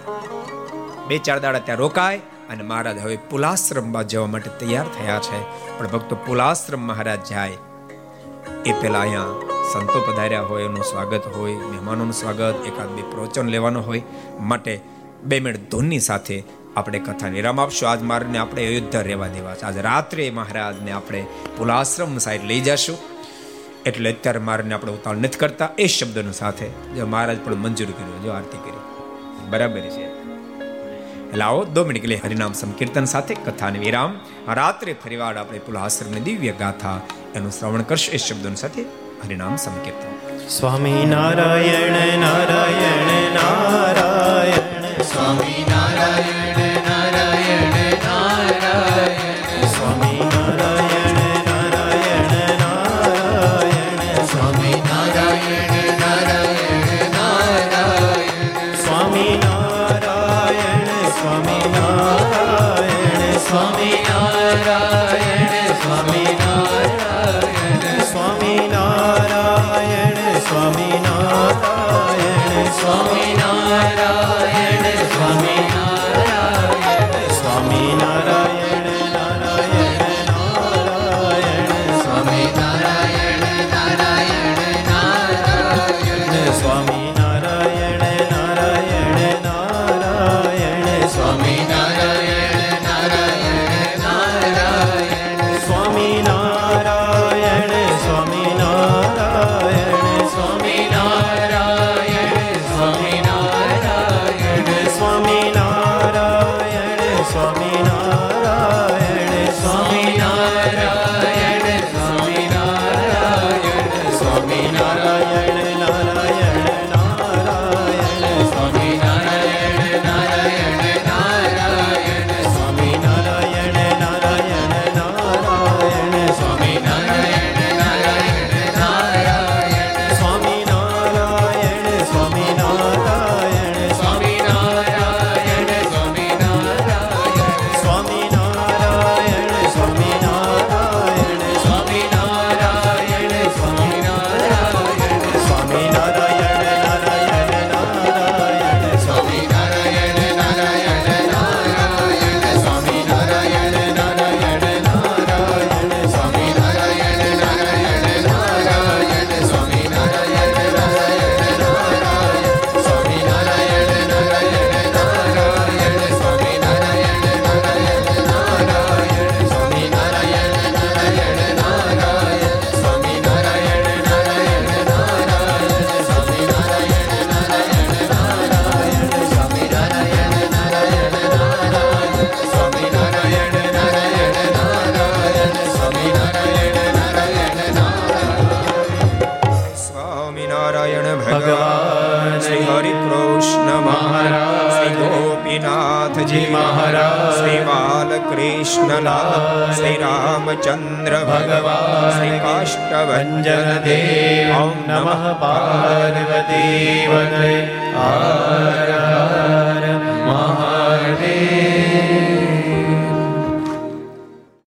બે ચાર દાડા ત્યાં રોકાય અને મહારાજ હવે પુલાશ્રમમાં જવા માટે તૈયાર થયા છે. પણ ભક્તો પુલાશ્રમ મહારાજ જાય. એ પેલા અહીંયા સંતો પધાર્યા હોય એનું સ્વાગત હોય, મહેમાનોનું સ્વાગત, એકાદ બે પ્રવચન લેવાનું હોય. માટે બે મિનિટ ધૂનની સાથે આપણે કથા વિરામ આપશું. આજ મારને આપણે અયોધ્યા રહેવા દેવા છે. આજ રાત્રે મહારાજને આપણે પુલાશ્રમ સાઈડ લઈ જશું. એટલે અત્યારે મારને આપણે ઉતાવળ નથી કરતા. એ શબ્દનો સાથે જો મહારાજ પણ મંજૂર કર્યો જો આરતી કરી. બરાબર છે. એટલે આવો દો મિનિટ કે હરિનામ સંકીર્તન સાથે કથાને વિરામ. રાત્રે ફરીવાર આપણે પુલાશ્રમની દિવ્ય ગાથા એનું શ્રવણ કરશું. એ શબ્દોની સાથે હરિનામ સંકીર્તન. સ્વામી નારાયણ નારાયણ નારાયણ. સ્વામી નારાયણ નિરંજનદેવ ॐ नमः पार्वतीवदे हर महादेव